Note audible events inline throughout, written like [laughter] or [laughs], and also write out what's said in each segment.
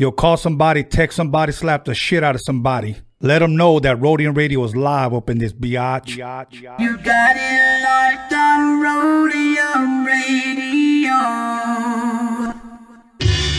You'll call somebody, text somebody, slap the shit out of somebody. Let them know that Roadium Radio is live up in this biatch. You got it locked on Roadium Radio.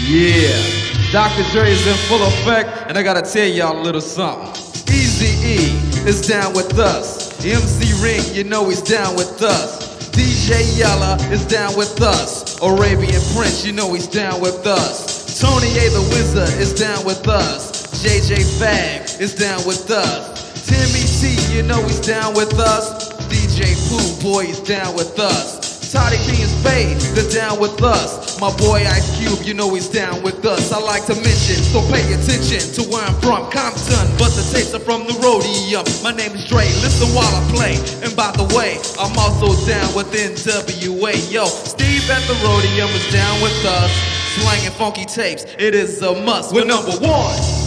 Yeah, Dr. Dre is in full effect, and I gotta tell y'all a little something. Easy E is down with us. MC Ren, you know he's down with us. DJ Yella is down with us. Arabian Prince, you know he's down with us. Tony A the Wizard is down with us. J.J. Fad is down with us. Timmy T, you know he's down with us. DJ Pooh Boy is down with us. Toddy B and Spade, they're down with us. My boy Ice Cube, you know he's down with us. I like to mention, so pay attention to where I'm from, Compton. But the tapes are from the Roadium. My name is Dre, listen while I play. And by the way, I'm also down with NWA. Yo, Steve at the Roadium is down with us. Slanging funky tapes, it is a must. We're number one.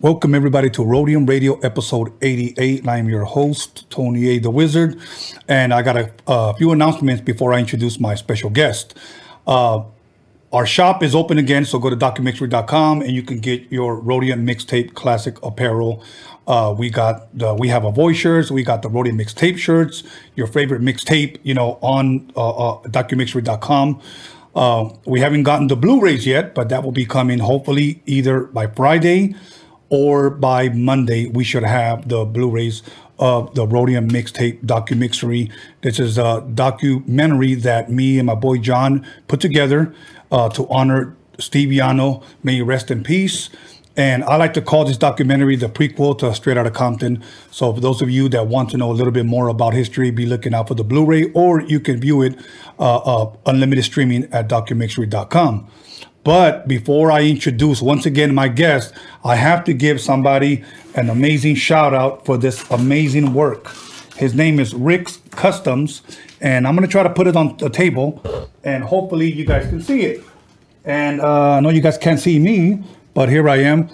Welcome everybody to Roadium Radio episode 88. I'm your host, Tony A. the Wizard, and I got a, a few announcements before I introduce my special guest. Uh, our shop is open again, so go to documixery.com and you can get your Roadium mixtape classic apparel. Uh, we got the, we have a voice shirts, we got the Roadium mixtape shirts, your favorite mixtape, you know, on uh, uh, documixery.com. Uh, we haven't gotten the Blu-rays yet, but that will be coming hopefully either by Friday or by Monday. We should have the Blu-rays of the Roadium mixtape documixery. This is a documentary that me and my boy John put together uh, to honor Steve Yano. May he rest in peace. And I like to call this documentary the prequel to Straight Outta Compton. So for those of you that want to know a little bit more about history, be looking out for the Blu-ray, or you can view it uh, uh, unlimited streaming at documixery.com. But before I introduce once again my guest, I have to give somebody an amazing shout out for this amazing work. His name is Rick's Customs, and I'm gonna try to put it on the table, and hopefully you guys can see it. And uh, I know you guys can't see me, but here I am.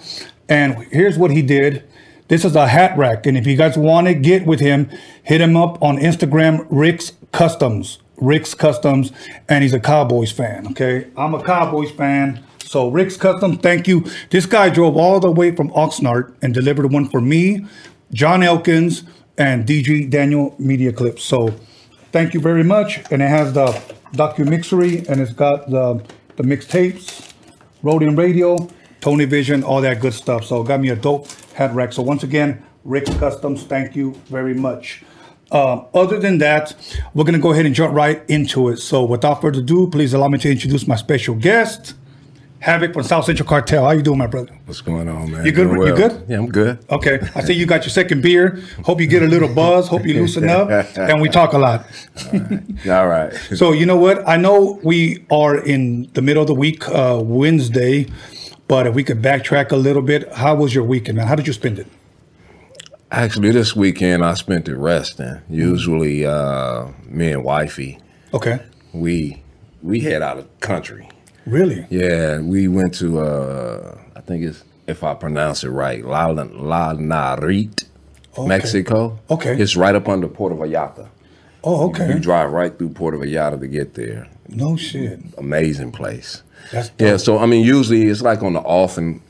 And here's what he did. This is a hat rack, and if you guys want to get with him, hit him up on Instagram, Rick's Customs. Rick's Customs, and he's a Cowboys fan. Okay, I'm a Cowboys fan. So Rick's Customs, thank you. This guy drove all the way from Oxnard and delivered one for me, John Elkins, and DG Daniel Media Clips. So thank you very much. And it has the documixery, and it's got the the mixtapes, Roadium Radio, Tony Vision, all that good stuff. So got me a dope hat rack. So once again, Rick's Customs, thank you very much. Um, other than that, we're gonna go ahead and jump right into it. So without further ado, please allow me to introduce my special guest, Havoc from South Central Cartel. How you doing, my brother? What's going on, man? You good? Doing You good? Yeah, I'm good. Okay, I see you got your second beer. Hope you get a little buzz. Hope you loosen up, [laughs] and we talk a lot. All right. [laughs] So you know what? I know we are in the middle of the week, uh, Wednesday, but if we could backtrack a little bit, how was your weekend, man? How did you spend it? Actually, this weekend I spent it resting. Usually, uh, me and wifey, Okay, we we head out of country. Really? Yeah, we went to uh, I think it's if I pronounce it right, La La Narit, Mexico. Okay. It's right up under Puerto Vallarta. Oh, okay. You okay. drive right through Puerto Vallarta to get there. No shit. Amazing place. That's Yeah, so I mean, usually it's like on the off and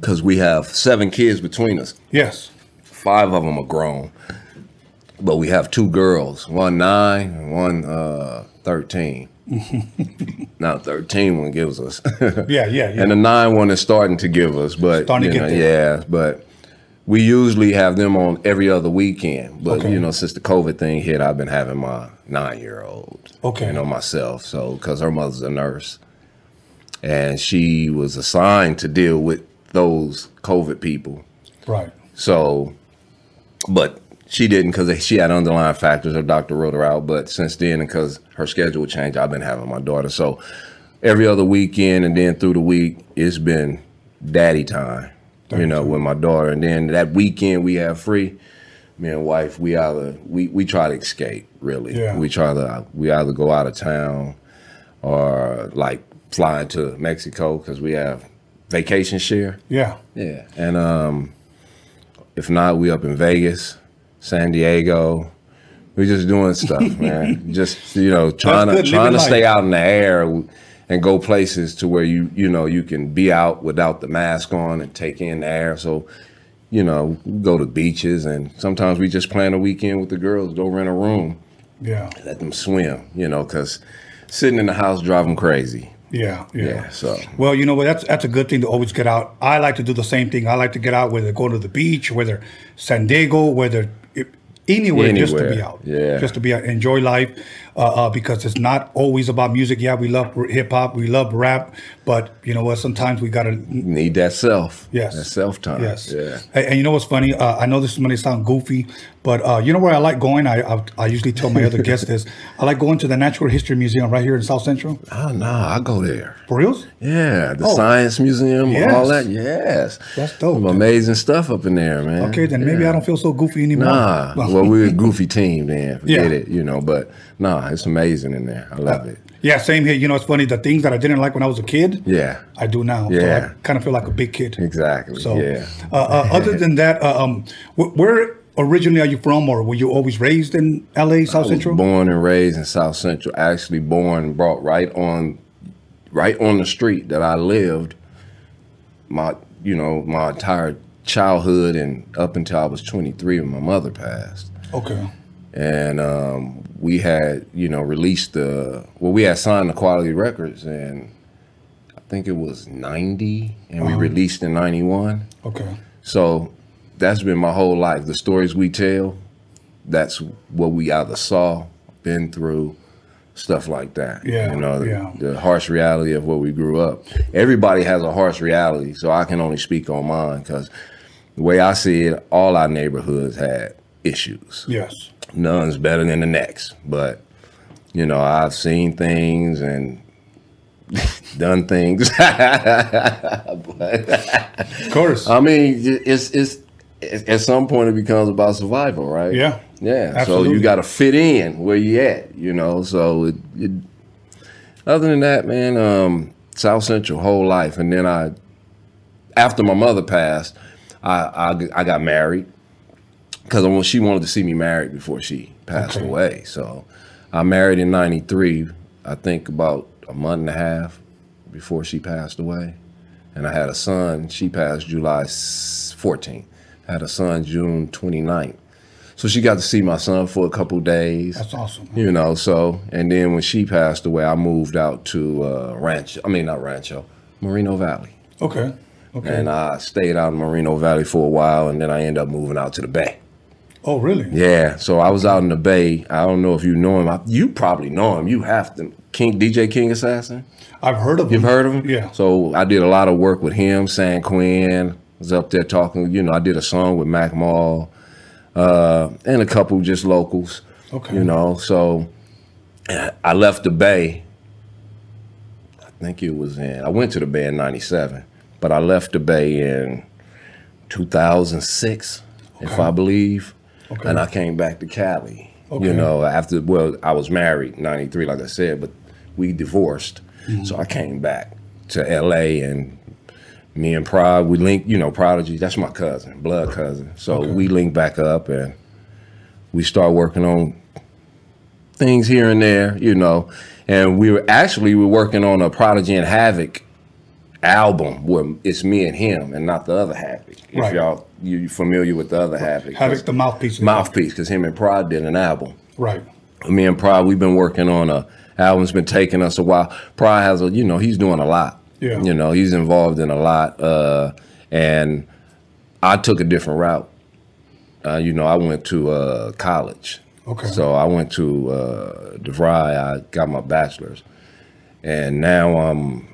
because we have seven kids between us. yes. Five of them are grown, but we have two girls, one nine and one uh, 13. [laughs] now, 13 one gives us. [laughs] Yeah, yeah, yeah. And the nine one is starting to give us, but Starting you know, yeah, but we usually have them on every other weekend. But Okay. you know, since the COVID thing hit, I've been having my nine year old. Okay. You know myself, so because her mother's a nurse, and she was assigned to deal with those COVID people. Right. So, but she didn't because she had underlying factors. Her doctor wrote her out. But since then, because her schedule changed, I've been having my daughter. So every other weekend and then through the week, it's been daddy time, you know, with my daughter. And then that weekend we have free. Me and wife, we either we we try to escape. Really, Yeah. we try to we either go out of town or like fly to Mexico because we have vacation share. Yeah. Yeah. And um if not, we up in Vegas, San Diego, We're just doing stuff, [laughs] man. just you know, trying to trying to living stay out in the air and go places to where you you know you can be out without the mask on and take in the air. So, you know, go to beaches and sometimes we just plan a weekend with the girls, go rent a room, Yeah. let them swim. You know, because sitting in the house drive them crazy. Yeah, yeah. Yeah, so Well, you know what? That's that's a good thing to always get out. I like to do the same thing. I like to get out, whether going to the beach, whether San Diego, whether it, anywhere, just to be out. yeah. just to be out, enjoy life, uh, uh, because it's not always about music. Yeah, we love hip hop, we love rap, but you know what? Sometimes we gotta need that self. Yes. that self time. Yes. yeah. And, and you know what's funny? Uh, I know this may sound goofy, but uh, you know where I like going? I, I I usually tell my other [laughs] guests this. I like going to the Natural History Museum right here in South Central. Oh no, I go there. For reals? Yeah, the Oh. Science Museum, Yes. all that. Yes, That's dope. Some amazing stuff up in there, man. Okay, then maybe I don't feel so goofy anymore. Nah, [laughs] well, we're a [laughs] goofy team then. Forget Yeah. it, you know. But nah, it's amazing in there. I love it. Yeah, same here. You know, it's funny. The things that I didn't like when I was a kid, Yeah, I do now. So Yeah. I kind of feel like a big kid. exactly. So, yeah. uh, uh, other than that, uh, um, wh- where originally are you from, or were you always raised in LA, South Central? born and raised in South Central. Actually, born and brought right on, right on the street that I lived. My, you know, my entire childhood and up until I was 23 when my mother passed. Okay. And um, we had you know released the well we had signed the quality records and i think it was 90 and we released in 91 Okay. so that's been my whole life the stories we tell that's what we either saw been through stuff like that Yeah, you know the, yeah. the harsh reality of where we grew up everybody has a harsh reality so i can only speak on mine because the way i see it all our neighborhoods had issues Yes. None's better than the next. But you know, I've seen things and [laughs] done things. [laughs] Of course. I mean, it's it's at some point it becomes about survival, right? Yeah. yeah. So you got to fit in where you at, you know. So it, it, other than that, man, um, South Central whole life, and then I, after my mother passed, I I, I got married because she wanted to see me married before she passed Okay. away. So I married in '93. I think about a month and a half before she passed away, and I had a son. She passed July 14th. I had a son June 29th. So she got to see my son for a couple days. That's awesome. You know, so and then when she passed away, I moved out to uh, Rancho. I mean, not Rancho, Moreno Valley, Okay. Okay. and I stayed out in Moreno Valley for a while, and then I ended up moving out to the Bay. Oh, really? Yeah, so I was out in the Bay. I don't know if you know him. I, you probably know him. You have to. King DJ King Assassin. I've heard of him. You've heard of him? Yeah. So I did a lot of work with him. San Quinn was up there talking. You know, I did a song with Mac Mall, uh, and a couple just locals. Okay. You know, so I left the Bay. I think it was in. I went to the Bay in '97, but I left the Bay in 2006, if I believe, Okay. and I came back to Cali. Okay. You know, after well, I was married '93, like I said, but we divorced, Mm-hmm. so I came back to LA and. Me and Prod, we linked, you know, Prodigy, that's my cousin, blood cousin. So Okay. we linked back up and we start working on things here and there, you know. And we were actually we were working on a Prodigy and Havoc album where it's me and him and not the other Havoc. If Right. y'all you familiar with the other Havoc. Havoc, the mouthpiece. mouthpiece, because him and Prod did an album. Right. Me and Prod, we've been working on a album's been taking us a while. Prod has a you know, he's doing a lot. Yeah. You know, he's involved in a lot. Uh and I took a different route. Uh, you know, I went to uh, college. Okay. So I went to uh, DeVry. I got my bachelor's, and now I'm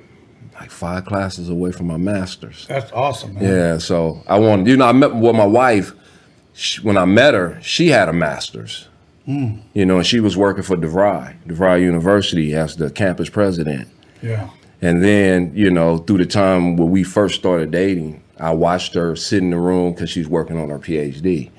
like five classes away from my master's. That's awesome, man. Yeah. So I wanted, you know, I met with my wife. She, when I met her, she had a master's. Hmm. You know, and she was working for DeVry, DeVry University as the campus president. Yeah. And then, you know, through the time when we first started dating, I watched her sit in the room because she's working on her PhD.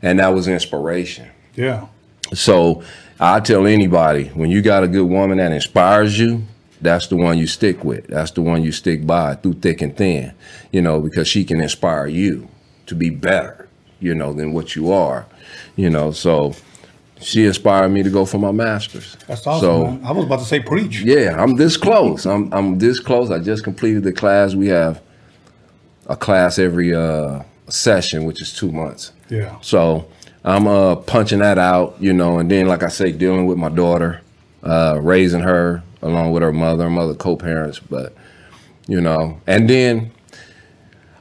And that was inspiration. Yeah. So I tell anybody when you got a good woman that inspires you, that's the one you stick with. That's the one you stick by through thick and thin, you know, because she can inspire you to be better, you know, than what you are, you know. So she inspired me to go for my master's. That's awesome, So man. I was about to say preach. yeah, I'm this close. I'm I'm this close. I just completed the class. We have a class every uh, session, which is two months. Yeah. So I'm uh punching that out, you know, and then like I say, dealing with my daughter, uh, raising her along with her mother, her mother co-parents, but you know, and then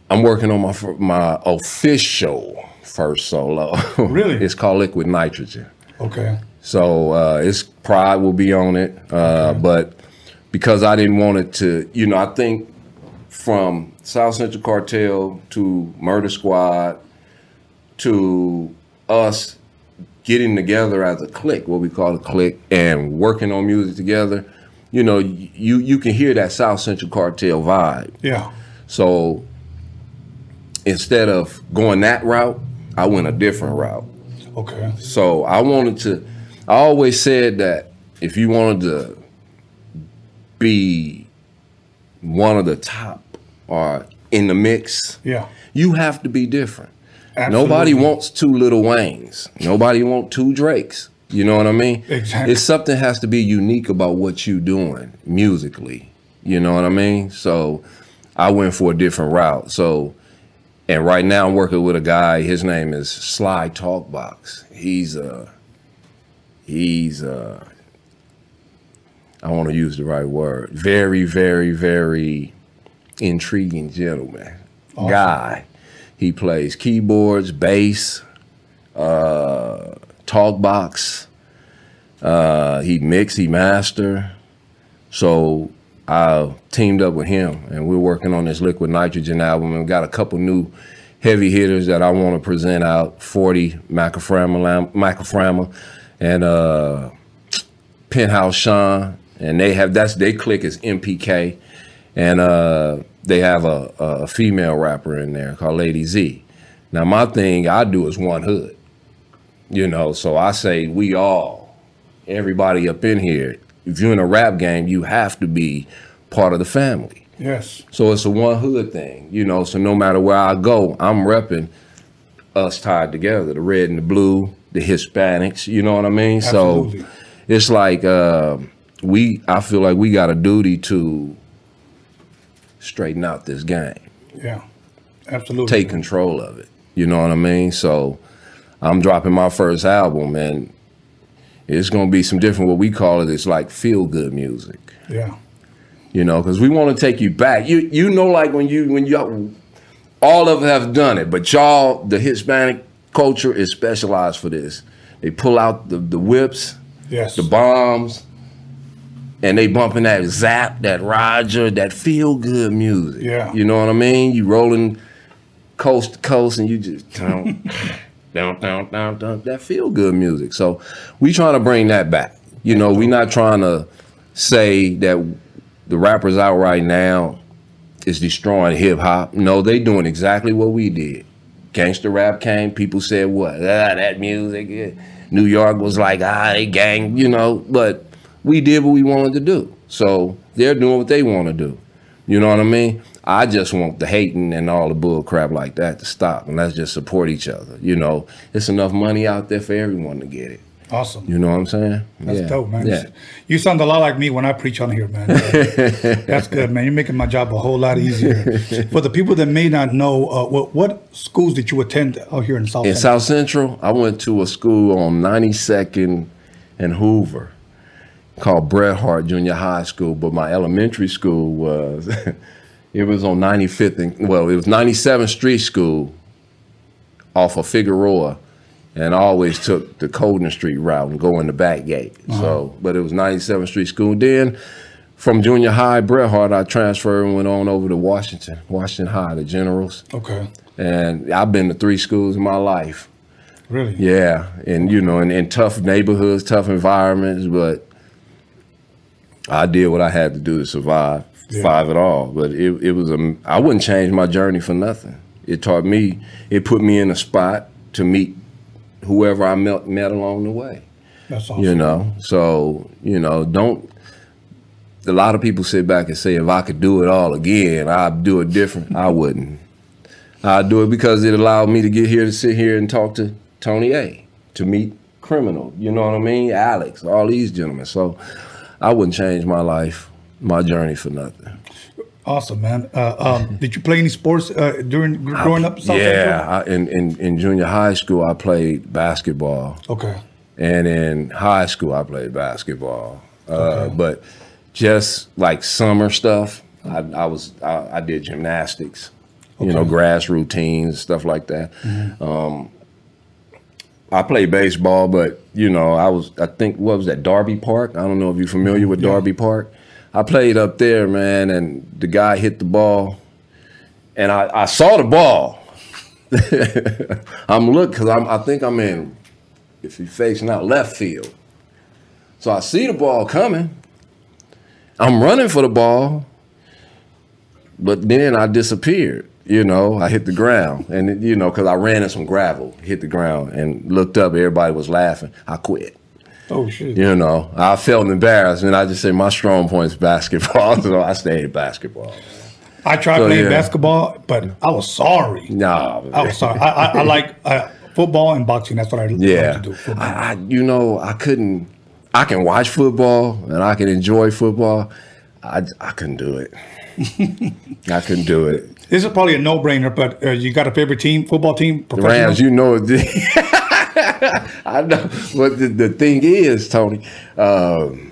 I'm working on my my official first solo. Really? [laughs] it's called Liquid Nitrogen. Okay. So uh, it's Pride will be on it, uh, but because I didn't want it to, you know, I think from South Central Cartel to Murder Squad to us getting together as a clique, what we call a clique, and working on music together, you know, you you can hear that South Central Cartel vibe. Yeah. So instead of going that route, I went a different route. Okay. So I wanted to. I always said that if you wanted to be one of the top or in the mix, Yeah. you have to be different. Absolutely. Nobody wants two Little Waynes. Nobody wants two Drakes. You know what I mean? Exactly. It's something has to be unique about what you're doing musically. You know what I mean? So I went for a different route. So and right now I'm working with a guy, his name is Sly Talkbox. He's a he's a I want to use the right word. Very, very, very intriguing gentleman. Guy. He plays keyboards, bass, uh, talk box. Uh, he mix, he master. So I teamed up with him, and we're working on this Liquid Nitrogen album, and we got a couple new heavy hitters that I want to present out. Forty Macaframa, Macaframa, and uh, Penthouse Sean, and they have that's they click is MPK, and uh, they have a, a female rapper in there called Lady Z. Now my thing I do is one hood, you know. So I say we all, everybody up in here. If you're in a rap game, you have to be part of the family. Yes. So it's a one hood thing, you know. So no matter where I go, I'm repping us tied together, the red and the blue, the Hispanics. You know what I mean? Absolutely. So it's like uh, we. I feel like we got a duty to straighten out this game, Yeah. Absolutely. take control of it. You know what I mean? So I'm dropping my first album, and it's gonna be some different. What we call it, it is like feel good music Yeah. you know, because we want to take you back. You you know, like when you when you all of us have done it, but y'all, the Hispanic culture is specialized for this. They pull out the the whips, Yes. the bombs, and they bumping that zap, that Roger, that feel good music. Yeah. you know what I mean. You rolling coast to coast, and you just [laughs] down, down, down, down. That feel good music. So we trying to bring that back. You know, we not trying to say that the rappers out right now is destroying hip hop. No, they doing exactly what we did. Gangster rap came, people said what? Ah, that music. yeah." New York was like, ah, they gang, you know, but we did what we wanted to do. So they're doing what they want to do. You know what I mean? I just want the hating and all the bull crap like that to stop and let's just support each other. You know, it's enough money out there for everyone to get it. awesome. You know what I'm saying? That's yeah. dope, man. Yeah. You sound a lot like me when I preach on here, man. [laughs] That's good, man. You're making my job a whole lot easier. For the people that may not know, uh, what, what schools did you attend out here in South? In Central? South Central, I went to a school on 92nd and Hoover called Bret Harte Junior High School, but my elementary school was [laughs] it was on 95th and well, it was 97th Street School off of Figueroa. And I always took the Colden Street route and go in the back gate. Uh-huh. So, but it was 97th Street School. Then from junior high, Bret Harte, I transferred and went on over to Washington, Washington High, the Generals. Okay. And I've been to three schools in my life. Really? Yeah, and you know, in, in tough neighborhoods, tough environments, but I did what I had to do to survive. Yeah. Five at all, but it it was a. I wouldn't change my journey for nothing. It taught me. It put me in a spot to meet whoever I met met along the way. That's awesome. You know, so you know, don't. A lot of people sit back and say, if I could do it all again, I'd do it different. I wouldn't. I'd do it because it allowed me to get here to sit here and talk to Tony A. To meet criminal. You know what I mean? Alex, all these gentlemen. So I wouldn't change my life, my journey for nothing. Awesome, man. Uh, um, [laughs] did you play any sports uh, during growing up? South yeah, I, in, in in junior high school, I played basketball. Okay. and in high school I played basketball. Uh, Okay. But just like summer stuff, I, I was I, I did gymnastics, you know, Okay. grass routines, stuff like that. Um, I played baseball, but you know, I was I think what was that Darby Park? I don't know if you're familiar with Darby Park. I played up there, man, and the guy hit the ball, and I, I saw the ball. [laughs] I'm look because I'm I think I'm in if he's facing out left field. So I see the ball coming. I'm running for the ball, but then I disappeared. You know, I hit the ground, and you know, because I ran in some gravel, hit the ground, and looked up. Everybody was laughing. I quit. Oh shit. You know, I felt embarrassed, and I just said my strong point is basketball, [laughs] so I stayed basketball. I tried So, playing yeah. basketball, but I was sorry. Nah, I was sorry. I, I, I like uh, football and boxing. That's what I Yeah, love to do. Football. I, I, you know, I couldn't. I can watch football and I can enjoy football. I, I couldn't do it. [laughs] I couldn't do it. this is probably a no-brainer, but uh, you got a favorite team, football team? Rams, you know it. [laughs] [laughs] I know. But the, the thing is, Tony, um,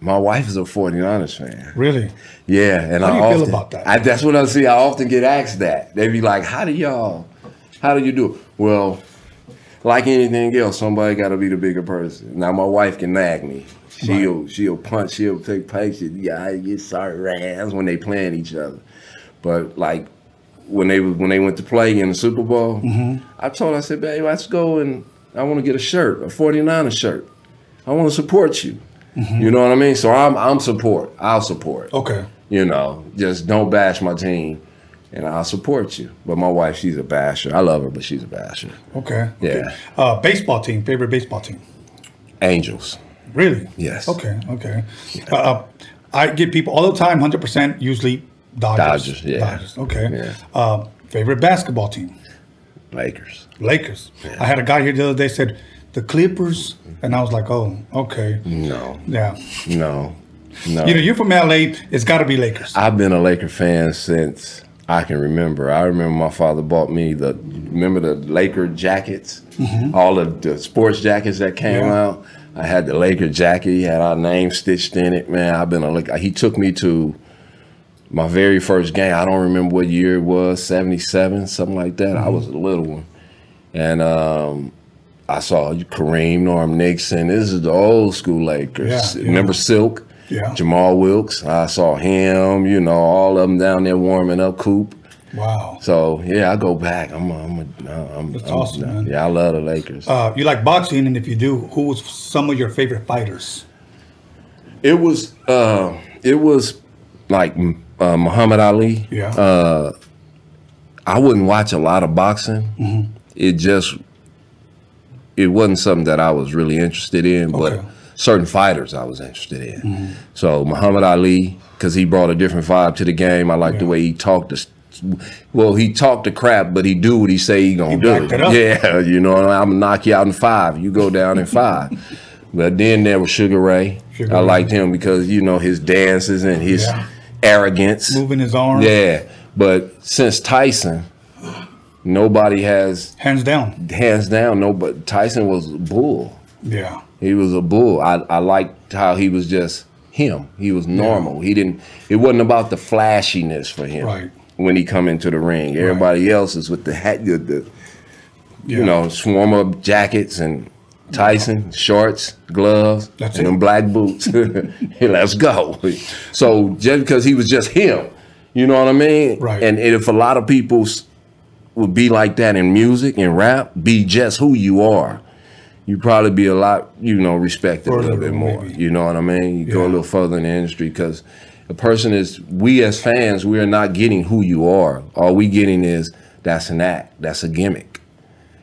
my wife is a 49ers fan. Really? Yeah, and How I you feel often, about that? I, that's what I see. I often get asked that. They be like, "How do y'all? How do you do?" it?" Well, like anything else, somebody got to be the bigger person. Now, my wife can nag me. She'll she'll punch. She'll take punches. Yeah, I get sorry Rams when they playing each other. But like when they when they went to play in the Super Bowl, Mm-hmm. I told her, I said, "Babe, let's go and I want to get a shirt, a 49er shirt. I want to support you." Mm-hmm. You know what I mean? So I'm I'm support. I'll support. Okay. You know, just don't bash my team, and I'll support you. But my wife, she's a basher. I love her, but she's a basher. Okay. Yeah. Okay. Uh, baseball team. Favorite baseball team? Angels. Really? Yes. Okay. Okay. Uh, Uh, I get people all the time. Hundred percent. Usually Dodgers. Dodgers, yeah. Dodgers. Okay. Yeah. Uh, favorite basketball team? Lakers. Lakers. I had a guy here the other day said the Clippers, and I was like, oh, okay. No, Yeah. no, no. You know, you're from LA. It's got to be Lakers. I've been a Laker fan since I can remember. I remember my father bought me the remember the Laker jackets, all of the sports jackets that came Mm-hmm. Yeah. out. I had the Laker jacket. He had our name stitched in it. Man, I've been a Laker. He took me to my very first game. I don't remember what year it was, seventy seven, something like that. Mm-hmm. I was a little one, and um, I saw Kareem, Norm Nixon. This is the old school Lakers. Yeah, yeah. Remember Silk? Yeah. Jamal Wilkes. I saw him, you know, all of them down there warming up Coop. Wow. So yeah, I go back. I'm, a, I'm, a, I'm, That's I'm- awesome, man. Yeah, I love the Lakers. Uh, you like boxing, and if you do, who was some of your favorite fighters? it was, uh, it was like uh, Muhammad Ali. Yeah. Uh, I wouldn't watch a lot of boxing. Mm-hmm. It just, it wasn't something that I was really interested in, but Okay. Mm-hmm. certain fighters I was interested in. So Muhammad Ali, because he brought a different vibe to the game. I like the way he talked to. Well, he talked the crap, but he do what he say he gonna He do. backed it up. Yeah, [laughs] you know, I'm gonna knock you out in five. You go down in five. [laughs] but then there was Sugar Ray. Sugar I Ray. liked him because you know his dances and his Yeah. Arrogance. Moving his arm. Yeah, but since Tyson, nobody has Hands down. hands down. no. But Tyson was a bull. Yeah. He was a bull. I, I liked how he was just him. He was normal. He didn't. It wasn't about the flashiness for him. Right. When he come into the ring, everybody else is with the hat, the, the you know, swarm up jackets and Tyson shorts, gloves, That's and it. them black boots. [laughs] hey, let's go. So just because he was just him, you know what I mean? Right. And if a lot of people would be like that in music and rap, be just who you are, you probably be a lot, you know, respected a little bit more. maybe. You know what I mean? You go a little further in the industry because a person is. We as fans, we are not getting who you are. All we getting is that's an act. That's a gimmick.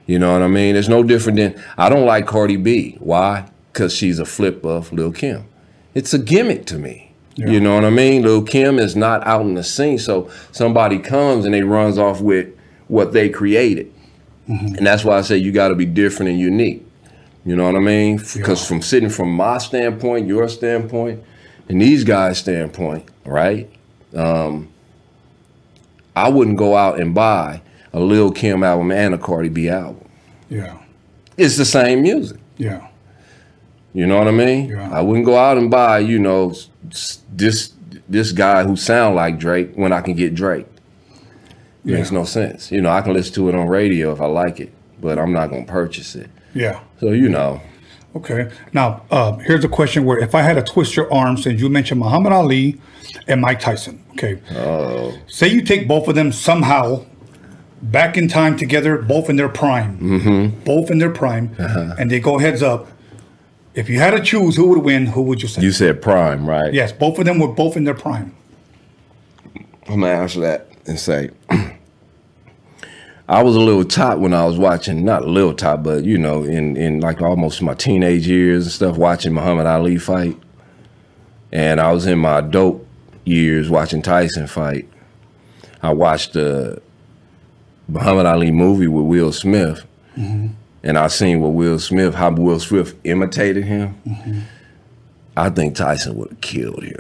You know what I mean? It's no different than I don't like Cardi B. Why? Because she's a flip of Lil Kim. It's a gimmick to me. Yeah. You know what I mean? Lil Kim is not out in the scene, so somebody comes and they runs off with what they created, Mm-hmm. and that's why I say you got to be different and unique. You know what I mean? Because Yeah. from sitting from my standpoint, your standpoint, and these guys' standpoint, right? Um, I wouldn't go out and buy a Lil Kim album and a Cardi B album. Yeah. It's the same music. Yeah. You know what I mean? Yeah. I wouldn't go out and buy, you know, this this guy who sound like Drake when I can get Drake. Yeah. Makes no sense. You know, I can listen to it on radio if I like it, but I'm not gonna purchase it. Yeah. So you know, Okay. Now, uh, here's a question where if I had to twist your arm, since you mentioned Muhammad Ali and Mike Tyson, okay. Oh. Say you take both of them somehow back in time together, both in their prime, mm-hmm. both in their prime, Uh-huh. and they go heads up. If you had to choose who would win, who would you say? you said Prime, right? yes, both of them were both in their prime. I'm gonna answer that and say [clears throat] I was a little top when I was watching, not a little top, but you know, in in like almost my teenage years and stuff, watching Muhammad Ali fight, and I was in my adult years watching Tyson fight. I watched the Muhammad Ali movie with Will Smith, and I seen what Will Smith, how Will Smith imitated him. I think Tyson would have killed him.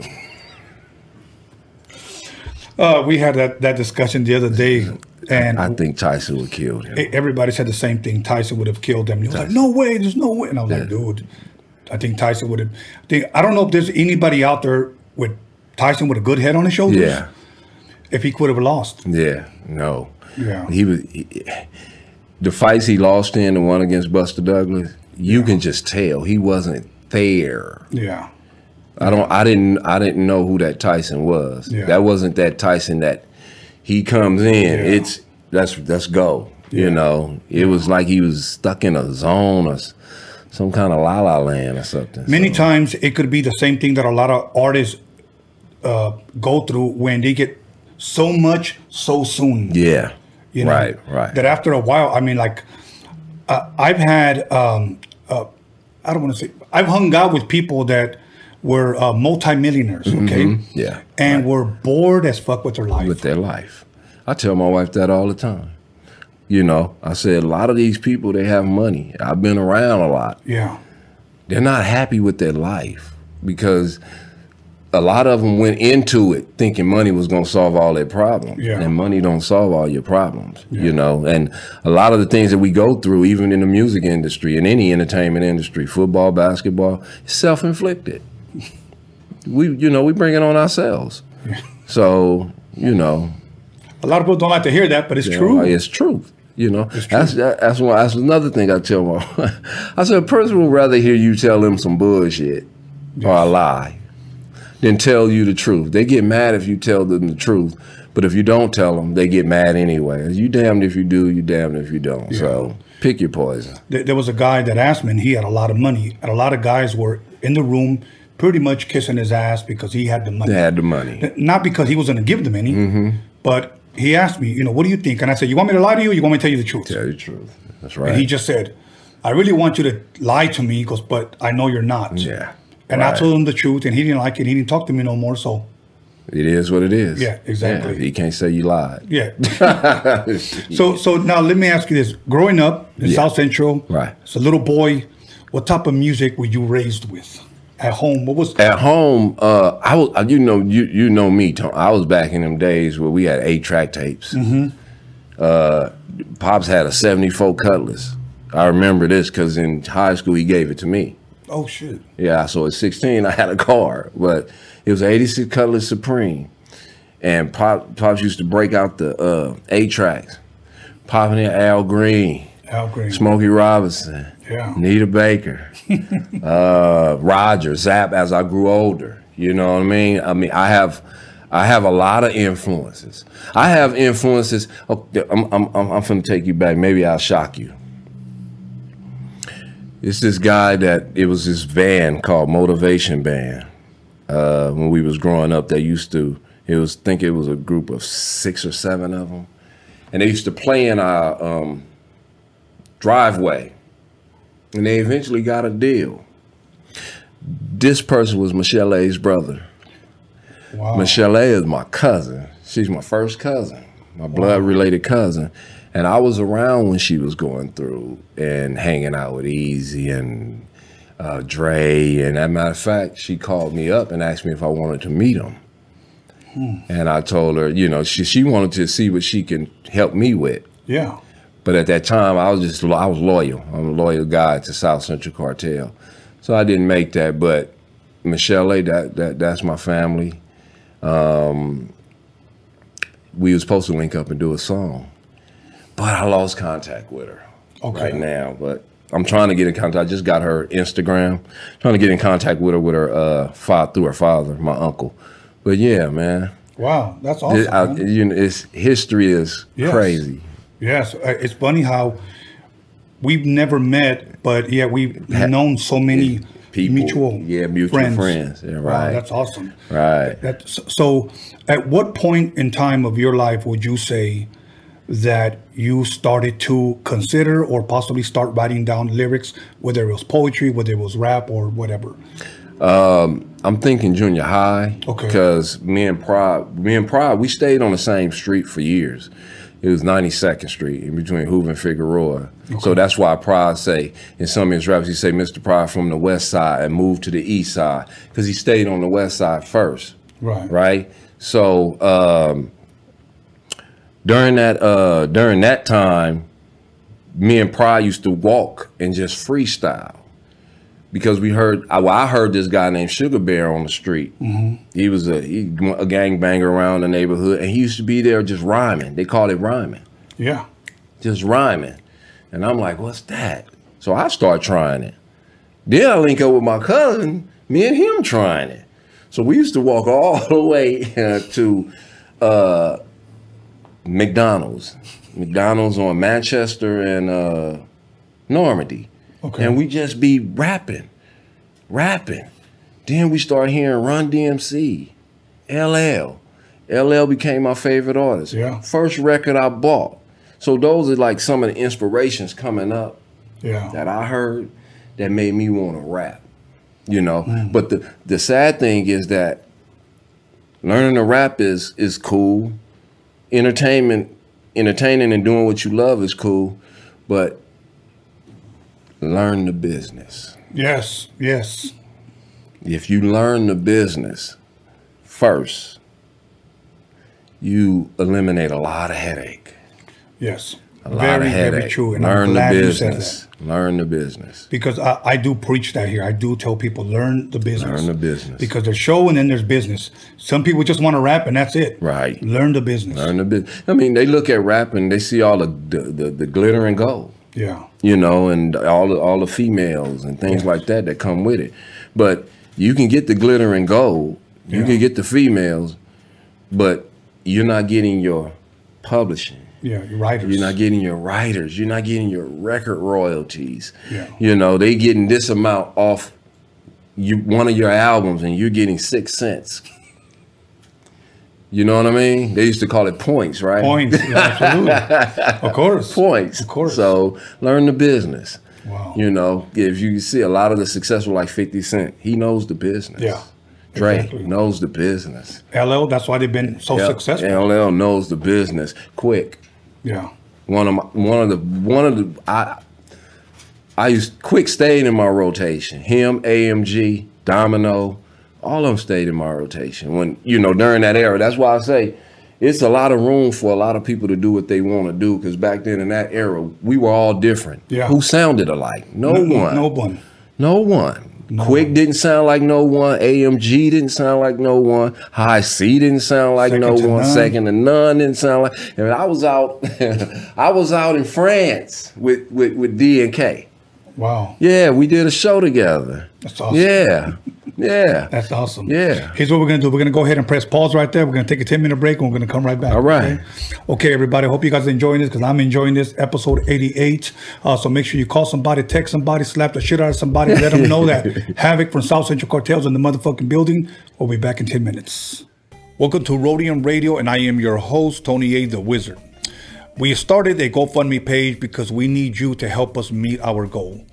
Uh, we had that, that discussion the other day, and I think Tyson would have killed him. everybody said the same thing. Tyson would have killed them. And he was like, "No way, there's no way." And I was like, "Dude, I think Tyson would have." I think I don't know if there's anybody out there with Tyson with a good head on his shoulders. Yeah. If he could have lost. Yeah, no. Yeah. He was he- the fights he lost in, the one against Buster Douglas. You can just tell he wasn't there. Yeah. I don't. I didn't. I didn't know who that Tyson was. Yeah. That wasn't that Tyson that he comes in. Yeah. It's let's let's go. Yeah. You know, it was like he was stuck in a zone or some kind of la la land or something. Many So, times it could be the same thing that a lot of artists uh, go through when they get so much so soon. yeah. You know, right. Right. That after a while, I mean, like, uh, I've had, um, uh, I don't want to say, I've hung out with people that were uh, multimillionaires, okay? Mm-hmm. Yeah, And were bored as fuck with their life. with their life. I tell my wife that all the time. You know, I said a lot of these people they have money. I've been around a lot. yeah. They're not happy with their life because a lot of them went into it thinking money was going to solve all their problems. Yeah. And money don't solve all your problems, you know. And a lot of the things that we go through even in the music industry in any entertainment industry, football, basketball, self-inflicted. We you know, we bring it on ourselves. [laughs] So, you know, A lot of people don't like to hear that, but it's true. it's truth. You know, that's that, that's why that's another thing I tell my. [laughs] I said a person would rather hear you tell them some bullshit or a lie than tell you the truth. They get mad if you tell them the truth, but if you don't tell them, they get mad anyway. You damned if you do, you damned if you don't. So pick your poison. There was a guy that asked me, and he had a lot of money, and a lot of guys were in the room pretty much kissing his ass because he had the money. They had the money. Not because he was going to give them any, Mm-hmm. but he asked me, you know, what do you think? And I said, you want me to lie to you? Or you want me to tell you the truth? Tell you the truth. That's right. And he just said, I really want you to lie to me. He goes, but I know you're not. yeah. And I told him the truth, and he didn't like it. He didn't talk to me no more. So, it is what it is. Yeah, exactly. he can't say you lied. yeah. [laughs] [laughs] so, so now let me ask you this: Growing up in Yeah. South Central, Right. As a little boy, what type of music were you raised with at home? What was At home, uh, I was, uh, you know, you you know me, Tom. I was back in them days where we had eight track tapes. Mm-hmm. Uh, Pops had a '74 Cutlass. I remember this because in high school he gave it to me. Oh shit, Yeah, so at 16 I had a car, but it was an 86 Cutlass Supreme, and Pop Pops used to break out the uh, eight tracks, popping in Al Green, Al Green, Smokey Robinson, Yeah. Nita Baker, [laughs] uh, Roger, Zap. As I grew older, you know what I mean. I mean, I have, I have a lot of influences. I have influences. Okay, I'm, I'm, I'm, I'm finna take you back. Maybe I'll shock you. It's this guy that it was this band called Motivation Band. Uh, when we was growing up, they used to. It was think it was a group of six or seven of them, and they used to play in our um, driveway and they eventually got a deal. This person was Michelle A's brother. wow, Michelle A is my cousin. She's my first cousin, my blood related cousin. And I was around when she was going through and hanging out with Eazy and uh, Dre. And as a matter of fact, she called me up and asked me if I wanted to meet him. And I told her, you know, she she wanted to see what she can help me with. Yeah. But at that time, I was just I was loyal. I'm a loyal guy to South Central Cartel, so I didn't make that. But Michelle, A, that that that's my family. Um, we was supposed to link up and do a song, but I lost contact with her Okay. right now. But I'm trying to get in contact. I just got her Instagram. Trying to get in contact with her with her uh father through her father, my uncle. But yeah, man, Wow, that's awesome. It- I- you know, it's history is Yes. crazy. Yes, uh, it's funny how we've never met, but yeah, we've known so many People, mutual yeah, mutual friends. Yeah, Wow, right. that's awesome. Right. That's so. At what point in time of your life would you say that you started to consider or possibly start writing down lyrics, whether it was poetry, whether it was rap, or whatever? I'm thinking junior high. Okay. Because me and Pride, me and Pride, we stayed on the same street for years. It was 92nd Street in between Hoover and Figueroa. So that's why Pride say in some of his raps he say Mr. Pride from the west side and moved to the east side because he stayed on the west side first. Right. Right. So um, during that uh, during that time, me and Pride used to walk and just freestyle because we heard I- well, I heard this guy named Sugar Bear on the street. He was a he, a gang banger around the neighborhood, and he used to be there just rhyming. They called it rhyming, Yeah. just rhyming. And I'm like, what's that? So I start trying it. Then I link up with my cousin, me and him trying it. So we used to walk all [laughs] the way [laughs] to uh, McDonald's, McDonald's on Manchester and uh, Normandy. Okay. And we just be rapping, rapping. Then we start hearing Run DMC, LL. LL became my favorite artist. Yeah. First record I bought. So those are like some of the inspirations coming up Yeah. that I heard that made me want to rap. You know, Mm. but the the sad thing is that learning to rap is is cool. Entertainment, entertaining and doing what you love is cool, but learn the business. Yes. Yes. If you learn the business first, you eliminate a lot of headache. Yes. A lot very, of headache. very true. And learn I'm the glad you said that. business. Learn the business. because I, I do preach that here. I do tell people learn the business. Learn the business. Because there's show and then there's business. Some people just want to rap and that's it. Right. Learn the business. Learn the business. I mean, they look at rapping, they see all the the, the, the glitter and gold. Yeah. you know, and all the all the females and things like that that come with it. But you can get the glitter and gold, you Yeah. can get the females, but you're not getting your publishing. Yeah. Writers. You're not getting your writers. You're not getting your record royalties. Yeah. You know, they getting this amount off you one of your albums and you're getting six cents. You know what I mean? They used to call it points, right? Points. Yeah, absolutely. [laughs] of course. points. Of course. So learn the business. Wow. You know, if you see a lot of the successful like 50 Cent, he knows the business. Yeah, Dre exactly. knows the business. LL, that's why they've been so Yep. successful. LL knows the business. Quik. Yeah. One of my one of the one of the I I used quick stayed in my rotation. Him, AMG, Domino, all of them stayed in my rotation. When you know during that era, that's why I say it's a lot of room for a lot of people to do what they want to do. Because back then in that era, we were all different. Yeah. Who sounded alike? No, No, one. no one. No one. Quik didn't sound like no one. AMG didn't sound like no one. Hi-C didn't sound like Second no one. none. Second to none didn't sound like. And I was out. [laughs] I was out in France with with with D and K. Wow. Yeah, we did a show together. That's awesome. Yeah, yeah. That's awesome. Yeah. Here's what we're gonna do. We're gonna go ahead and press pause right there. We're gonna take a 10 minute break and we're gonna come right back. All right. Okay, okay everybody. Hope you guys are enjoying this because I'm enjoying this episode 88. Uh, so make sure you call somebody, text somebody, slap the shit out of somebody, let them know that [laughs] Havoc from South Central Cartels in the motherfucking building. We'll be back in 10 minutes. Welcome to Roadium Radio, and I am your host, Tony A. the Wizard. We started a GoFundMe page because we need you to help us meet our goal.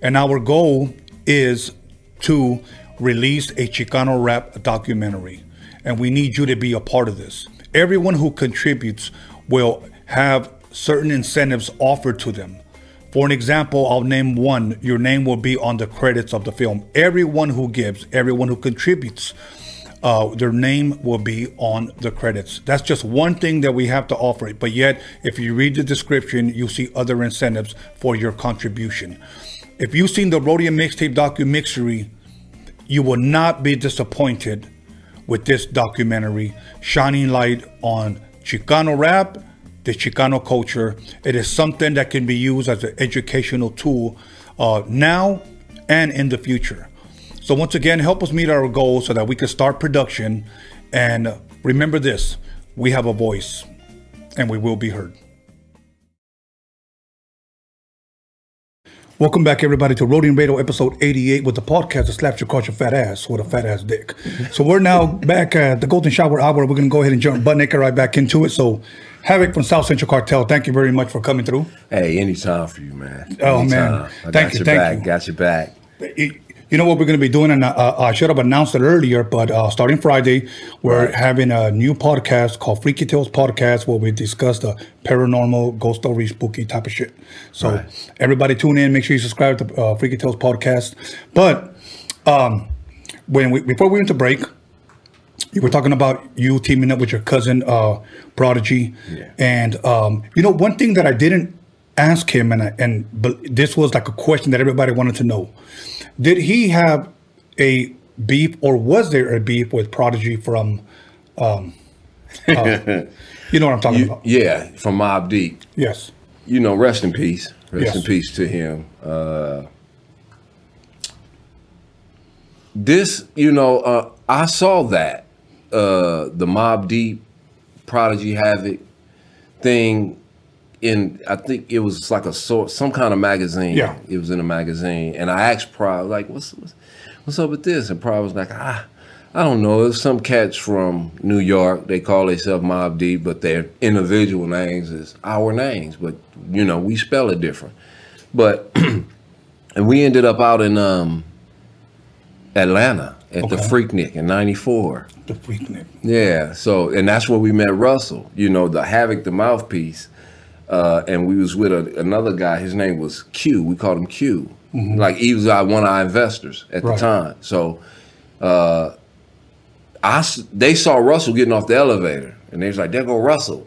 And our goal is to release a Chicano rap documentary. And we need you to be a part of this. Everyone who contributes will have certain incentives offered to them. For an example, I'll name one. Your name will be on the credits of the film. Everyone who gives, everyone who contributes, uh, their name will be on the credits. That's just one thing that we have to offer. But yet, if you read the description, you see other incentives for your contribution. If you've seen the Roadium Mixtape documentary, you will not be disappointed with this documentary shining light on Chicano rap, the Chicano culture. It is something that can be used as an educational tool uh, now and in the future. So, once again, help us meet our goals so that we can start production. And remember this we have a voice and we will be heard. Welcome back, everybody, to Roadium Radio episode 88 with the podcast that slaps your your fat ass with a fat ass dick. So, we're now [laughs] back at the Golden Shower Hour. We're going to go ahead and jump butt naked right back into it. So, Havoc from South Central Cartel, thank you very much for coming through. Hey, anytime for you, man. Oh, man. I Thank got you, your thank back. you. Got your back. It- you know what we're going to be doing, and uh, I should have announced it earlier, but uh, starting Friday, we're Right. having a new podcast called Freaky Tales Podcast where we discuss the paranormal, ghost story, spooky type of shit. So Right. everybody tune in, make sure you subscribe to uh, Freaky Tales Podcast. But um, when we before we went to break, you were talking about you teaming up with your cousin uh, Prodigy, Yeah. and um, you know one thing that I didn't ask him, and I, and but this was like a question that everybody wanted to know: Did he have a beef, or was there a beef with Prodigy from? Um, [laughs] uh, you know what I'm talking You, about? yeah, from Mobb Deep. Yes. You know, rest in peace. Rest Yes. in peace to him. Uh, this, you know, uh, I saw that uh, the Mobb Deep, Prodigy Havoc thing in. I think it was like a sort, some kind of magazine. Yeah. it was in a magazine, and I asked Prod like, "What's what's, what's up with this?" And Prod was like, "Ah." I don't know. It's some cats from New York. They call themselves Mobb Deep, but their individual names is our names. But you know, we spell it different. But [clears throat] and we ended up out in um, Atlanta at the Freaknik in '94. The Freaknik. Yeah. So and that's where we met Russell. You know, the Havoc, the mouthpiece. Uh, and we was with a, another guy. His name was Q. We called him Q. Like he was our, one of our investors at Right. the time. So uh, I they saw Russell getting off the elevator, and they was like, "There go Russell."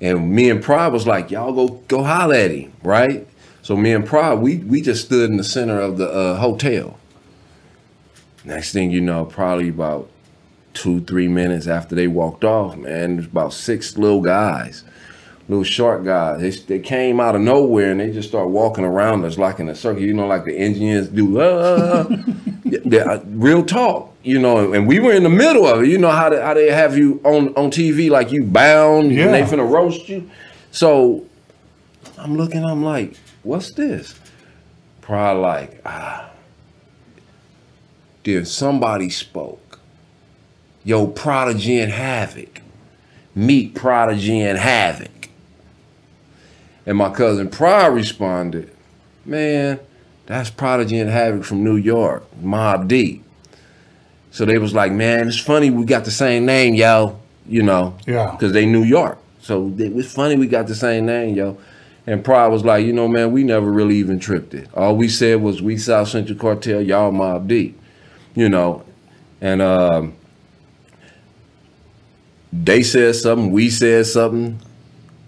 And me and Prod was like, "Y'all go go holler at him, right?" So me and Prod, we we just stood in the center of the uh, hotel. Next thing you know, probably about two three minutes after they walked off, man, there's about six little guys, little short guys. They, they came out of nowhere and they just start walking around us like in a circle. You know, like the engineers do. [laughs] Uh, uh, real talk, you know. And we were in the middle of it. You know how they, how they have you on on TV like you bound Yeah. and they finna roast you. So I'm looking. I'm like, what's this? Probably like, ah. Then somebody spoke. Yo, Prodigy and Havoc. Meet Prodigy and Havoc. And my cousin Prod responded, Man, that's Prodigy and Havoc from New York, Mobb Deep. So they was like, Man, it's funny we got the same name, yo. You know, Yeah. because they New York. So it was funny we got the same name, yo. And Prod was like, you know, man, we never really even tripped it. All we said was we South Central Cartel, y'all Mobb Deep. You know, and um, they said something, we said something.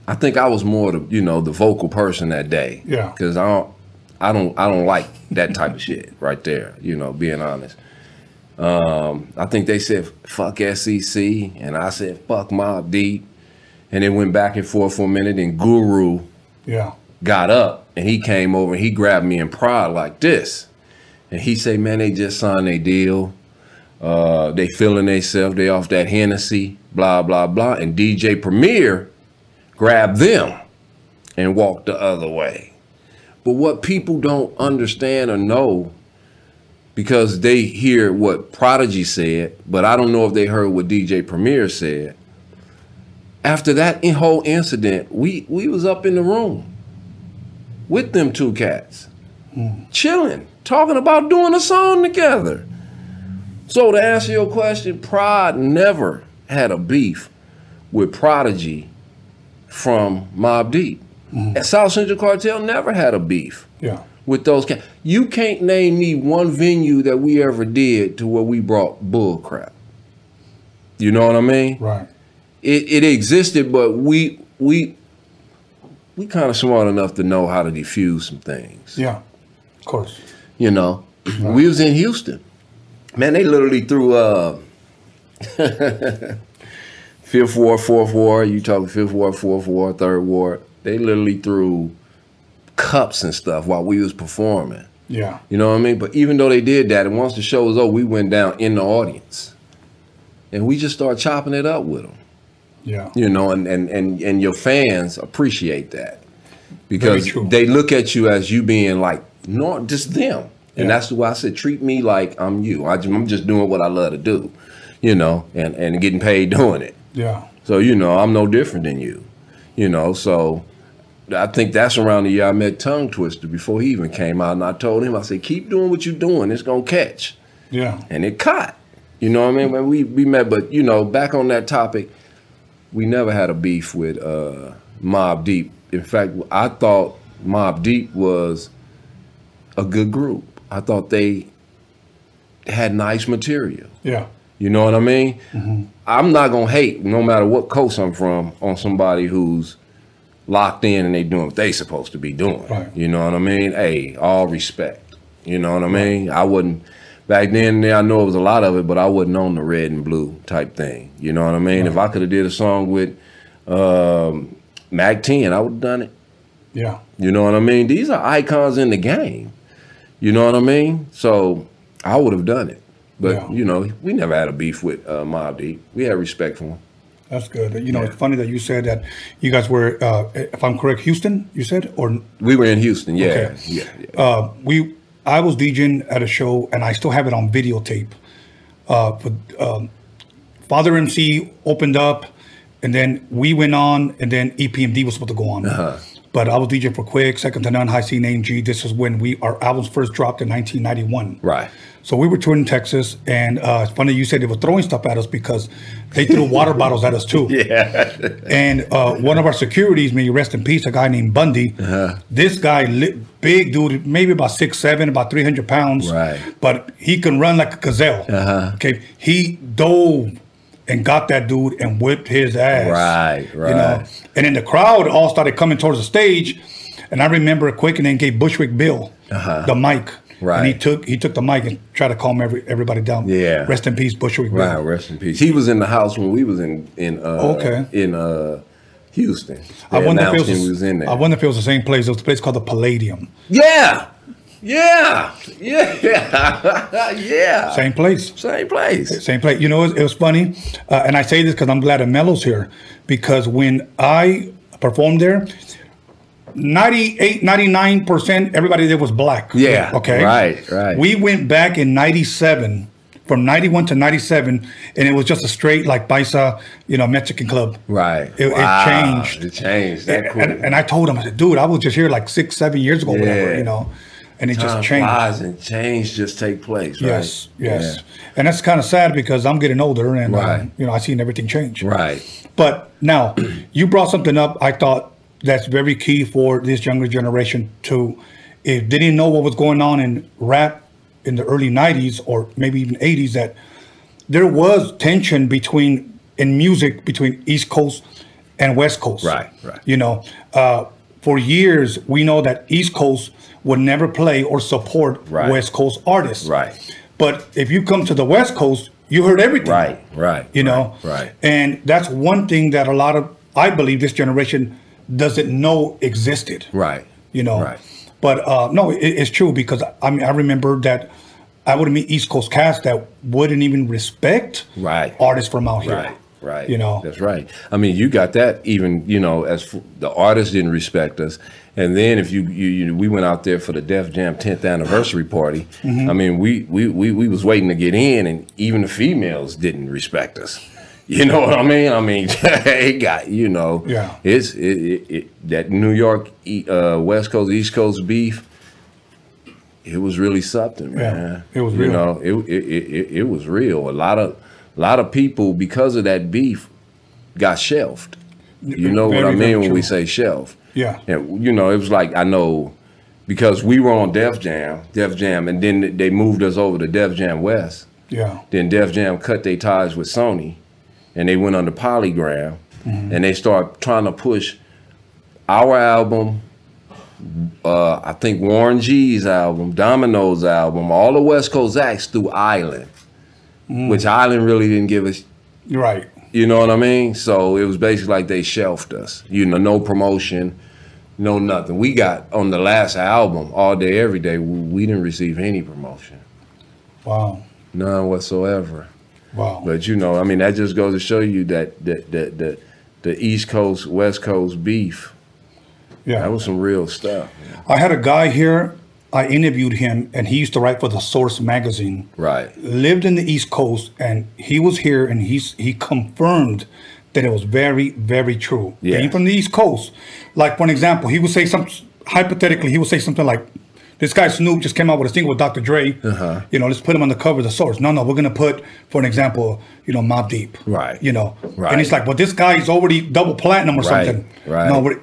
I think I was more the you know the vocal person that day. Yeah. Because I don't, I don't, I don't like that type of shit right there. You know, being honest. Um, I think they said fuck SCC, and I said fuck Mobb Deep, and it went back and forth for a minute. And Guru Yeah. got up and he came over and he grabbed me in pride like this. And he said, man, they just signed a deal. Uh, they feeling themselves. They off that Hennessy, blah, blah, blah. And DJ Premier grabbed them and walked the other way. But what people don't understand or know, because they hear what Prodigy said, but I don't know if they heard what DJ Premier said. After that whole incident, we we was up in the room with them two cats, chilling, talking about doing a song together. So to answer your question, Prod never had a beef with Prodigy from Mobb Deep. And South Central Cartel never had a beef Yeah. with those. Ca- you can't name me one venue that we ever did to where we brought bull crap. You know what I mean? Right. It it existed, but we we we kind of smart enough to know how to defuse some things. Yeah. Of course. You know, we was in Houston. Man, they literally threw uh [laughs] fifth ward, fourth ward. You talking fifth ward, fourth ward, third ward. They literally threw cups and stuff while we was performing. Yeah. You know what I mean? But even though they did that, and once the show was over, we went down in the audience, and we just started chopping it up with them. Yeah. You know, and and and and your fans appreciate that because they look at you as you being like not just them, and Yeah. that's why I said treat me like I'm you. I, am just doing what I love to do, you know, and and getting paid [laughs] doing it. Yeah. So you know, I'm no different than you, you know. So I think that's around the year I met Tung Twista before he even came out, and I told him I said keep doing what you're doing, it's gonna catch Yeah. and it caught. You know what I mean? When we we met, but you know, back on that topic, we never had a beef with uh, Mobb Deep. In fact, I thought Mobb Deep was a good group. I thought they had nice material. Yeah. You know what I mean? I'm not gonna hate, no matter what coast I'm from, on somebody who's locked in and they doing what they supposed to be doing. Right. You know what I mean? Hey, all respect. You know what I mean? I wouldn't back then. I know it was a lot of it, but I wasn't on the red and blue type thing. You know what I mean? If I could have did a song with um, Mack 10, I would have done it. Yeah. You know what I mean? These are icons in the game. You know what I mean? So I would have done it. But Yeah. you know, we never had a beef with uh, Mobb Deep. We had respect for him. That's good. You know, it's funny that you said that you guys were, uh, if I'm correct, Houston. You said, or We were in Houston, yeah, Okay. yeah, yeah. uh, we I was DJing at a show and I still have it on videotape. Uh, with, um, Father MC opened up, and then we went on, and then EPMD was supposed to go on. Uh-huh. But I was DJing for Quik, Second to None, Hi-C, Name G. This is when we our albums first dropped in 1991. Right. So we were touring Texas, and uh, it's funny you said they were throwing stuff at us because they threw water [laughs] bottles at us too. Yeah. And uh, one of our securities, may you rest in peace, a guy named Bundy. Uh-huh. This guy, big dude, maybe about six seven, about three hundred pounds. Right. But he can run like a gazelle. Uh-huh. Okay. He dove and got that dude and whipped his ass. Right, Right. You know. And then the crowd all started coming towards the stage, and I remember Quik and then gave Bushwick Bill the mic. Right. And he took he took the mic and tried to calm every, everybody down. Yeah. Rest in peace, Bushwick Right, Bill. rest in peace. He was in the house when we was in in uh, Okay. in uh, Houston. I wonder if it was, him was in there. I wonder if it was the same place. It was a place called the Palladium. yeah, yeah, yeah, [laughs] yeah. Same place. Same place. Same place. You know, it was, it was funny, uh, and I say this because I'm glad that Mello's here, because when I performed there, 98, 99%, everybody there was black. Yeah, Okay. right, right. We went back in 97, from 91 to 97, and it was just a straight, like, Paisa, you know, Mexican club. Right. It, Wow, it changed. It changed. That And, cool. and, and I told him, I said, dude, I was just here like six, seven years ago, whatever, you know, and it Time just changed. flies and change just take place. Right? Yes, yes. And that's kind of sad because I'm getting older and, uh, Right. you know, I've seen everything change. Right. But now, [clears throat] you brought something up I thought that's very key for this younger generation to, if they didn't know what was going on in rap in the early 90s or maybe even 80s, that there was tension between, in music, between East Coast and West Coast. Right, right. You know, uh, for years, we know that East Coast would never play or support Right. West Coast artists. Right. But if you come to the West Coast, you heard everything. Right. Right. You know? Right. And that's one thing that a lot of, I believe this generation doesn't know existed. Right. You know? Right. But uh, no, it, it's true because I mean, I remember that I would meet East Coast cast that wouldn't even respect Right. artists from out here. Right, right. You know? that's right. I mean, you got that even you know as f- the artists didn't respect us, and then if you you, you we went out there for the Def Jam 10th anniversary party. Mm-hmm. I mean, we, we we we was waiting to get in, and even the females didn't respect us. You know what I mean? I mean, [laughs] it got you know. Yeah. It's it, it, it that New York uh, West Coast East Coast beef. It was really something, Yeah, man. it was real. you know it, it, it, it, it was real. A lot of a lot of people because of that beef got shelved. You know what I mean when we say shelf. Yeah. And you know, it was like I know because we were on Def Jam, Def Jam, and then they moved us over to Def Jam West. Yeah. Then Def Jam cut their ties with Sony, and they went under Polygram, and they start trying to push our album. Uh, I think Warren G's album, Domino's album, all the West Coast acts through Island, which Island really didn't give us Right. you know what I mean? So it was basically like they shelved us. You know, no promotion, no nothing. We got on the last album, all day, every day. We didn't receive any promotion, Wow. none whatsoever. Wow. But you know, I mean, that just goes to show you that that that the, the East Coast West Coast beef. yeah. That was some real stuff. I had a guy here. I interviewed him, and he used to write for the Source magazine. Right. Lived in the East Coast, and he was here, and he's he confirmed that it was very, very true. Yeah. Being from the East Coast, like for an example, he would say some hypothetically, he would say something like, "This guy Snoop just came out with a single with Dr. Dre. Uh-huh. You know, let's put him on the cover of the Source. No, no, we're gonna put, for an example, you know, Mobb Deep. Right. You know, Right. and he's like, "Well, this guy is already double platinum or Right. something." Right. No, we're-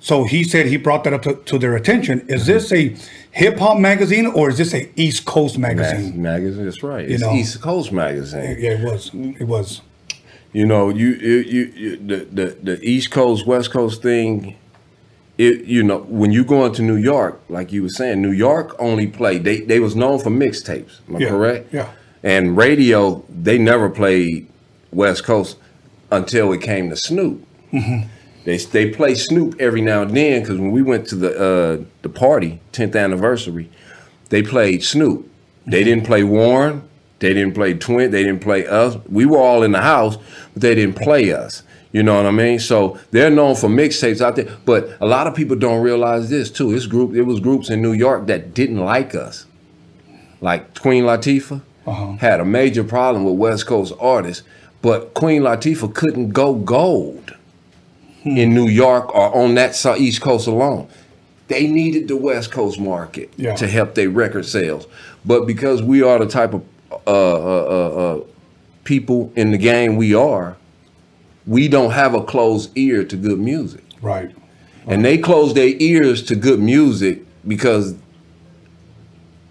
so he said he brought that up to, to their attention. Is this a hip hop magazine or is this a East Coast Mag- magazine? magazine. That's right. You It's know. East Coast magazine. Yeah, it was. It was. You know, you, you, you, you the, the the East Coast West Coast thing. It you know when you go into New York, like you were saying, New York only played. They they was known for mixtapes. Am I Yeah, correct? yeah. And radio, they never played West Coast until it came to Snoop. They they play Snoop every now and then because when we went to the uh, the party, 10th anniversary, they played Snoop. They didn't play Warren. They didn't play Twin. They didn't play us. We were all in the house, but they didn't play us. You know what I mean? So they're known for mixtapes out there. But a lot of people don't realize this too. It's group. It was groups in New York that didn't like us, like Queen Latifah had a major problem with West Coast artists. But Queen Latifah couldn't go gold in New York or on that East Coast alone. They needed the West Coast market Yeah. to help their record sales. But because we are the type of uh, uh, uh, uh, people in the game we are, we don't have a closed ear to good music. Right. And they close their ears to good music because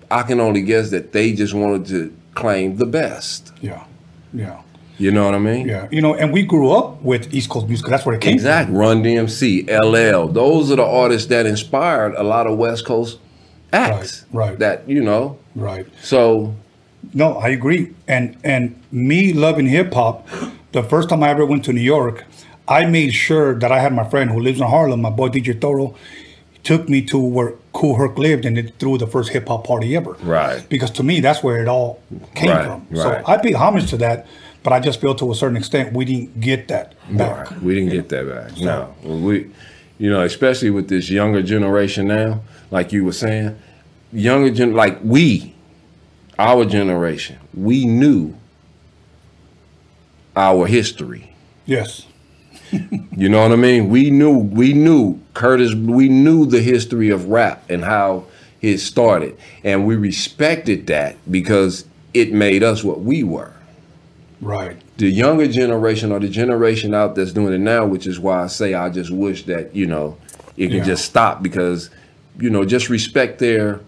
I can only guess that they just wanted to claim the best. Yeah. Yeah. You know what I mean? Yeah. You know, and we grew up with East Coast music. That's where it came from. Exactly. Run DMC, LL. Those are the artists that inspired a lot of West Coast acts. Right, right. That, you know. Right. So No, I agree. And and me loving hip hop, the first time I ever went to New York, I made sure that I had my friend who lives in Harlem, my boy DJ Toro, took me to where Kool Herc lived and it threw the first hip hop party ever. Right. Because to me, that's where it all came Right, from. right. So I pay homage to that, but I just feel to a certain extent we didn't get that back. Right. We didn't get that back. No. Well, we you know, especially with this younger generation now, like you were saying, younger gen like we, our generation, we knew our history. Yes. [laughs] You know what I mean? We knew we knew Kurtis we knew the history of rap and how it started. And we respected that because it made us what we were. Right. The younger generation or the generation out that's doing it now, which is why I say I just wish that, you know, it can Yeah. just stop because, you know, just respect their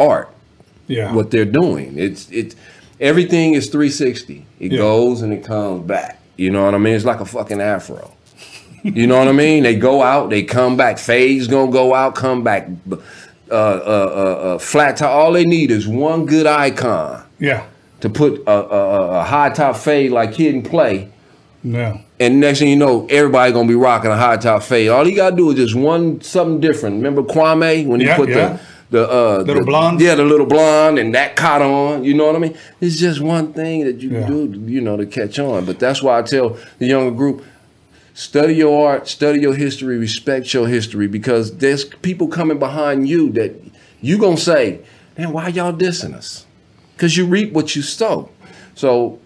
art, Yeah. what they're doing. It's it's everything is 360. It Yeah. goes and it comes back. You know what I mean? It's like a fucking afro. [laughs] You know what I mean? They go out, they come back. Fade's gonna go out, come back. Uh, uh, uh, uh, flat top. All they need is one good icon yeah. to put a, a, a- high top fade like and Play. Yeah. And next thing you know, everybody gonna be rocking a high top fade. All you gotta do is just one something different. Remember Kwame when he Yeah, put yeah. the the uh Little the- blonde? Yeah, the little blonde and that caught on. You know what I mean? It's just one thing that you Yeah. do, you know, to catch on. But that's why I tell the younger group, study your art, study your history, respect your history, because there's people coming behind you that you gonna say, man, why y'all dissing us? Cause you reap what you sow. So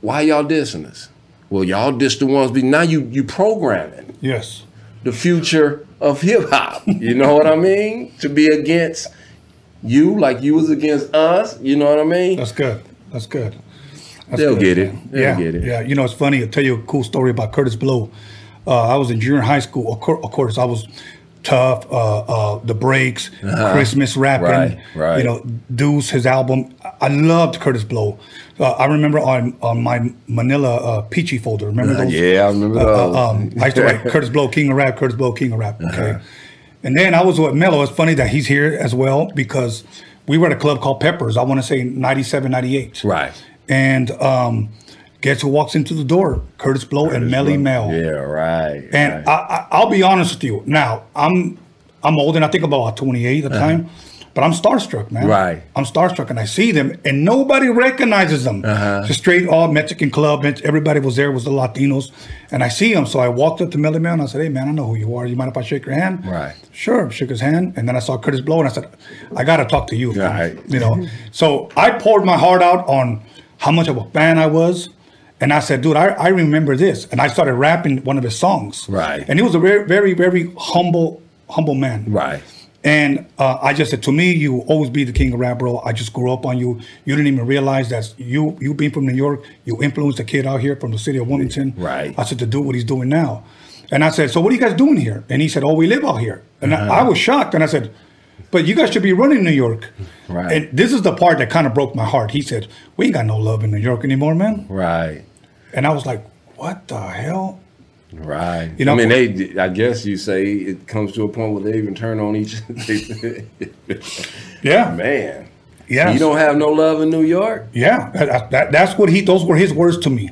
why y'all dissing us? Well, y'all diss the ones, but now you you programming Yes. the future of hip hop. You know what I mean? To be against you like you was against us. You know what I mean? That's good. That's good. That's They'll good, get it. They'll yeah, get it. Yeah, you know, it's funny. I'll tell you a cool story about Kurtis Blow. Uh, I was in junior high school. Of course, I was Tough, uh, uh, The Breaks, Christmas Rapping, Uh-huh. Right, right. you know, Deuce, his album. I- loved Kurtis Blow. Uh, I remember on, on my Manila uh, Pee-Chee folder. Remember those? yeah, I remember Uh, those. uh, um, I used to write Kurtis Blow, King of Rap, Kurtis Blow, King of Rap. Okay. Uh-huh. And then I was with Mello. It's funny that he's here as well because we were at a club called Peppers. I want to say 97, 98. Right. And um, guess who walks into the door? Kurtis Blow and Melle Mel. Yeah, right. And right. I, I, I'll be honest with you. Now I'm I'm old and I think about 28 at the time, but I'm starstruck, man. Uh-huh. Right. I'm starstruck and I see them and nobody recognizes them. Uh-huh. It's a straight all Mexican club. and Everybody was there was the Latinos, and I see them. So I walked up to Melle Mel and I said, "Hey, man, I know who you are. You mind if I shake your hand?" Right. Sure. Shook his hand, and then I saw Kurtis Blow and I said, "I got to talk to you." man." Right. You know. So I poured my heart out on how much of a fan I was. And I said, dude, I, I remember this. And I started rapping one of his songs. Right. And he was a very, very, very humble, humble man. Right. And uh, I just said, to me, you will always be the king of rap, bro. I just grew up on you. You didn't even realize that you, you being from New York, you influenced a kid out here from the city of Wilmington. Right. I said, to do what he's doing now. And I said, so what are you guys doing here? And he said, oh, we live out here. And Uh-huh. I, I was shocked. And I said, but you guys should be running New York. Right. And this is the part that kind of broke my heart. He said, we ain't got no love in New York anymore, man. Right. And I was like, what the hell? Right. You know- I mean, they. I guess you say it comes to a point where they even turn on each. [laughs] Yeah. Man. Yeah. You don't have no love in New York. Yeah, that, that, that's what he. Those were his words to me,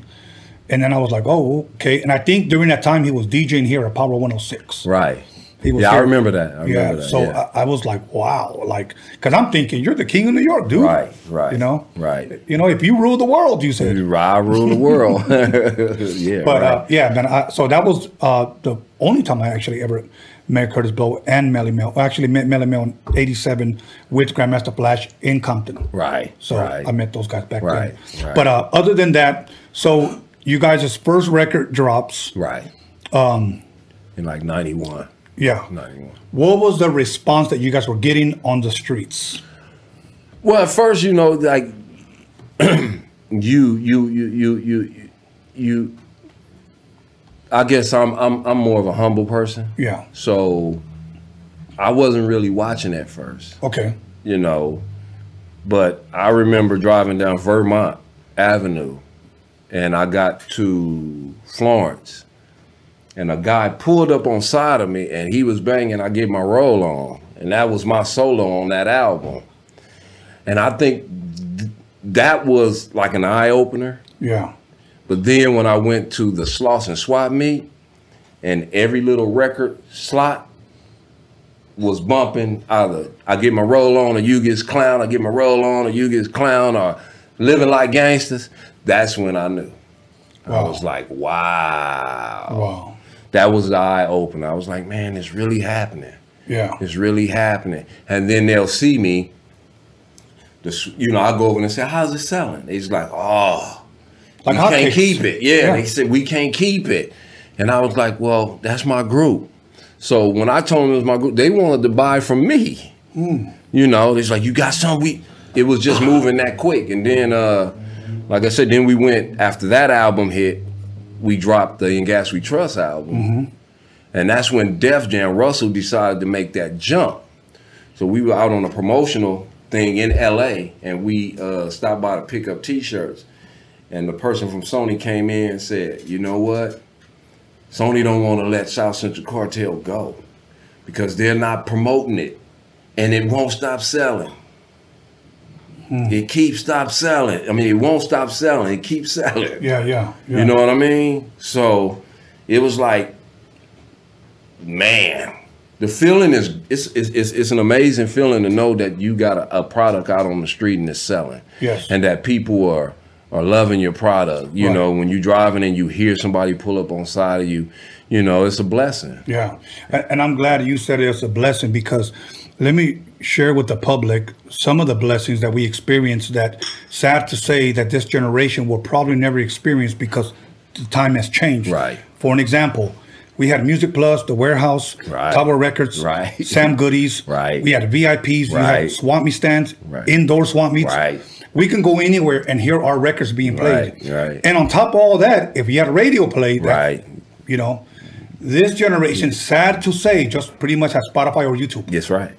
and then I was like, "Oh, okay." And I think during that time he was DJing here at Power 106. Right. Yeah, I remember that. I remember yeah. that. So yeah. I, I was like, "Wow!" Like, because I'm thinking you're the king of New York, dude. Right, right, You know. right. You know, if you rule the world, you said. I rule the world. [laughs] [laughs] yeah. But right. uh, yeah, man. I, so that was uh, the only time I actually ever met Kurtis Blow and Melle Mel. I actually met Melle Mel in '87 with Grandmaster Flash in Compton. right. So right. I met those guys back Right, then. right. But uh, other than that, so you guys' first record drops. Right. Um. In like '91. Yeah. '91. What was the response that you guys were getting on the streets? Well, at first, you know, like [clears throat] you, you, you, you, you, you. I guess I'm, I'm, I'm more of a humble person. Yeah. So I wasn't really watching at first, Okay. you know. But I remember driving down Vermont Avenue, and I got to Florence, and a guy pulled up on side of me, and he was banging. I get my roll on, and that was my solo on that album. And I think th- that was like an eye opener. Yeah. But then when I went to the Slauson Swap meet, and every little record slot was bumping either I get my roll on or you gets clown, I get my roll on or you gets clown or living like gangsters, that's when I knew. I was like, wow. Wow. That was the eye opener. I was like, man, it's really happening. Yeah. It's really happening. And then they'll see me. You know, I go over and say, "How's it selling?" They's like, "Oh, Like we can't keep it." Yeah, Yeah. they said we can't keep it, and I was like, "Well, that's my group." So when I told them it was my group, they wanted to buy from me. Hmm. You know, it's like you got some. We it was just moving that quick, and then, uh, like I said, then we went after that album hit. We dropped the In Gas We Trust album. Mm-hmm. And that's when Def Jam Russell decided to make that jump. So we were out on a promotional thing in LA and we uh, stopped by to pick up t-shirts. And the person from Sony came in and said, you know what? Sony don't want to let South Central Cartel go because they're not promoting it and it won't stop selling. It keeps stop selling. I mean, it won't stop selling. It keeps selling. Yeah. Yeah. yeah. You know what I mean? So it was like, man, the feeling is it's it's, it's, it's an amazing feeling to know that you got a, a product out on the street and it's selling. Yes. And that people are are loving your product. You Right. know, when you're driving and you hear somebody pull up on side of you, you know, it's a blessing. Yeah, and I'm glad you said it's a blessing because let me share with the public some of the blessings that we experienced. That sad to say that this generation will probably never experience because the time has changed. Right. For an example, we had Music Plus, The Warehouse, Right. Tower Records, Right. [laughs] Sam Goodies. Right. We had VIPs. right. We had swamp meet stands, Right. indoor swamp meets. Right. We can go anywhere and hear our records being played. Right, right. And on top of all that, if you had a radio play, that, Right. you know, This generation, sad to say, just pretty much has Spotify or YouTube. That's right.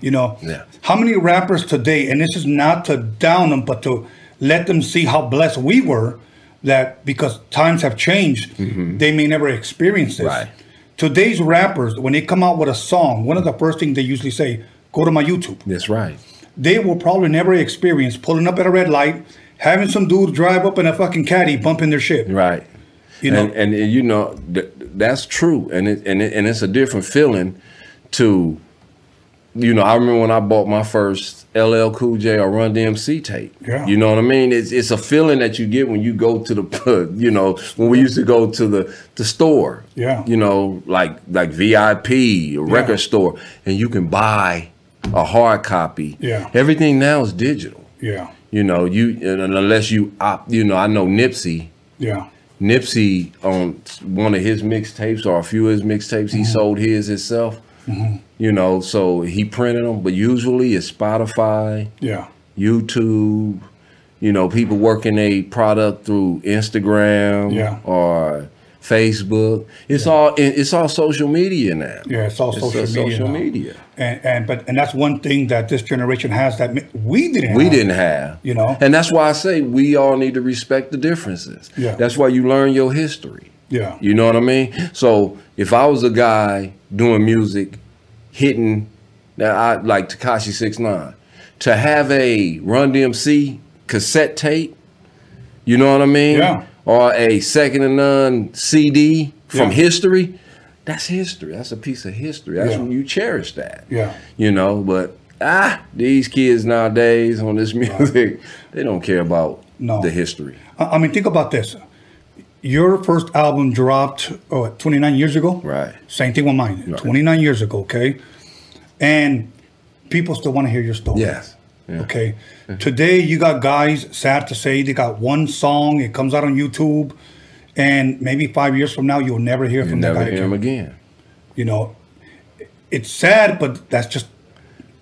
You know, Yeah. how many rappers today, and this is not to down them, but to let them see how blessed we were that because times have changed, mm-hmm. they may never experience this. Right. Today's rappers, when they come out with a song, one of the first things they usually say, go to my YouTube. That's right. They will probably never experience pulling up at a red light, having some dude drive up in a fucking caddy bumping their shit. Right. You know, and, and, and you know th- that's true, and it, and it, and it's a different feeling to, you know. I remember when I bought my first LL Cool J or Run DMC tape. Yeah. You know what I mean? It's it's a feeling that you get when you go to the, [laughs] you know, when we used to go to the the store. Yeah. You know, like like VIP, a record store, and you can buy a hard copy. Yeah. Everything now is digital. yeah, You know, you and unless you opt, you know, I know Nipsey. yeah, Nipsey on one of his mixtapes or a few of his mixtapes, he mm-hmm. sold his himself. Mm-hmm. You know, so he printed them, but usually it's Spotify, yeah, YouTube. You know, people working a product through Instagram Yeah. or Facebook. It's all it's all social media now. yeah. It's all It's social, media. social media. And and but and that's one thing that this generation has that we didn't. we have. didn't have. You know? And that's why I say we all need to respect the differences. Yeah. That's why you learn your history. Yeah, You know what I mean? So if I was a guy doing music, hitting that I like Tekashi Six Nine, to have a Run DMC cassette tape, you know what I mean? Yeah. Or a Second to None CD from Yeah. history, that's history. That's a piece of history. That's Yeah. when you cherish that. Yeah. You know, but ah, these kids nowadays on this [laughs] music, they don't care about No. the history. I mean, think about this. Your first album dropped oh, 29 years ago. Right. Same thing with mine. 29 years ago. Okay. And people still want to hear your story. Yes. Yeah. Okay. Today you got guys, sad to say, they got one song, it comes out on YouTube, and maybe five years from now you'll never hear You from never that guy hear again. again. You know, it's sad, but that's just,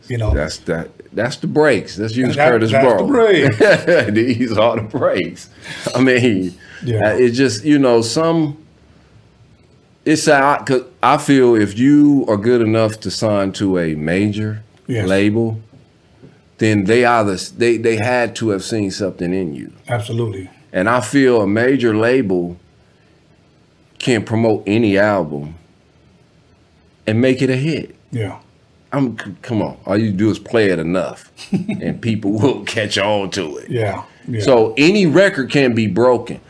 you know, That's that. That's the breaks. Let's use That- Kurtis that's the Blow. [laughs] These are the breaks. I mean, Yeah. uh, it's just you know some. It's out because I feel if you are good enough to sign to a major Yes. label, then they either they they had to have seen something in you, absolutely. and I feel a major label can promote any album and make it a hit. Yeah. I'm come on. All you do is play it enough, [laughs] and people will catch on to it. Yeah. yeah. So any record can be broken.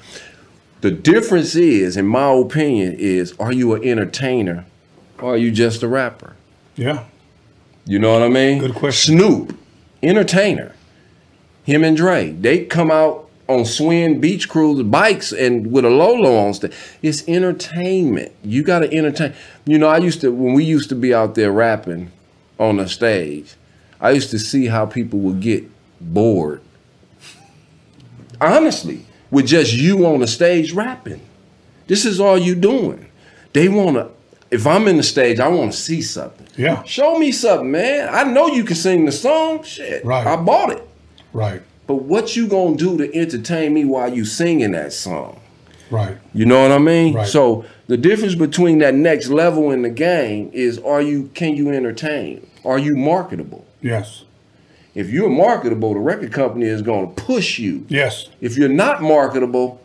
The difference is, in my opinion, is are you an entertainer or are you just a rapper? yeah. You know what I mean? Good question. Snoop, entertainer. Him and Dre, they come out on swing beach cruise bikes and with a Lolo on stage. It's entertainment. You got to entertain. You know, I used to when we used to be out there rapping on the stage. I used to see how people would get bored. Honestly, with just you on the stage rapping. This is all you doing. They want to. If I'm in the stage, I want to see something. Yeah. Show me something, man. I know you can sing the song. Shit. Right. I bought it. Right. But what you gonna do to entertain me while you singing that song? Right. You know what I mean? Right. So the difference between that next level in the game is are you can you entertain? Are you marketable? Yes. If you're marketable, the record company is gonna push you. Yes. If you're not marketable,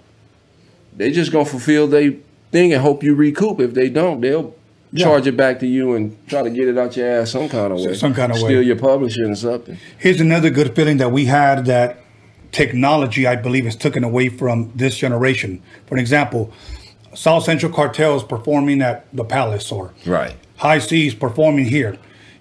they're just gonna fulfill their thing and hope you recoup. If they don't, they'll Yeah. charge it back to you and try to get it out your ass some kind of way. Some kind of way. Steal your publishing or something. Here's another good feeling that we had that technology, I believe, is taken away from this generation. For an example, South Central Cartel is performing at the Palace or Right. Hi-C's performing here.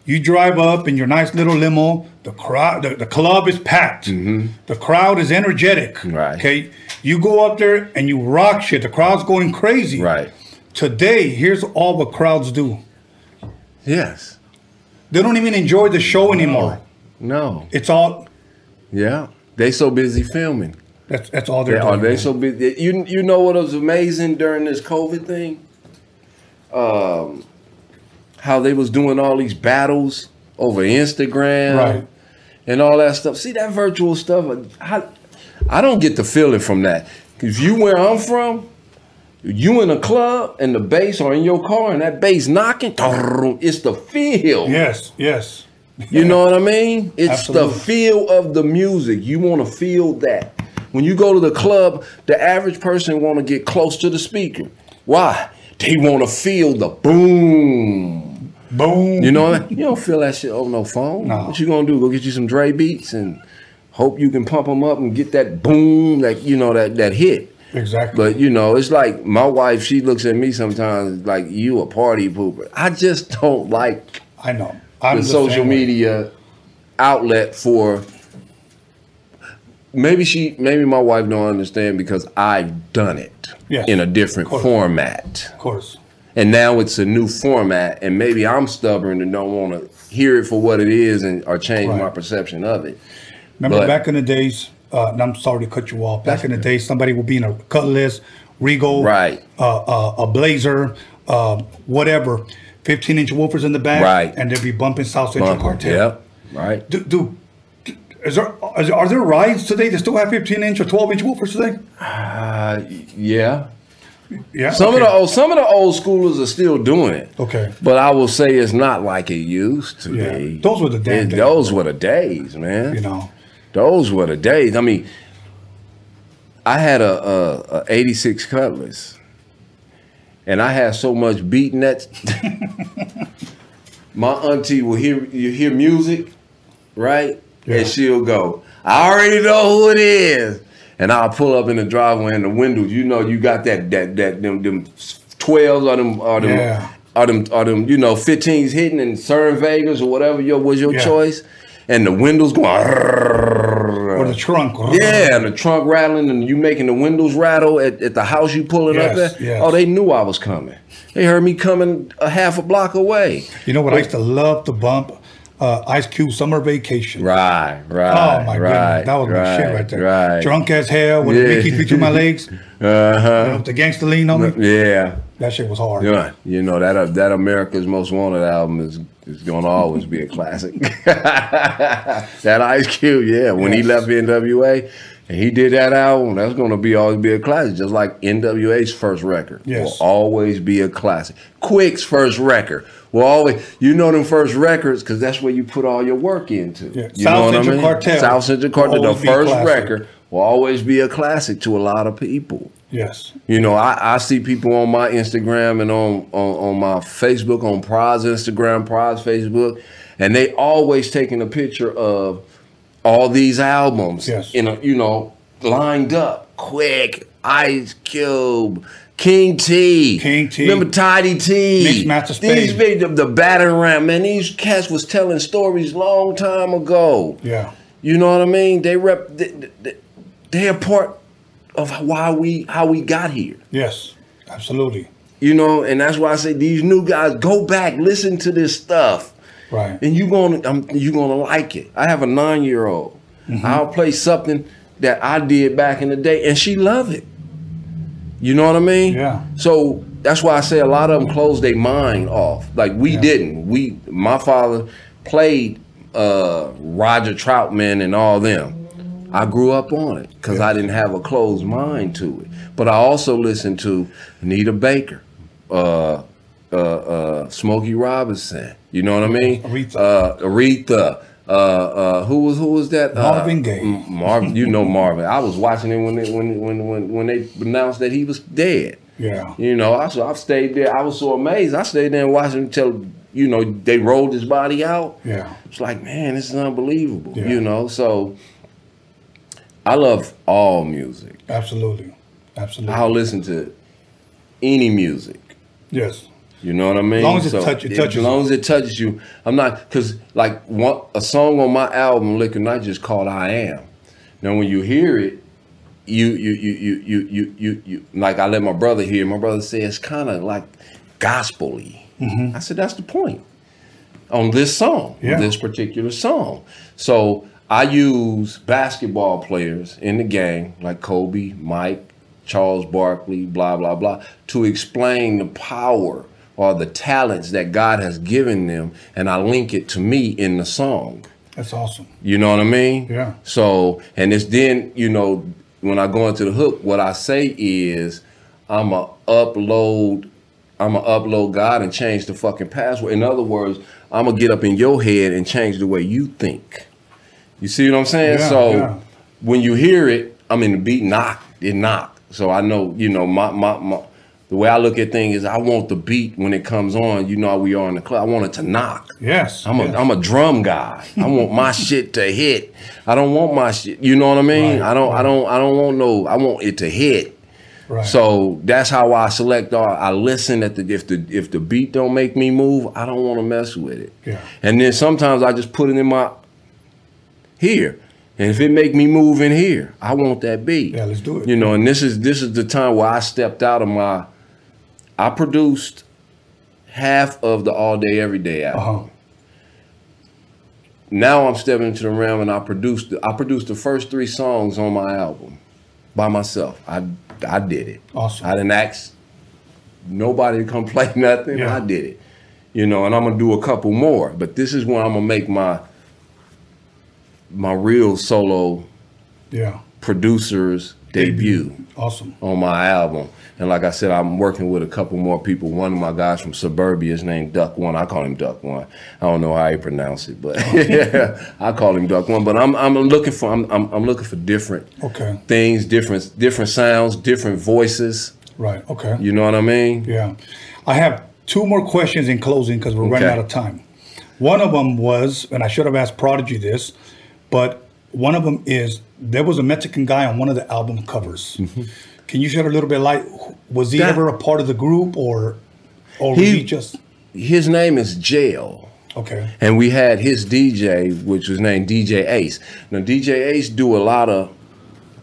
You drive up in your nice little limo. The crowd, the, the club is packed. The crowd is energetic. Mm-hmm. Right. Okay. You go up there and you rock shit. The crowd's going crazy. Right. Today, here's all what crowds do. Yes. They don't even enjoy the show anymore. No. It's all Yeah. They so busy filming. that's that's all they're They, doing. are they so busy? You you know what was amazing during this COVID thing? Um, how they was doing all these battles over Instagram, Right. and all that stuff. See that virtual stuff? I, I don't get the feeling from that. If you where I'm from, You in a club and the bass or in your car and that bass knocking, it's the feel. Yes, yes. You know what I mean? It's Absolutely. the feel of the music. You want to feel that. When you go to the club, the average person want to get close to the speaker. Why? They want to feel the boom. Boom. You know, you don't feel that shit over no phone. No. What you gonna do? Go get you some Dre beats and hope you can pump them up and get that boom, like you know that that hit. Exactly. But you know, it's like my wife. She looks at me sometimes like you a party pooper. I just don't like I know. I'm the the social way. media outlet for. Maybe she, maybe my wife don't understand because I've done it Yes, in a different of format, Of course. And now it's a new format, and maybe I'm stubborn and don't want to hear it for what it is and or change my perception of it. Remember But- back in the days, uh, and I'm sorry to cut you off. Back in the days, somebody would be in a Cutlass, Regal, Right. uh, uh, a Blazer, uh, whatever, 15 inch woofers in the back, Right. and they'd be bumping South Central Bumper, Cartel. Yep. Right. Do, do, is there, is, are there rides today that still have 15 inch or 12 inch woofers today? Uh, yeah. Yeah. Some okay. of the old, some of the old schoolers are still doing it. Okay. But I will say it's not like it used to Yeah. be. Those were the days. Those were the days, man. You know. Those were the days. I mean, I had a, a, a 86 Cutlass, and I had so much beating that [laughs] my auntie will hear you hear music, right? Yeah. And she'll go, I already know who it is. And I'll pull up in the driveway and the windows. You know, you got that that that them them twelves or them or them Yeah. or them or them, you know, 15s hitting and Cerwin-Vegas or whatever your was your Yeah. choice. And the windows going Or the trunk. Uh-huh. yeah, and the trunk rattling, and you making the windows rattle at, at the house you pulling up Yes, there. yes. Oh, they knew I was coming. They heard me coming a half a block away. You know what? I used to love to bump uh, Ice Cube Summer Vacation. Right, right. Oh my right, goodness, that was my shit right there. Right. Drunk as hell with Yeah. the Mickey between my legs, Uh huh. with the gangster lean on me. Yeah. That shit was hard. Yeah, you know that uh, that AmeriKKKa's Most Wanted album is is gonna always be a classic. [laughs] that Ice Cube, yeah, when he Yes. left NWA and he did that album, that's gonna be always be a classic, just like NWA's first record Yes. will always be a classic. Quik's first record will always, you know, them first records because that's where you put all your work into. Yeah. You South know what I Central mean? Cartel South Central Cartel, the always be a first record will always be a classic to a lot of people. Yes. You know, I, I see people on my Instagram and on, on, on my Facebook, on Prize Instagram, Prize Facebook, and they always taking a picture of all these albums Yes. in a, you know, lined up. Quik, Ice Cube, King T. King T. Remember Toddy Tee. These big the, the battering ram, man, these cats was telling stories long time ago. Yeah. You know what I mean? They rep they, they are part of why we how we got here. Yes. Absolutely. You know, and that's why I say these new guys go back, listen to this stuff, Right. and you gonna um, you gonna like it. I have a nine year old. Mm-hmm. I'll play something that I did back in the day, and she love it. You know what I mean? Yeah. So that's why I say a lot of them close their mind off. Like we Yeah. didn't. We my father played uh, Roger Troutman and all them. I grew up on it because I didn't have a closed mind to it. But I also listened to Anita Baker, uh, uh, uh, Smokey Robinson. You know what I mean? Aretha. Uh, Aretha. Uh, uh, who was who was that? Marvin uh, Gaye. M- Marvin, you know Marvin. I was watching it when they, when when when when they announced that he was dead. Yeah. You know, I so I've stayed there. I was so amazed. I stayed there and watched him until you know they rolled his body out. Yeah. It's like, man, this is unbelievable. Yeah. You know, so I love all music. Absolutely. Absolutely. I'll listen to any music. yes. You know what I mean? Long as it touch- it touches As long as it touches you, I'm not because like one a song on my album, Liquor Night, just called "I Am." Now, when you hear it, you you you you you you you, you like I let my brother hear. My brother said it's kind of like gospel-y. Mm-hmm. I said that's the point on this song, Yeah. this particular song. So I use basketball players in the game like Kobe, Mike, Charles Barkley, blah blah blah, to explain the power or the talents that God has given them, and I link it to me in the song. That's awesome. You know what I mean? Yeah. So, and it's then, you know, when I go into the hook, what I say is, I'm a upload. I'm a upload God and change the fucking password. In other words, I'm gonna get up in your head and change the way you think. You see what I'm saying? Yeah, so yeah. when you hear it, I mean the beat knock, it knock. So I know, you know, my my my the way I look at things is I want the beat when it comes on, you know how we are in the club. I want it to knock. Yes. I'm a yes. am a drum guy. I want my [laughs] shit to hit. I don't want my shit. You know what I mean? Right, I don't. I don't. I don't want no. I want it to hit. right. So that's how I select. All I listen at the if the if the beat don't make me move, I don't want to mess with it. Yeah. And then sometimes I just put it in my here. And if it make me move in here, I want that beat. Yeah, let's do it. You know, and this is this is the time where I stepped out of my. I produced half of the all day every day album uh-huh. now I'm stepping into the realm and I produced I produced the first three songs on my album by myself. I I did it. Awesome. I didn't ask nobody to come [laughs] play nothing. Yeah. I did it. You know, and I'm gonna do a couple more. But this is when I'm gonna make my my real solo Yeah. producer's debut Awesome. on my album. And like I said, I'm working with a couple more people. One of my guys from Suburbia is named Duck One. I call him Duck One. I don't know how you pronounce it, but [laughs] I call him Duck One. But I'm I'm looking for I'm I'm, I'm looking for different Okay. things, different different sounds, different voices. Right. Okay. You know what I mean? Yeah. I have two more questions in closing because we're running out of time. One of them was, and I should have asked Prodigy this, but one of them is there was a Mexican guy on one of the album covers. Can you shed a little bit of light? Was he Mm-hmm. That- ever a part of the group or or was He- he just His name is Jail. okay? And we had his DJ, which was named DJ Ace. Now DJ Ace do a lot of,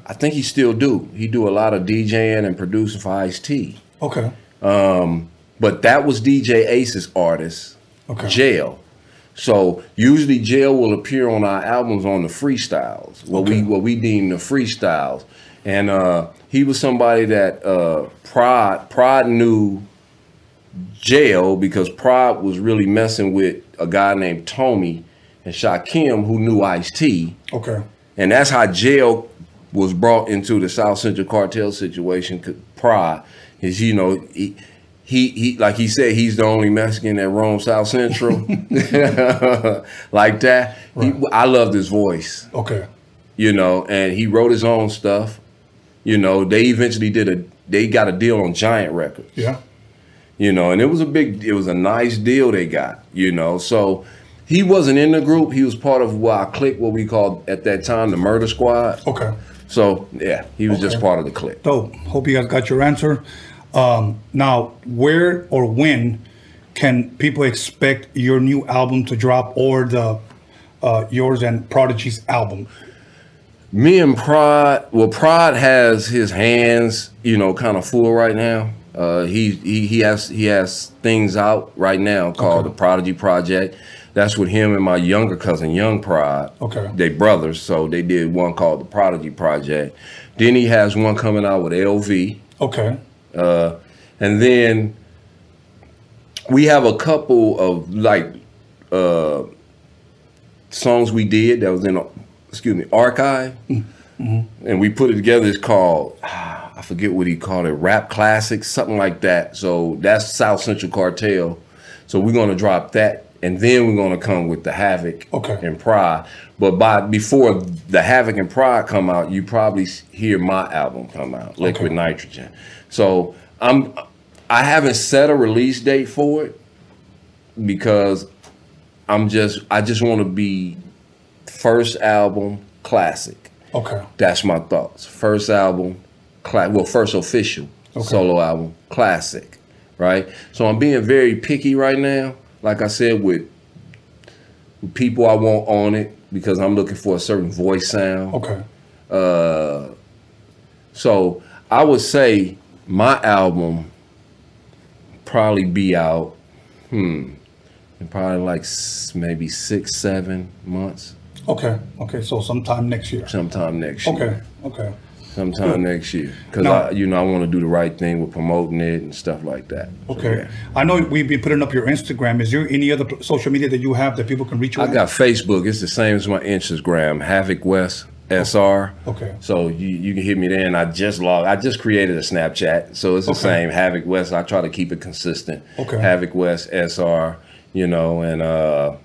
I think he still do. He do a lot of DJing and producing for Ice T. Okay. Um, but that was DJ Ace's artist, Okay. Jail. So usually Jail will appear on our albums on the freestyles, what we what we deem the freestyles. And uh, he was somebody that uh, Prod Prod knew Jail because Prod was really messing with a guy named Tommy and Shakim who knew Ice T. Okay. And that's how jail was brought into the South Central cartel situation. Pride is, you know, he, he, he, like he said, he's the only Mexican that roams South Central, [laughs] [laughs] like that. He, I loved his voice, Okay. you know, and he wrote his own stuff. You know, they eventually did a, they got a deal on Giant Records Yeah. you know, and it was a big, it was a nice deal they got, you know. So he wasn't in the group; he was part of what I clicked, what we called at that time the Murder Squad. Okay. So yeah, he was just part of the clique. Dope. Hope you guys got your answer. Um, now, where or when can people expect your new album to drop or the uh, yours and Prodigy's album? Me and Prod, well, Prod has his hands, you know, kind of full right now. Uh, he he he has he has things out right now called Okay. the Prodigy Project. That's with him and my younger cousin, Young Prod. Okay. They brothers, so they did one called the Prodigy Project. Then he has one coming out with LV. Okay. Uh, and then we have a couple of like uh, songs we did that was in, excuse me, archive, and we put it together. It's called I forget what he called it, rap classics, something like that. So that's South Central Cartel. So we're gonna drop that, and then we're gonna come with the Havoc Okay. and Pride. But by before the Havoc and Pride come out, you probably hear my album come out, Liquid Okay. Nitrogen. So I'm I haven't set a release date for it because I'm just I just want to be first album classic. Okay. That's my thoughts. First album, cla- well, first official Okay. solo album, classic, right? So I'm being very picky right now. Like I said, with, with people I want on it because I'm looking for a certain voice sound. Okay. Uh, so I would say my album probably be out, hmm, in probably like s- maybe six, seven months, Okay. Okay. So sometime next year. sometime next year. Okay. Okay. sometime next year because Now- I, you know, I want to do the right thing with promoting it and stuff like that. So, Okay. yeah. I know we've been putting up your Instagram. Is there any other pl- social media that you have that people can reach you I at? got Facebook. It's the same as my Instagram. Havoc West SR. Okay. So you, you can hit me there, and I just logged. I just created a Snapchat, so it's the Okay. same Havoc West. I try to keep it consistent. Okay. Havoc West SR, you know, and uh,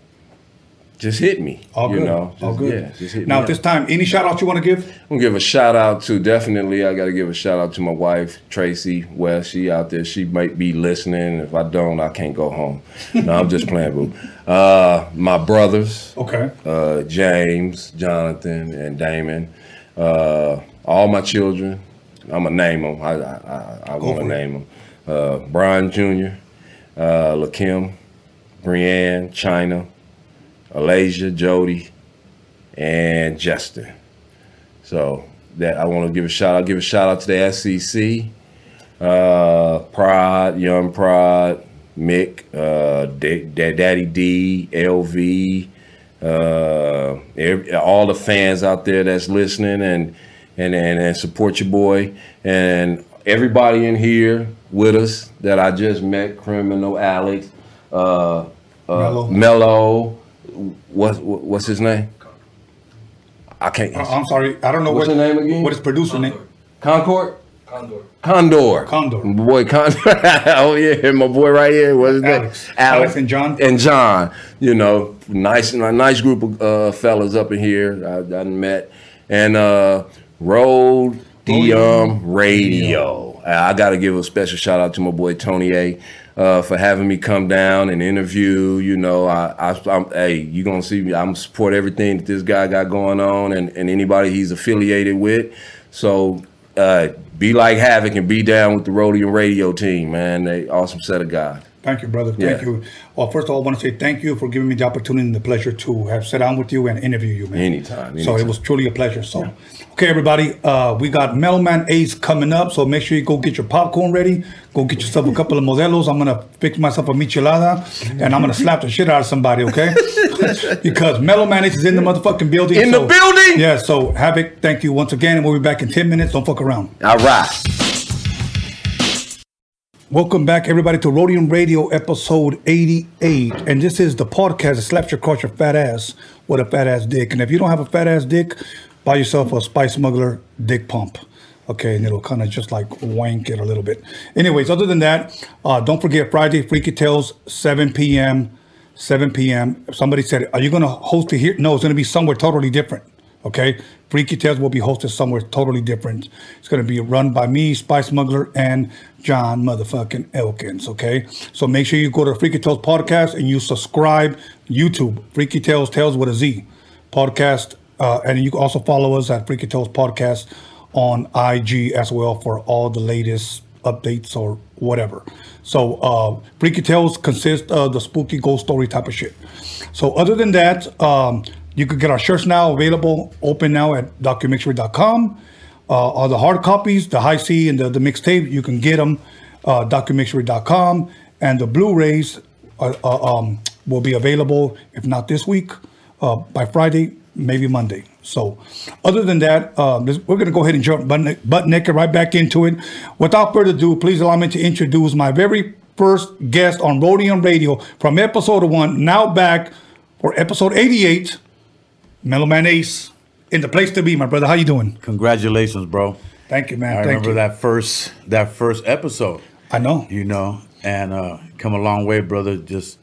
just hit me. All you good. know, All good. Yeah, just hit now, me at this time, any shout out you want to give? I'm gonna give a shout out to definitely. I got to give a shout out to my wife Tracy West. She out there. She might be listening. If I don't, I can't go home. No, I'm just playing, boo. Uh, my brothers, Okay. uh, James, Jonathan, and Damon. Uh, all my children. I'm gonna name them. I I, I, I want to name them. Uh, Brian Jr., uh, Lakim, Brianne, China, Alasia, Jody, and Justin. So that I want to give a shout out. Give a shout out to the SCC, uh, Prod, Young Prod, Mick, uh, Da- Da- Daddy D, LV, uh, every, all the fans out there that's listening and and and, and support your boy and everybody in here with us that I just met, Criminal Alex, uh, uh, Mello. Mello, what, what what's his name? I can't. I- I'm sorry. I don't know What's what, her name again? what is producer name. Concord? Condor. Condor. My boy Condor. [laughs] oh yeah, my boy right here. What's his name? Alex. Alex and John. And John. You know, nice, and a nice group of uh, fellas up in here. I, I met and uh, Road DM Radio. I got to give a special shout out to my boy Tony A. Uh, for having me come down and interview, you know, I, I, I'm, hey, you gonna see me. I'm support everything that this guy got going on, and, and anybody he's affiliated with. So uh, be like Havoc and be down with the Roadium Radio team, man. They awesome set of guys. Thank you, brother. Thank Yeah. you. Well, first of all, I want to say thank you for giving me the opportunity and the pleasure to have sat down with you and interview you, man. Anytime, So it was truly a pleasure. So, okay, everybody, uh, we got Mellow Man Ace coming up. So make sure you go get your popcorn ready. Go get yourself a couple of modelos. I'm gonna fix myself a michelada, and I'm gonna slap the shit out of somebody. Okay? [laughs] because Mellow Man Ace is in the motherfucking building. In the building? Yeah. So Havoc, thank you once again, and we'll be back in ten minutes. Don't fuck around. All right. Welcome back, everybody, to Roadium Radio episode 88. And this is the podcast that slaps your your fat ass with a fat ass dick. And if you don't have a fat ass dick, buy yourself a Spice Smuggler dick pump. Okay, and it'll kind of just like wank it a little bit. Anyways, other than that, uh, don't forget Friday, Freaky Tales, 7 p.m. 7 p.m. Somebody said, Are you going to host it here? No, it's going to be somewhere totally different. Okay, Freaky Tales will be hosted somewhere totally different. It's going to be run by me, Spice Smuggler, and John motherfucking Elkins. Okay, so make sure you go to Freaky Tales podcast and you subscribe YouTube Freaky Tales Tales with a Z podcast, uh, and you can also follow us at Freaky Tales podcast on IG as well for all the latest updates or whatever. So uh, Freaky Tales consists of the spooky ghost story type of shit. So other than that, um, you could get our shirts now available, open now at documixery.com. Uh, all the hard copies, the Hi-C and the, the mixtape, you can get them uh. And the Blu-rays uh, uh, um, will be available, if not this week, uh, by Friday, maybe Monday. So, other than that, um, we're going to go ahead and jump butt, butt naked right back into it. Without further ado, please allow me to introduce my very first guest on Roadium Radio from episode one, now back for episode 88, Mellow Man Ace. In the place to be, my brother. How you doing? Congratulations, bro. Thank you, man. I Thank remember you. that first that first episode, I know. you know, and uh come a long way, brother. Just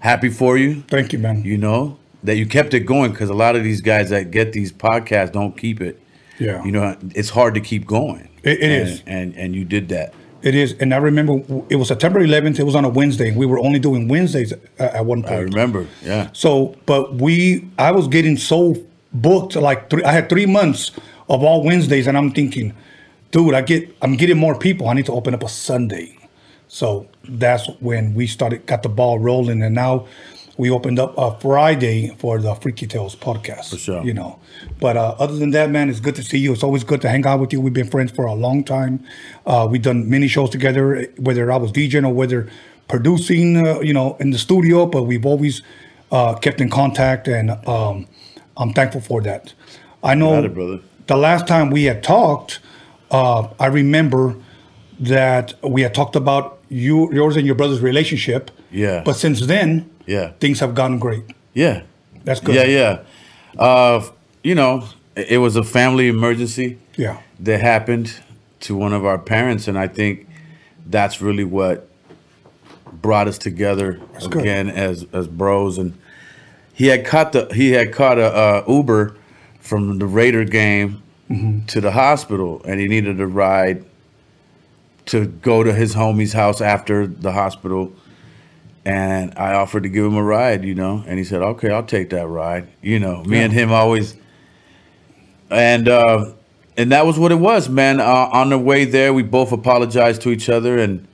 happy for you, Thank you, man. you know, that you kept it going because a lot of these guys that get these podcasts don't keep it. Yeah. You know, it's hard to keep going. It- it and, is. And and you did that. It is, and I remember it was September 11th. It was on a Wednesday. We were only doing Wednesdays at, at one point. I remember. Yeah. So, but we, I was getting so booked. Like three, I had three months of all Wednesdays, and I'm thinking, dude, I get, I'm getting more people. I need to open up a Sunday. So that's when we started, got the ball rolling, and now we opened up a Friday for the Freaky Tales podcast. For sure. You know, but uh, other than that, man, it's good to see you. It's always good to hang out with you. We've been friends for a long time. Uh, we've done many shows together, whether I was DJing or whether producing, uh, you know, in the studio. But we've always uh, kept in contact, and um, I'm thankful for that. I know it, brother. the last time we had talked, uh, I remember that we had talked about you, yours and your brother's relationship. Yeah. But since then, Yeah. things have gotten great. Yeah. That's good. Yeah, yeah. Uh, you know, it was a family emergency Yeah. that happened to one of our parents, and I think that's really what brought us together good. again as as bros. And he had caught the he had caught a uh, Uber from the Raider game Mm-hmm. to the hospital, and he needed a ride to go to his homie's house after the hospital. And I offered to give him a ride, you know, and he said, "Okay, I'll take that ride." You know, me Yeah. and him always, and uh, and that was what it was, man. Uh, on the way there, we both apologized to each other, and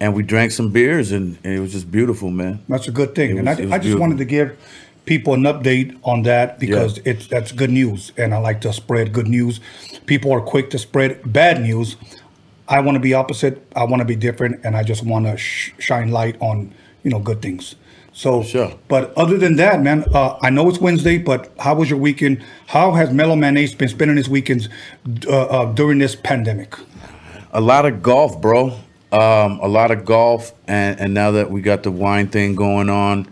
and we drank some beers, and, and it was just beautiful, man. That's a good thing. It and was- I, I just beautiful. wanted to give people an update on that because Yeah. it's that's good news. And I like to spread good news. People are quick to spread bad news. I want to be opposite. I want to be different. And I just want to sh- shine light on, you know, good things. So, Sure. but other than that, man, uh, I know it's Wednesday, but how was your weekend? How has Mellow Man Ace been spending his weekends uh, uh, during this pandemic? A lot of golf, bro. Um, a lot of golf, and and now that we got the wine thing going on,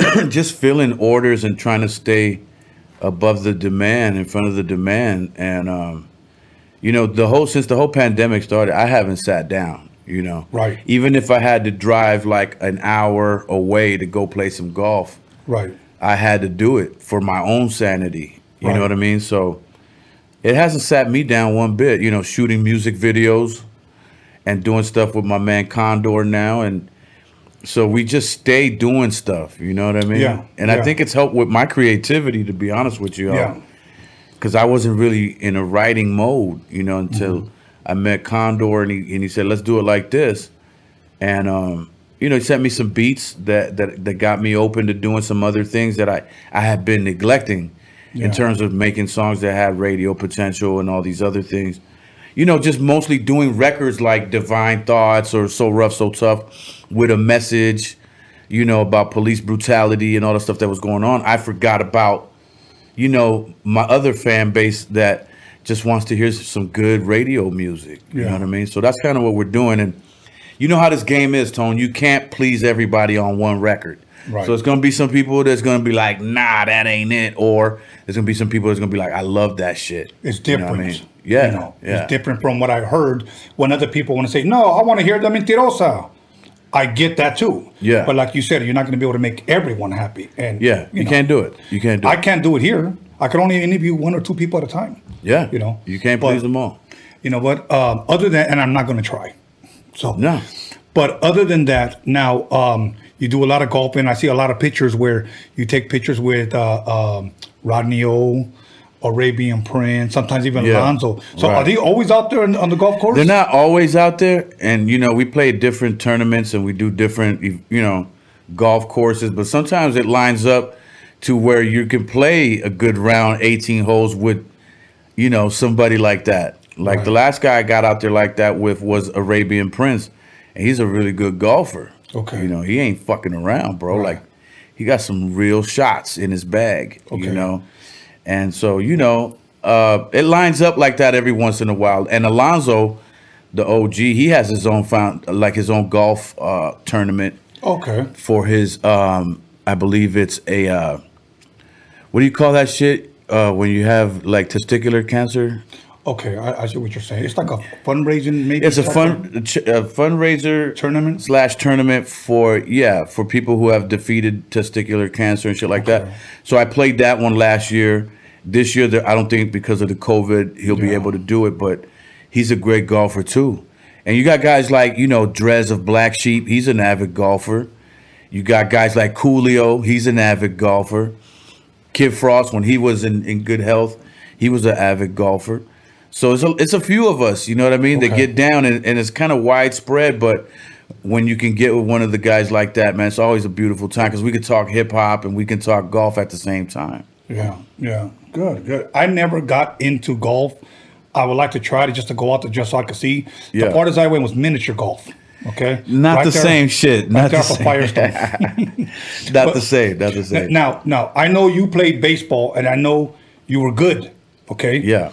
[clears throat] just filling orders and trying to stay above the demand, in front of the demand, and um, you know, the whole since the whole pandemic started, I haven't sat down. You know, Right. Even if I had to drive like an hour away to go play some golf, Right. I had to do it for my own sanity. You Right. know what I mean? So it hasn't sat me down one bit, you know, shooting music videos and doing stuff with my man Condor now. And so we just stay doing stuff, you know what I mean? Yeah, And yeah. I think it's helped with my creativity, to be honest with you. Yeah. Because I wasn't really in a writing mode, you know, until Mm-hmm. I met Condor and he, and he said, let's do it like this. And, um, you know, he sent me some beats that, that, that got me open to doing some other things that I, I had been neglecting Yeah. in terms of making songs that had radio potential and all these other things. You know, just mostly doing records like Divine Thoughts or So Rough, So Tough with a message, you know, about police brutality and all the stuff that was going on. I forgot about, you know, my other fan base that just wants to hear some good radio music. You Yeah. know what I mean? So that's kind of what we're doing. And you know how this game is, Tone. You can't please everybody on one record. Right. So it's gonna be some people that's gonna be like, nah, that ain't it. Or there's gonna be some people that's gonna be like, I love that shit. It's You know different. I mean? Yeah. You know, yeah. It's different from what I heard when other people want to say, no, I want to hear the mentirosa. I get that too. Yeah. But like you said, you're not going to be able to make everyone happy. And Yeah. You, know, can't do it. You can't do I it. can't do it here. I can only interview one or two people at a time. Yeah. You know, You can't but- please them all. You know what? Um, other than, and I'm not going to try. So No. But other than that, now um, you do a lot of golfing. I see a lot of pictures where you take pictures with uh, um, Rodney O, Arabian Prince, sometimes even Yeah. Alonzo. So are they always out there on, the golf course? They're not always out there, and you know we play different tournaments and we do different, you know, golf courses. But sometimes it lines up to where you can play a good round, eighteen holes with, you know, somebody like that. Like the last guy I got out there like that with was Arabian Prince, and he's a really good golfer. Okay. you know he ain't fucking around, bro. Like he got some real shots in his bag. Okay. You know, and so you know, uh, it lines up like that every once in a while. And Alonzo, the OG, he has his own found like his own golf uh, tournament Okay. for his. Um, I believe it's a. Uh, what do you call that shit uh, when you have like testicular cancer? Okay. I, I see what you're saying. It's like a fundraising, maybe. It's a fun a ch- a fundraiser Tournament? slash tournament for yeah for people who have defeated testicular cancer and shit like that. So I played that one last year. This year, there- I don't think because of the COVID he'll be able to do it, but he's a great golfer too. And you got guys like you know Dres of Black Sheep. He's an avid golfer. You got guys like Coolio. He's an avid golfer. Kid Frost, when he was in, in good health, he was an avid golfer. So it's a, it's a few of us, you know what I mean, that get down, and, and it's kind of widespread. But when you can get with one of the guys like that, man, it's always a beautiful time because we can talk hip hop and we can talk golf at the same time. Yeah, yeah, good, good. I never got into golf. I would like to try to just to go out there just so I could see. Yeah. The farthest I went was miniature golf. Okay, Not Right the there- same shit. Right [laughs] Not the same. Firestone. Not the same. Not the same. now, now I know you played baseball, and I know you were good. Okay. Yeah.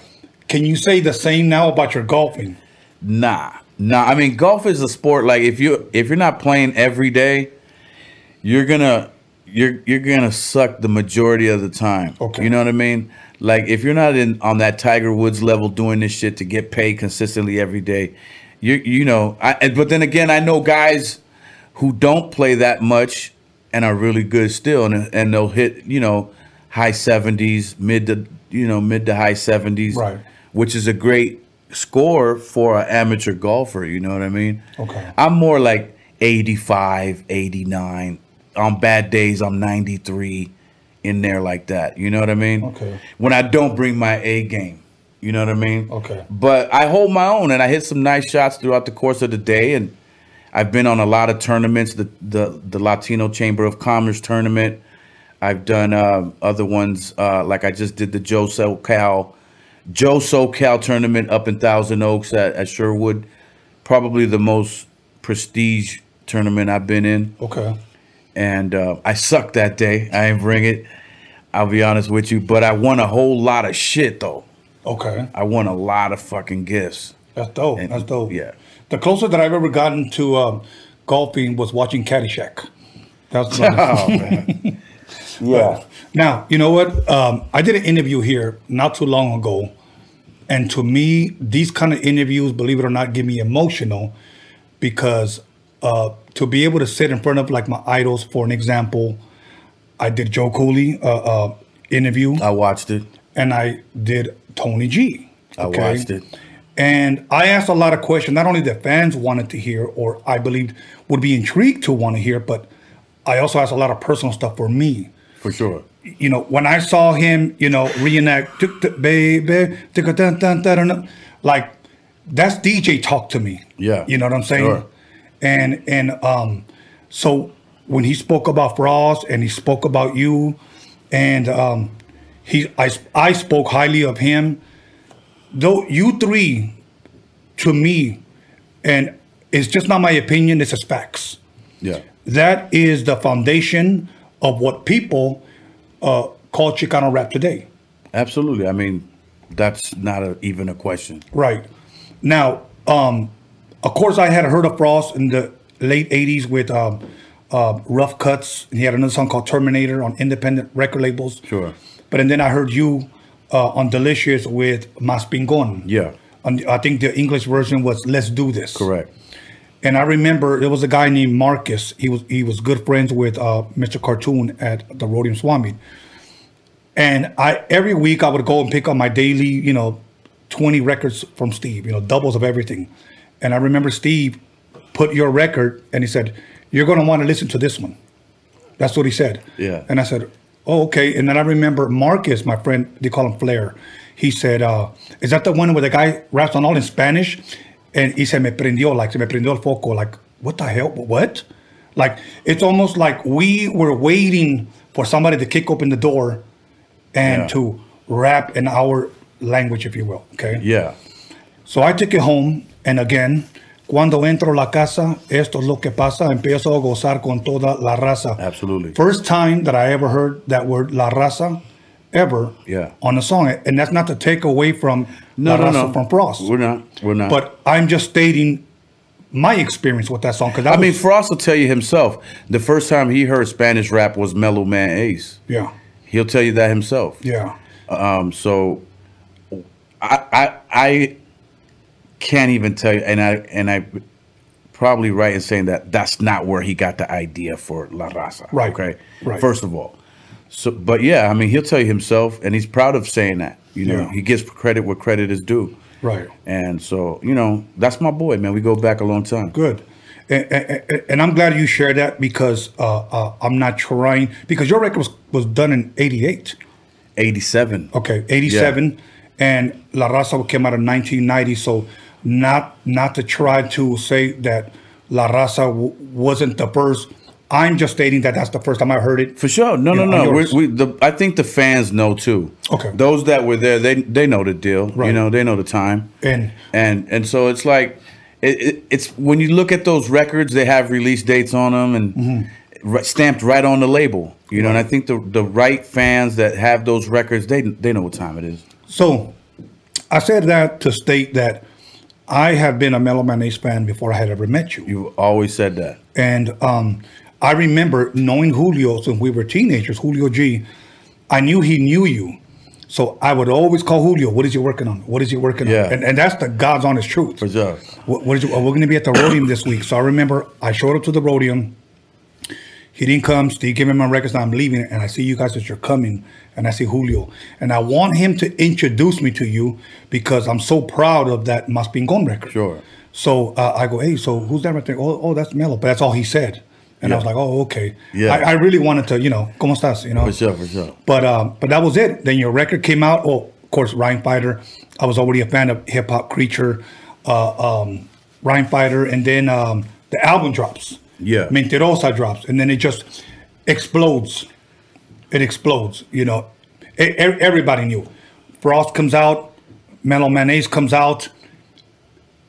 Can you say the same now about your golfing? Nah, nah. I mean, golf is a sport. Like if you if you're not playing every day, you're gonna you're you're gonna suck the majority of the time. Okay. You know what I mean? Like if you're not in on that Tiger Woods level doing this shit to get paid consistently every day, you you know. I, but then again, I know guys who don't play that much and are really good still, and and they'll hit you know high seventies, mid to you know mid to high seventies, Right. Which is a great score for an amateur golfer. You know what I mean? Okay. I'm more like 85, 89. On bad days, I'm 93 in there like that. You know what I mean? Okay. When I don't bring my A game. You know what I mean? Okay. But I hold my own and I hit some nice shots throughout the course of the day and I've been on a lot of tournaments, the the, the Latino Chamber of Commerce tournament. I've done um, other ones uh, like I just did the Joe SoCal Joe SoCal tournament up in Thousand Oaks at, at Sherwood. Probably the most prestige tournament I've been in Okay. and uh, I sucked that day. I didn't bring it. I'll be honest with you, but I won a whole lot of shit though. Okay. I won a lot of fucking gifts. That's dope. And- That's dope. yeah. The closest that I've ever gotten to um, golfing was watching Caddyshack. That's [laughs] Oh man. [laughs] yeah. Now, you know what? Um, I did an interview here not too long ago. And to me, these kind of interviews, believe it or not, get me emotional because uh, to be able to sit in front of like my idols, for an example, I did Joe Cooley uh, uh, interview I watched it. and I did Tony G. I watched it. And I asked a lot of questions, not only that fans wanted to hear or I believed would be intrigued to want to hear, but I also asked a lot of personal stuff for me. For sure. You know, when I saw him, you know, reenact "Tuk Tuk Baby, tuk dun dun dun dun," like that's DJ talk to me. Yeah. You know what I'm saying? Sure. And and um so when he spoke about Frost and he spoke about you and um he I I spoke highly of him though you three to me and it's just not my opinion it's just facts Yeah. that is the foundation of what people uh, call chicano rap today Absolutely. I mean, that's not a, even a question. right now um of course i had heard of frost in the late 80s with um uh, rough cuts and he had another song called terminator on independent record labels Sure. but and then i heard you uh, on delicious with mas pingon Yeah. and i think the english version was let's do this Correct. And I remember there was a guy named Marcus. He was he was good friends with uh, Mr. Cartoon at the Roadium Swami. And I every week I would go and pick up my daily, you know, 20 records from Steve, you know, doubles of everything. And I remember Steve put your record and he said, You're gonna want to listen to this one. That's what he said. Yeah. And I said, Oh, okay. And then I remember Marcus, my friend, they call him Flair. He said, uh, is that the one where the guy raps on all in Spanish? And he said, me prendió, like, se me prendió el foco. Like, what the hell? What? Like, it's almost like we were waiting for somebody to kick open the door and Yeah. to rap in our language, if you will. Okay. Yeah. So I took it home, and again, cuando entro la casa, esto es lo que pasa, empiezo a gozar con toda la raza. Absolutely. First time that I ever heard that word la raza, ever, Yeah. on a song, and that's not to take away from No, no, no. from Frost. We're not. We're not. But I'm just stating my experience with that song because I mean, Frost will tell you himself. The first time he heard Spanish rap was Mellow Man Ace. yeah, He'll tell you that himself. yeah, Um, so I, I I can't even tell you, and I and I probably right in saying that that's not where he got the idea for La Raza. Right, Okay. right. First of all, so but yeah, I mean he'll tell you himself, and he's proud of saying that. You know, Yeah. he gives credit where credit is due. right. And so you know that's my boy, man. We go back a long time. Good. And, and, and I'm glad you shared that because uh, uh, I'm not trying because your record was, was done in '88. Eighty-seven. Okay, 87 and La Raza came out in 1990 so not not to try to say that La Raza w- wasn't the first I'm just stating that that's the first time I heard it. For sure. No, no, know, no. We, we, the, I think the fans know too. Okay. Those that were there, they they know the deal. Right. You know, they know the time. And and and so it's like it, it, it's when you look at those records, they have release dates on them and Mm-hmm. ri- stamped right on the label. You know, and I think the the right fans that have those records, they they know what time it is. so I said that to state that I have been a Mellow Man Ace fan before I had ever met you. You've always said that. And um, I remember knowing Julio since we were teenagers, Julio G. I knew he knew you So I would always call Julio. What is you working on? What is you working Yeah. on? And, and that's the God's honest truth. For sure. What, what is you, we're going to be at the Roadium this week. So I remember I showed up to the Roadium. He didn't come. Steve gave me my records. Now I'm leaving, and I see you guys as you're coming, and I see Julio, and I want him to introduce me to you because I'm so proud of that Mas Pingon record. Sure. So uh, I go, hey, so who's that right there? Oh, oh, that's Mello. But that's all he said, and I was like, oh, okay. Yeah. I, I really wanted to, you know, ¿cómo estás? You know. For sure, for sure. But um, but that was it. Then your record came out. Oh, of course, Rhyme Fighter. I was already a fan of Hip Hop Creature, uh, um, Rhyme Fighter, and then um, the album drops. Yeah. Mentirosa drops, and then it just explodes. It explodes. You know, e- everybody knew. Frost comes out, Mellow Man Ace comes out.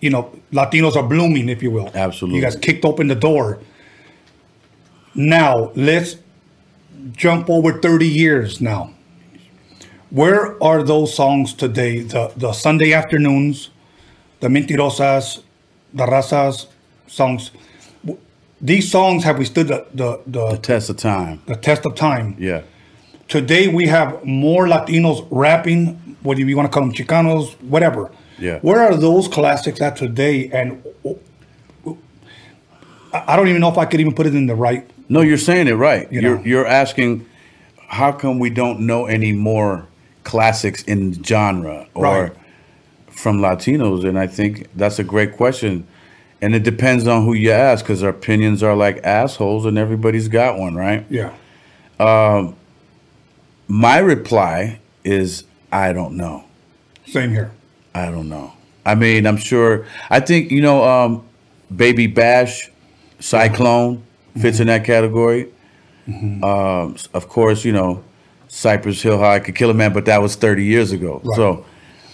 You know, Latinos are blooming, if you will. Absolutely. You guys kicked open the door. Now let's jump over 30 years now. Where are those songs today? The the Sunday afternoons, the Mentirosas, the Razas songs. These songs have withstood the, the, the, Test of time. the test of time. Yeah. Today we have more Latinos rapping, whether you want to call them Chicanos, whatever. Yeah. Where are those classics at today? And I don't even know if I could even put it in the right. No, you're saying it right. You are you're asking how come we don't know any more classics in genre or Right. from Latinos? And I think that's a great question. And it depends on who you ask because our opinions are like assholes and everybody's got one, right? Yeah. Um, My reply is I don't know. Same here. I don't know. I mean, I'm sure. I think you know, um, Baby Bash, Cyclone fits in that category. Um, s- of course, you know, Cypress Hill High could kill a man, but that was 30 years ago. Right. So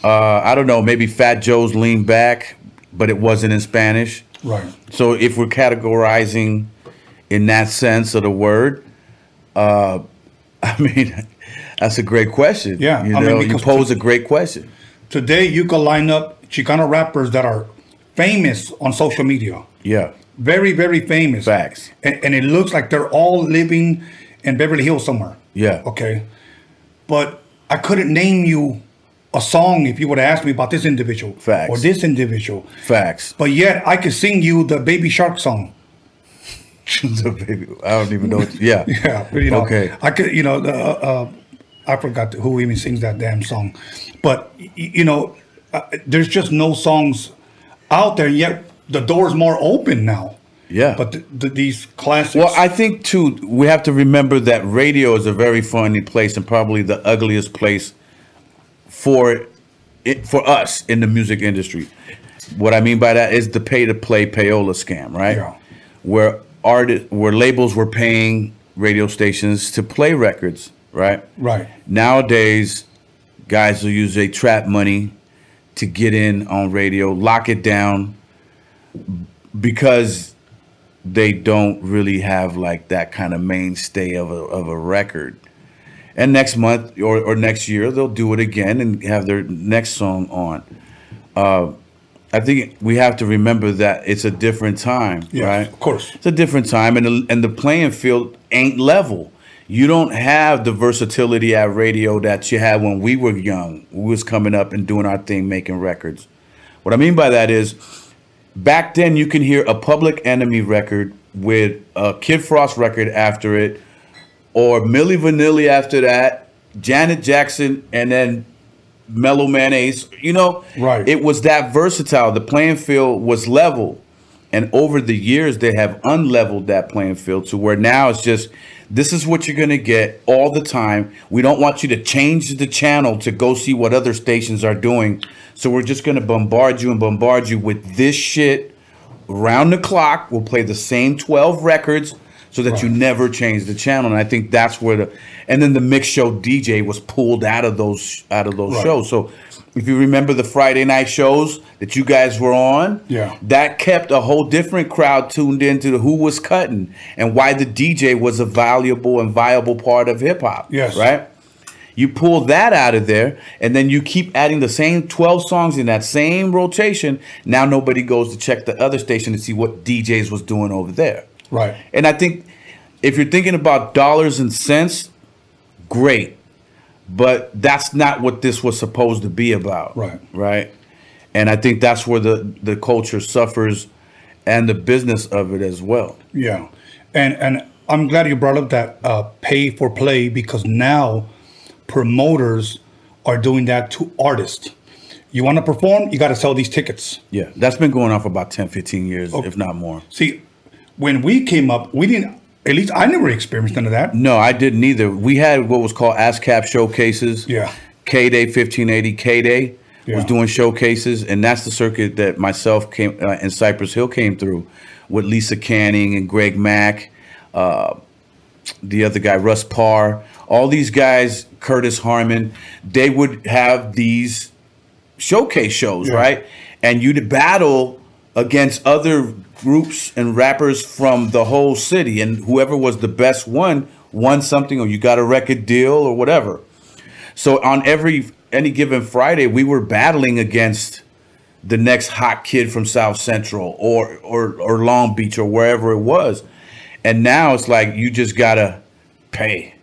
uh, I don't know. Maybe Fat Joe's Lean Back, but it wasn't in Spanish. Right. So if we're categorizing in that sense of the word, uh, [laughs] I mean, that's a great question. Yeah, you I mean, know, you pose a great question. Today you can line up Chicano rappers that are famous on social media. Yeah. Very, very famous. Facts. And, and it looks like they're all living in Beverly Hills somewhere. Yeah. Okay. But I couldn't name you a song if you would have asked me about this individual Facts. or this individual. Facts. But yet I could sing you the Baby Shark song. [laughs] So, baby, I don't even know. What, yeah. [laughs] Yeah, you know, Okay. I could, you know, uh, uh, I forgot who even sings that damn song, but you know, uh, there's just no songs out there yet. The door's more open now. Yeah. But th- th- these classics. Well, I think too we have to remember that radio is a very funny place and probably the ugliest place for it for us in the music industry. What I mean by that is the pay to play payola scam, right? Yeah. Where artist where labels were paying radio stations to play records, right? right, Nowadays, guys will use a trap money to get in on radio, lock it down because they don't really have like that kind of mainstay of a, of a record. And next month or, or next year, they'll do it again and have their next song on. Uh, I think we have to remember that it's a different time, yeah, right? of course, It's a different time, and the, and the playing field ain't level. You don't have the versatility at radio that you had when we were young. We was coming up and doing our thing, making records. What I mean by that is, back then you can hear a Public Enemy record with a Kid Frost record after it, or Milli Vanilli after that, Janet Jackson, and then Mellow Man Ace. You know, Right. It was that versatile. The playing field was level, and over the years they have unleveled that playing field to where now it's just this is what you're gonna get all the time. We don't want you to change the channel to go see what other stations are doing. So we're just gonna bombard you and bombard you with this shit round the clock. We'll play the same 12 records so that you never change the channel. And I think that's where the and then the mix show DJ was pulled out of those out of those Right. shows. So if you remember the Friday night shows that you guys were on, Yeah. that kept a whole different crowd tuned into the who was cutting and why the DJ was a valuable and viable part of hip hop. Yes. Right? You pull that out of there, and then you keep adding the same 12 songs in that same rotation. Now nobody goes to check the other station to see what DJs was doing over there. right, And I think if you're thinking about dollars and cents, great. but that's not what this was supposed to be about. Right. Right. And I think that's where the the culture suffers, and the business of it as well. Yeah, and and I'm glad you brought up that uh, pay for play because now promoters are doing that to artists. You want to perform, you got to sell these tickets. Yeah, that's been going on for about 10, 15 years, if not more. See, when we came up, we didn't. At least I never experienced none of that. No, I didn't either. We had what was called ASCAP showcases. Yeah. K Day 1580 K Day was doing showcases, and that's the circuit that myself came uh, and Cypress Hill came through with Lisa Canning and Greg Mack, uh, the other guy Russ Parr, all these guys, Curtis Harmon. They would have these showcase shows, Yeah. right? And you'd battle against other groups and rappers from the whole city, and whoever was the best one won something, or you got a record deal, or whatever. So on every any given Friday, we were battling against the next hot kid from South Central or or or Long Beach or wherever it was. And now it's like you just gotta pay.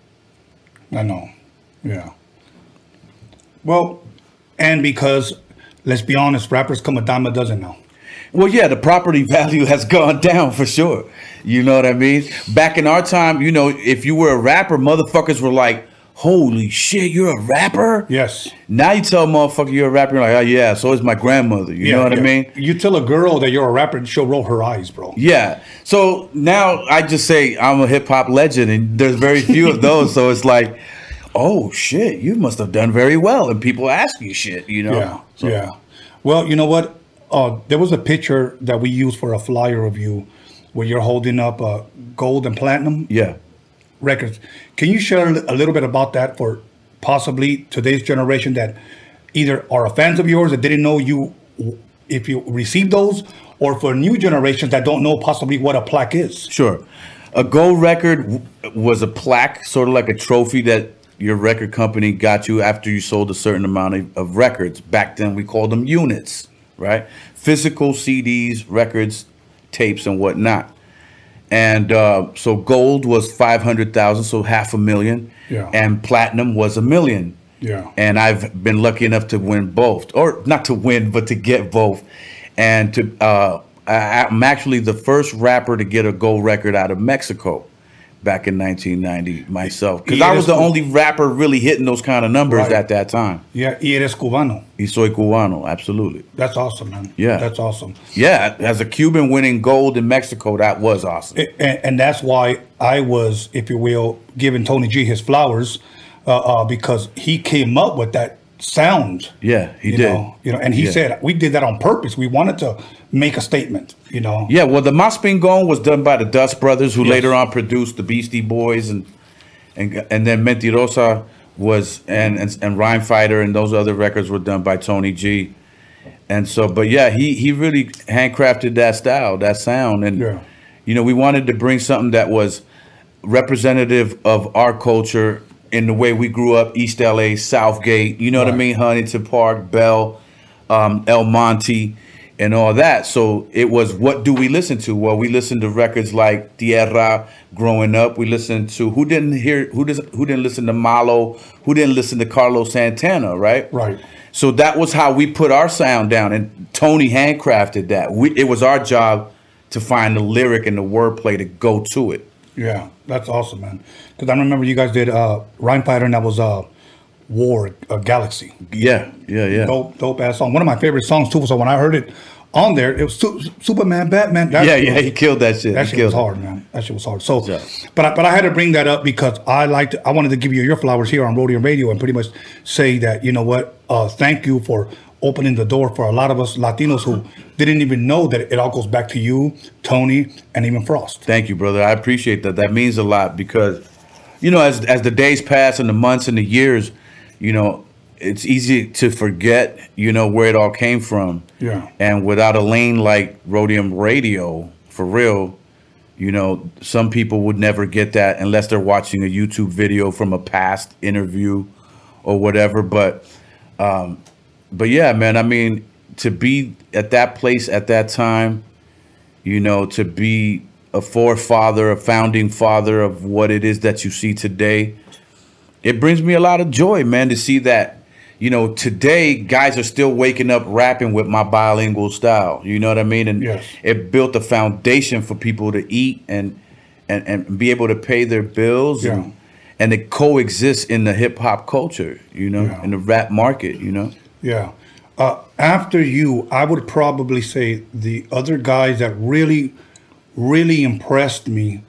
I know. Yeah. Well, and because let's be honest, rappers come a dime a dozen now. Well, yeah, the property [laughs] value has gone down for sure. You know what I mean? Back in our time, you know, if you were a rapper, motherfuckers were like, "Holy shit, you're a rapper!" Yes. Now you tell a motherfucker you're a rapper, you're like, "Oh yeah, so is my grandmother." You know what I mean? You tell a girl that you're a rapper, and she'll roll her eyes, bro. Yeah. So now I just say I'm a hip hop legend, and there's very few of those. So it's like, oh shit, you must have done very well, and people ask you shit. You know? Yeah, So- yeah. Well, you know what? Uh, there was a picture that we used for a flyer of you, where you're holding up uh, gold and platinum Yeah. Records. Can you share a little bit about that for possibly today's generation that either are fans of yours that didn't know you if you received those, or for new generations that don't know possibly what a plaque is? Sure. A gold record was a plaque, sort of like a trophy that your record company got you after you sold a certain amount of, of records. Back then, we called them units, right? Physical CDs, records, tapes, and whatnot. And uh, so gold was 500,000, so half a million. Yeah. And platinum was a million. Yeah. And I've been lucky enough to win both, or not to win, but to get both. And to, uh, I, I'm actually the first rapper to get a gold record out of Mexico back in 1990 myself. Because I was the only rapper really hitting those kind of numbers Right. at that time. Yeah, y eres cubano. Y soy cubano, absolutely. That's awesome, man. Yeah. that's awesome. Yeah, as a Cuban winning gold in Mexico, that was awesome. and, and that's why I was, if you will, giving Tony G his flowers uh, uh, because he came up with that sound. Yeah, he you did. Know, you know, and he Yeah. said we did that on purpose. We wanted to make a statement. You know. Yeah, well, the Mas Pingon was done by the Dust Brothers, who Yes. later on produced the Beastie Boys, and and and then Mentirosa was and and, and Rhyme Fighter and those other records were done by Tony G. And so, but yeah, he he really handcrafted that style, that sound, and Yeah. you know, we wanted to bring something that was representative of our culture in the way we grew up, East LA, Southgate, you know what I mean, Huntington Park, Bell, um, El Monte, and all that. So it was what do we listen to? Well, we listened to records like Tierra growing up. We listened to who didn't hear who does who didn't listen to Malo, who didn't listen to Carlos Santana, right? Right. So that was how we put our sound down, and Tony handcrafted that. We, it was our job to find the lyric and the wordplay to go to it. Yeah, that's awesome, man. Because I remember you guys did uh, Rhyme Fighter, and that was uh, War, uh, Galaxy. Yeah, yeah, yeah. Dope, dope ass song. One of my favorite songs too. So when I heard it on there, it was Su- Superman, Batman. That yeah, yeah, was- he killed that shit. That he shit was it. hard, man. That shit was hard. So, Yeah. but I, but I had to bring that up because I liked. I wanted to give you your flowers here on Roadium Radio and pretty much say that you know what. Uh, thank you for opening the door for a lot of us Latinos who didn't even know that it all goes back to you, Tony, and even Frost. Thank you, brother. I appreciate that. That means a lot because, you know, as as the days pass and the months and the years, you know, it's easy to forget, you know, where it all came from. Yeah. And without a lane like Roadium Radio, for real, you know, some people would never get that unless they're watching a YouTube video from a past interview or whatever. But um, but yeah, man, I mean, to be at that place at that time, you know, to be a forefather, a founding father of what it is that you see today, it brings me a lot of joy, man, to see that. You know, today guys are still waking up rapping with my bilingual style. You know what I mean? And Yes. it built a foundation for people to eat and and, and be able to pay their bills Yeah. and and to coexist in the hip hop culture, you know, Yeah. in the rap market, you know. Yeah. Uh, after you, I would probably say the other guys that really, really impressed me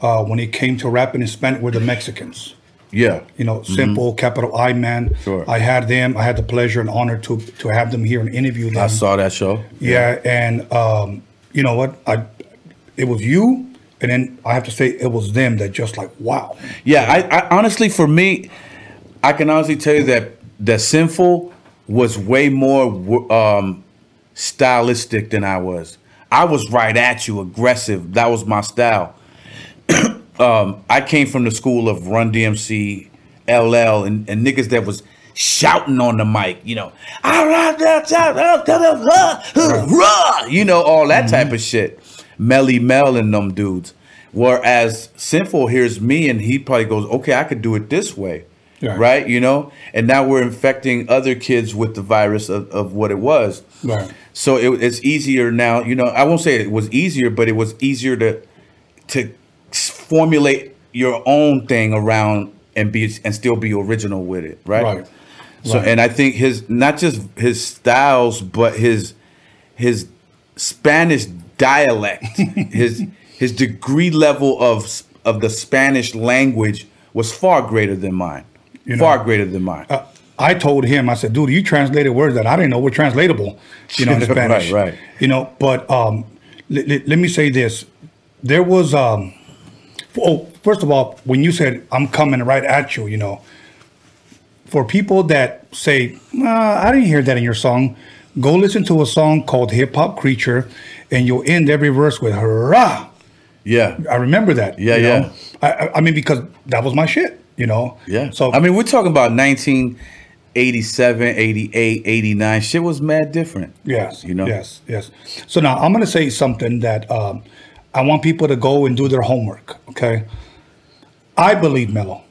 uh, when it came to rapping in Spanish were the Mexicans. Yeah. You know, simple, capital I man. Mm-hmm. Sure. I had them. I had the pleasure and honor to to have them here and interview them. I saw that show. Yeah, and um, you know what? I it was you, and then I have to say it was them that just like wow. Yeah, I, I honestly, for me, I can honestly tell you that that sinful was way more um, stylistic than I was. I was right at you, aggressive. That was my style. [clears throat] um, I came from the school of Run DMC, LL, and, and niggas that was shouting on the mic, you know, you know, all that type of shit. Melle Mel and them dudes. Whereas Sinful hears me and he probably goes, okay, I could do it this way. Yeah. Right? You know? And now we're infecting other kids with the virus of, of what it was. Right. So it, it's easier now. You know, I won't say it was easier, but it was easier to to formulate your own thing around and be and still be original with it, right? Right. So Right. and I think his not just his styles, but his his Spanish dialect, [laughs] his his degree level of of the Spanish language was far greater than mine. You far know, greater than mine. Uh, I told him, I said, dude, you translated words that I didn't know were translatable, you know, in [laughs] Right, Spanish. right. You know, but um, let, let, let me say this. There was, um, oh, first of all, when you said, I'm coming right at you, you know, for people that say, nah, I didn't hear that in your song, go listen to a song called Hip Hop Creature, and you'll end every verse with hurrah. yeah. I remember that. Yeah, yeah. I- I mean, because that was my shit, you know? Yeah. So, I mean, we're talking about 1987, 88, 89. Shit was mad different. Yes. You know? Yes. Yes. So now I'm going to say something that um, I want people to go and do their homework. Okay. I believe Mello.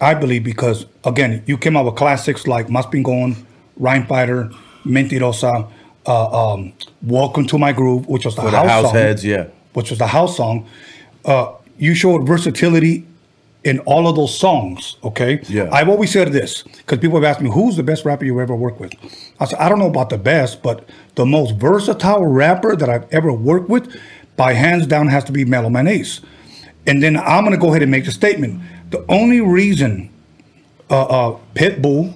I believe because again, you came out with classics like Mas Pingon, Rhyme Fighter, Mentirosa, uh, um, Welcome to My Groove, which was the For the house, house song, heads, yeah. which was the house song. Uh, you showed versatility in all of those songs. Okay. Yeah. I've always said this because people have asked me, "Who's the best rapper you ever worked with?" I said, "I don't know about the best, but the most versatile rapper that I've ever worked with, by hands down, has to be Mellow Man Ace." And then I'm gonna go ahead and make the statement: the only reason uh, uh, Pitbull,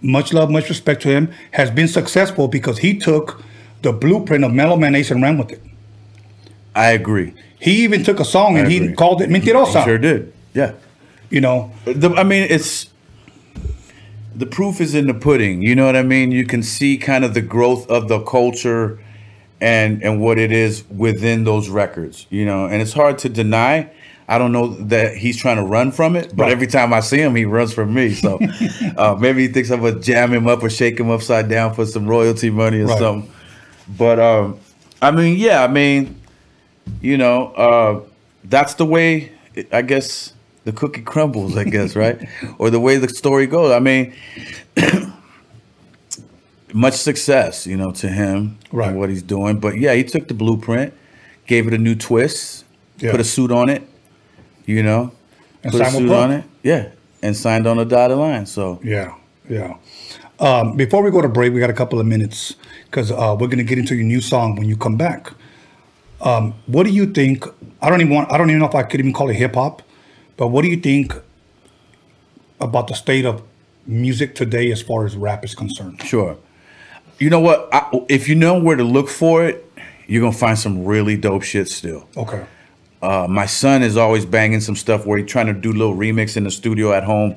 much love, much respect to him, has been successful because he took the blueprint of Mellow Man Ace and ran with it. I agree. He even took a song and I he called it Mentirosa. Sure did. Yeah. You know, The, I mean, it's the proof is in the pudding. You know what I mean? You can see kind of the growth of the culture and and what it is within those records. You know, and it's hard to deny. I don't know that he's trying to run from it, but Right. every time I see him, he runs from me. So [laughs] uh, maybe he thinks I'm gonna jam him up or shake him upside down for some royalty money or Right. something. But um, I mean, yeah, I mean, you know, uh, that's the way I guess the cookie crumbles, I guess, right? [laughs] or the way the story goes. I mean, [clears throat] much success, you know, to him Right. and what he's doing. But yeah, he took the blueprint, gave it a new twist, Yeah. put a suit on it, you know, And put a suit on it, yeah, and signed on the dotted line. So Yeah, yeah. Um, before we go to break, we got a couple of minutes because uh, we're going to get into your new song when you come back. Um, what do you think? I don't even want. I don't even know if I could even call it hip hop, but what do you think about the state of music today as far as rap is concerned? Sure. You know what? I, if you know where to look for it, you're gonna find some really dope shit still. Okay. Uh, my son is always banging some stuff where he's trying to do a little remix in the studio at home,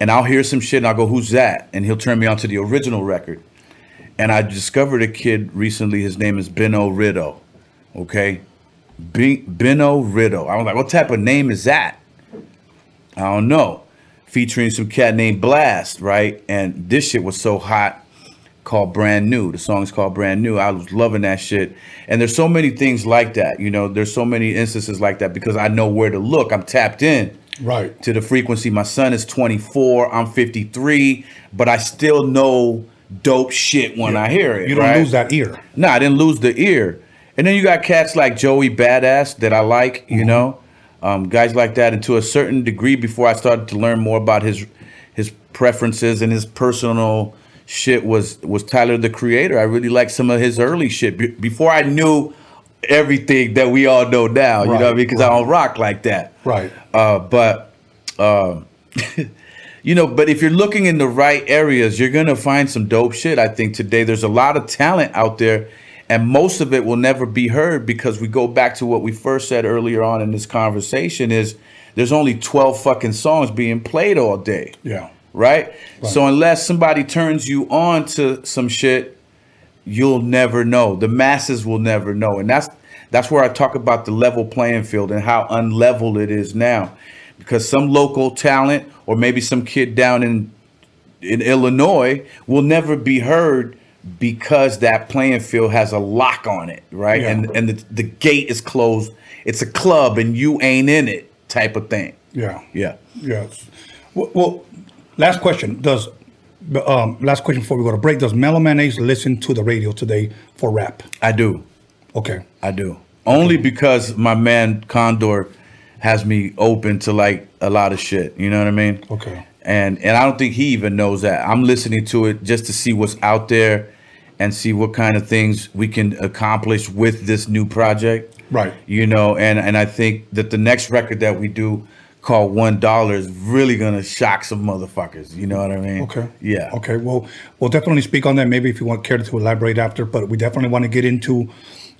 and I'll hear some shit and I'll go, "Who's that?" And he'll turn me on to the original record. And I discovered a kid recently. His name is Benno Riddle. Okay, B- Benno Riddle. I was like, "What type of name is that?" I don't know. Featuring some cat named Blast, right? And this shit was so hot called Brand New. The song is called Brand New. I was loving that shit. And there's so many things like that. You know, there's so many instances like that because I know where to look. I'm tapped in. Right. to the frequency. My son is 24, I'm 53, but I still know dope shit when I hear it. You don't right? lose that ear. No, I didn't lose the ear. And then you got cats like Joey Badass that I like, Mm-hmm. you know, um, guys like that. And to a certain degree, before I started to learn more about his his preferences and his personal shit, was was Tyler the Creator. I really liked some of his early shit be- before I knew everything that we all know now. You know, what I Right, because I don't rock like that. Right. Uh, but um, [laughs] you know, but if you're looking in the right areas, you're gonna find some dope shit. I think today there's a lot of talent out there, and most of it will never be heard because we go back to what we first said earlier on in this conversation: is there's only 12 fucking songs being played all day Yeah. right? So unless somebody turns you on to some shit, you'll never know. The masses will never know, and that's that's where I talk about the level playing field and how unlevel it is now, because some local talent or maybe some kid down in in Illinois will never be heard because that playing field has a lock on it, right? Yeah. And and the, the gate is closed. It's a club and you ain't in it, type of thing. Yeah. Yeah. Yes. Well, well last question. Does um, last question before we go to break? Does Mellow Man Ace listen to the radio today for rap? I do. Okay. I do. Only because my man Condor has me open to like a lot of shit. You know what I mean? Okay. And and I don't think he even knows that. I'm listening to it just to see what's out there and see what kind of things we can accomplish with this new project. Right. You know, and and I think that the next record that we do called One Dollar is really gonna shock some motherfuckers. You know what I mean? Okay. Yeah. Okay. Well, we'll definitely speak on that. Maybe if you want care to elaborate after, but we definitely want to get into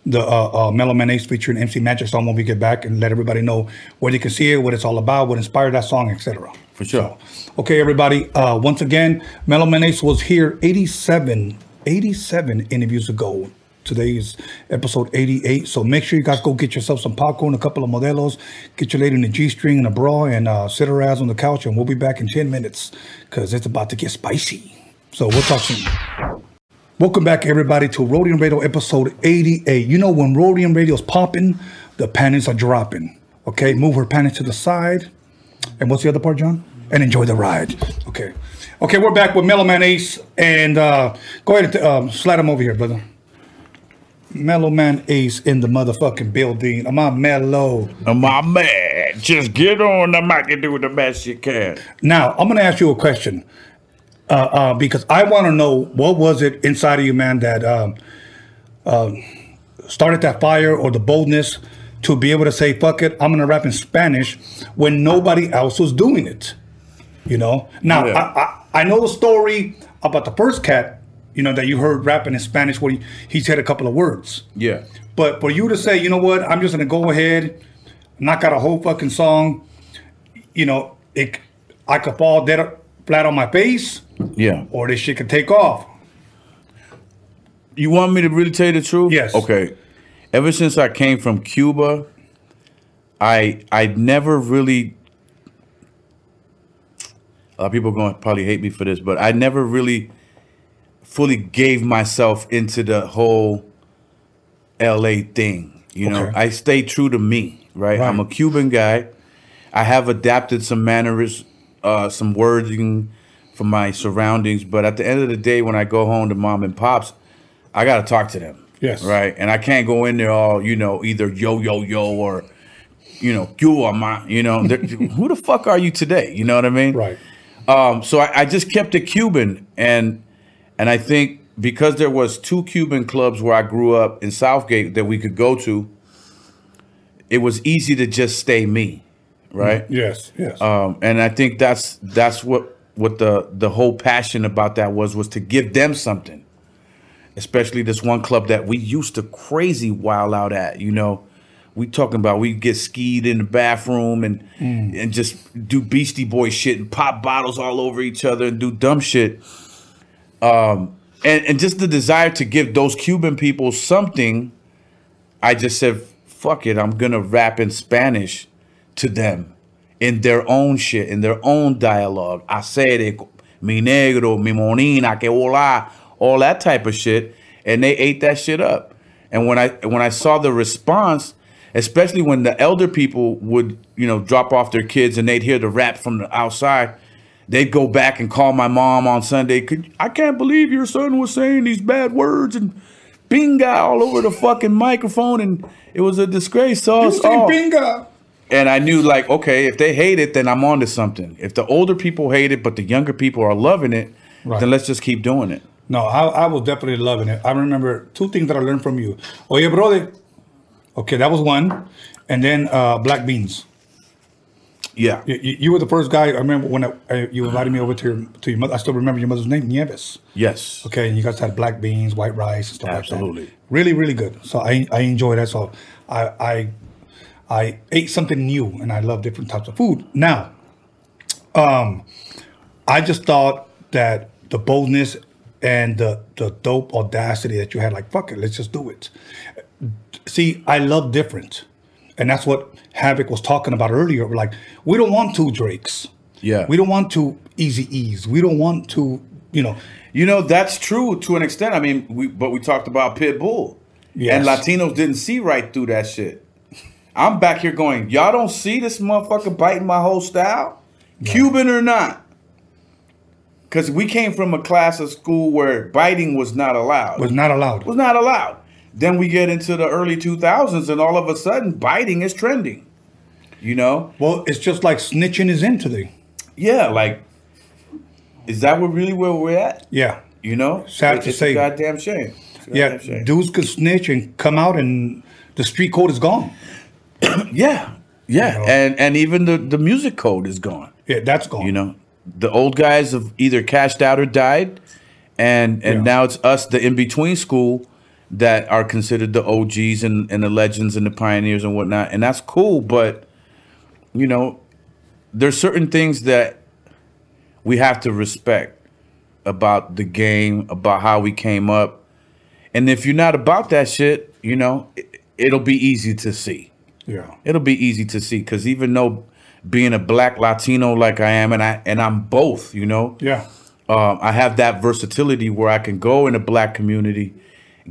the uh, uh, Mellow Man Ace featuring MC Magic song when we get back and let everybody know where you can see it, what it's all about, what inspired that song, etc. For sure. Okay, everybody. Uh, once again, Mellow Man Ace was here 87, 87 interviews ago. Today is episode 88. So make sure you guys go get yourself some popcorn, a couple of modelos, get your lady in a G string and a bra, and uh, sit her ass on the couch. And we'll be back in 10 minutes because it's about to get spicy. So we'll talk soon. Welcome back, everybody, to Roadium Radio episode 88. You know, when Roadium Radio's popping, the panties are dropping. Okay, move her panties to the side. And what's the other part, John? And enjoy the ride. Okay. Okay, we're back with Mellow Man Ace. And uh, go ahead and um, slide him over here, brother. Mellow Man Ace in the motherfucking building. I'm on Mellow. My man, just get on the mic and do the best you can. Now, I'm going to ask you a question. Uh, uh, because I want to know what was it inside of you, man, that um, uh, started that fire or the boldness to be able to say, fuck it, I'm going to rap in Spanish when nobody else was doing it. You know? Now, Yeah. I, I, I know the story about the first cat, you know, that you heard rapping in Spanish where he, he said a couple of words. Yeah. But for you to say, you know what, I'm just gonna go ahead, knock out a whole fucking song, you know, it, I could fall dead flat on my face, Yeah. or this shit could take off. You want me to really tell you the truth? Yes. Okay. Ever since I came from Cuba, I I never really. A lot of people are going to probably hate me for this, but I never really fully gave myself into the whole LA thing. You know, Okay. I stay true to me, right? I'm a Cuban guy. I have adapted some manners, uh, some wording from my surroundings, but at the end of the day, when I go home to mom and pops, I gotta talk to them. Yes. Right. And I can't go in there all, you know, either yo yo yo or, you know, you are my, you know, [laughs] who the fuck are you today? You know what I mean? Right. Um, so I, I just kept it Cuban, and and I think because there was two Cuban clubs where I grew up in Southgate that we could go to, it was easy to just stay me, right? Yes. Yes. Um, and I think that's that's what what the the whole passion about that was was to give them something, especially this one club that we used to crazy wild out at. You know, we talking about we get skied in the bathroom and and just do Beastie Boy shit and pop bottles all over each other and do dumb shit. Um, and and just the desire to give those Cuban people something. I just said, fuck it, I'm gonna rap in Spanish to them in their own shit, in their own dialogue. Hacer, mi negro, mi monina, que hola, all that type of shit. And they ate that shit up. And when I when I saw the response, especially when the elder people would, you know, drop off their kids and they'd hear the rap from the outside. They'd go back and call my mom on Sunday. Could I can't believe your son was saying these bad words and binga all over the fucking microphone, and it was a disgrace So us all. Pinga. And I knew like, okay, if they hate it, then I'm onto something. If the older people hate it, but the younger people are loving it, Right. then let's just keep doing it. No, I, I was definitely loving it. I remember two things that I learned from you. Oye, brother. Okay, that was one. And then uh, black beans. Yeah. You, you, were the first guy. I remember when I, you invited me over to your to your mother. I still remember your mother's name, Nieves. Yes. Okay, and you guys had black beans, white rice, and stuff Absolutely. like that. Absolutely. Really, really good. So I I enjoy that. So I I I ate something new, and I love different types of food. Now, um, I just thought that the boldness and the the dope audacity that you had, like fuck it, let's just do it. See, I love different, and that's what Havoc was talking about earlier. Like we don't want two Drakes. Yeah. We don't want two Easy E's. We don't want to, you know. You know, that's true to an extent. I mean, we but we talked about Pitbull. Yes. And Latinos didn't see right through that shit. I'm back here going, y'all don't see this motherfucker biting my whole style? Cuban or not? Because we came from a class of school where biting was not allowed. was not allowed. was not allowed. Then we get into the early 2000s, and all of a sudden, biting is trending. You know? Well, it's just like snitching is in today. Yeah, like, is that what really where we're at? Yeah. You know? Sad to it's say. a goddamn shame. A Yeah. shame. Dudes could snitch and come out and the street code is gone. [clears throat] Yeah, yeah, You know? and and even the the music code is gone. Yeah, that's gone. You know, the old guys have either cashed out or died, and and Yeah. now it's us, the in between school, that are considered the OGs and and the legends and the pioneers and whatnot, and that's cool. But you know, there's certain things that we have to respect about the game, about how we came up, and if you're not about that shit, you know, it, it'll be easy to see Yeah. it'll be easy to see because even though being a black Latino like I am, and I and I'm both, you know, Yeah. um, I have that versatility where I can go in a black community,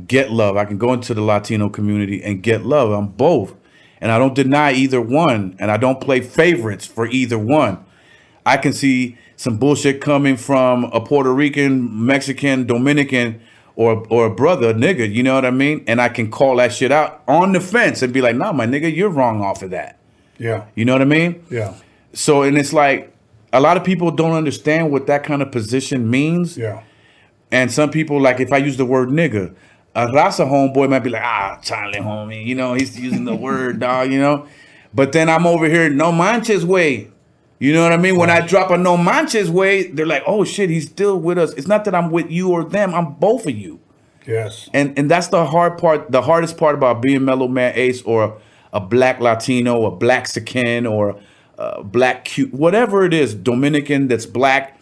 get love. I can go into the Latino community and get love. I'm both, and I don't deny either one, and I don't play favorites for either one. I can see some bullshit coming from a Puerto Rican, Mexican, Dominican, or or a brother, nigga. You know what I mean? And I can call that shit out on the fence and be like, "Nah, my nigga, you're wrong off of that." Yeah. You know what I mean? Yeah. So, and it's like a lot of people don't understand what that kind of position means. Yeah. And some people, like if I use the word nigga, a Raza homeboy might be like, ah, Charlie homie, you know, he's using the word, dog, you know. But then I'm over here, no manches way. You know what I mean? When I drop a no manches way, they're like, oh shit, he's still with us. It's not that I'm with you or them, I'm both of you. Yes. And and that's the hard part, the hardest part about being Mellow Man Ace or a black Latino, a black Sican, or a black Cu whatever it is, Dominican that's black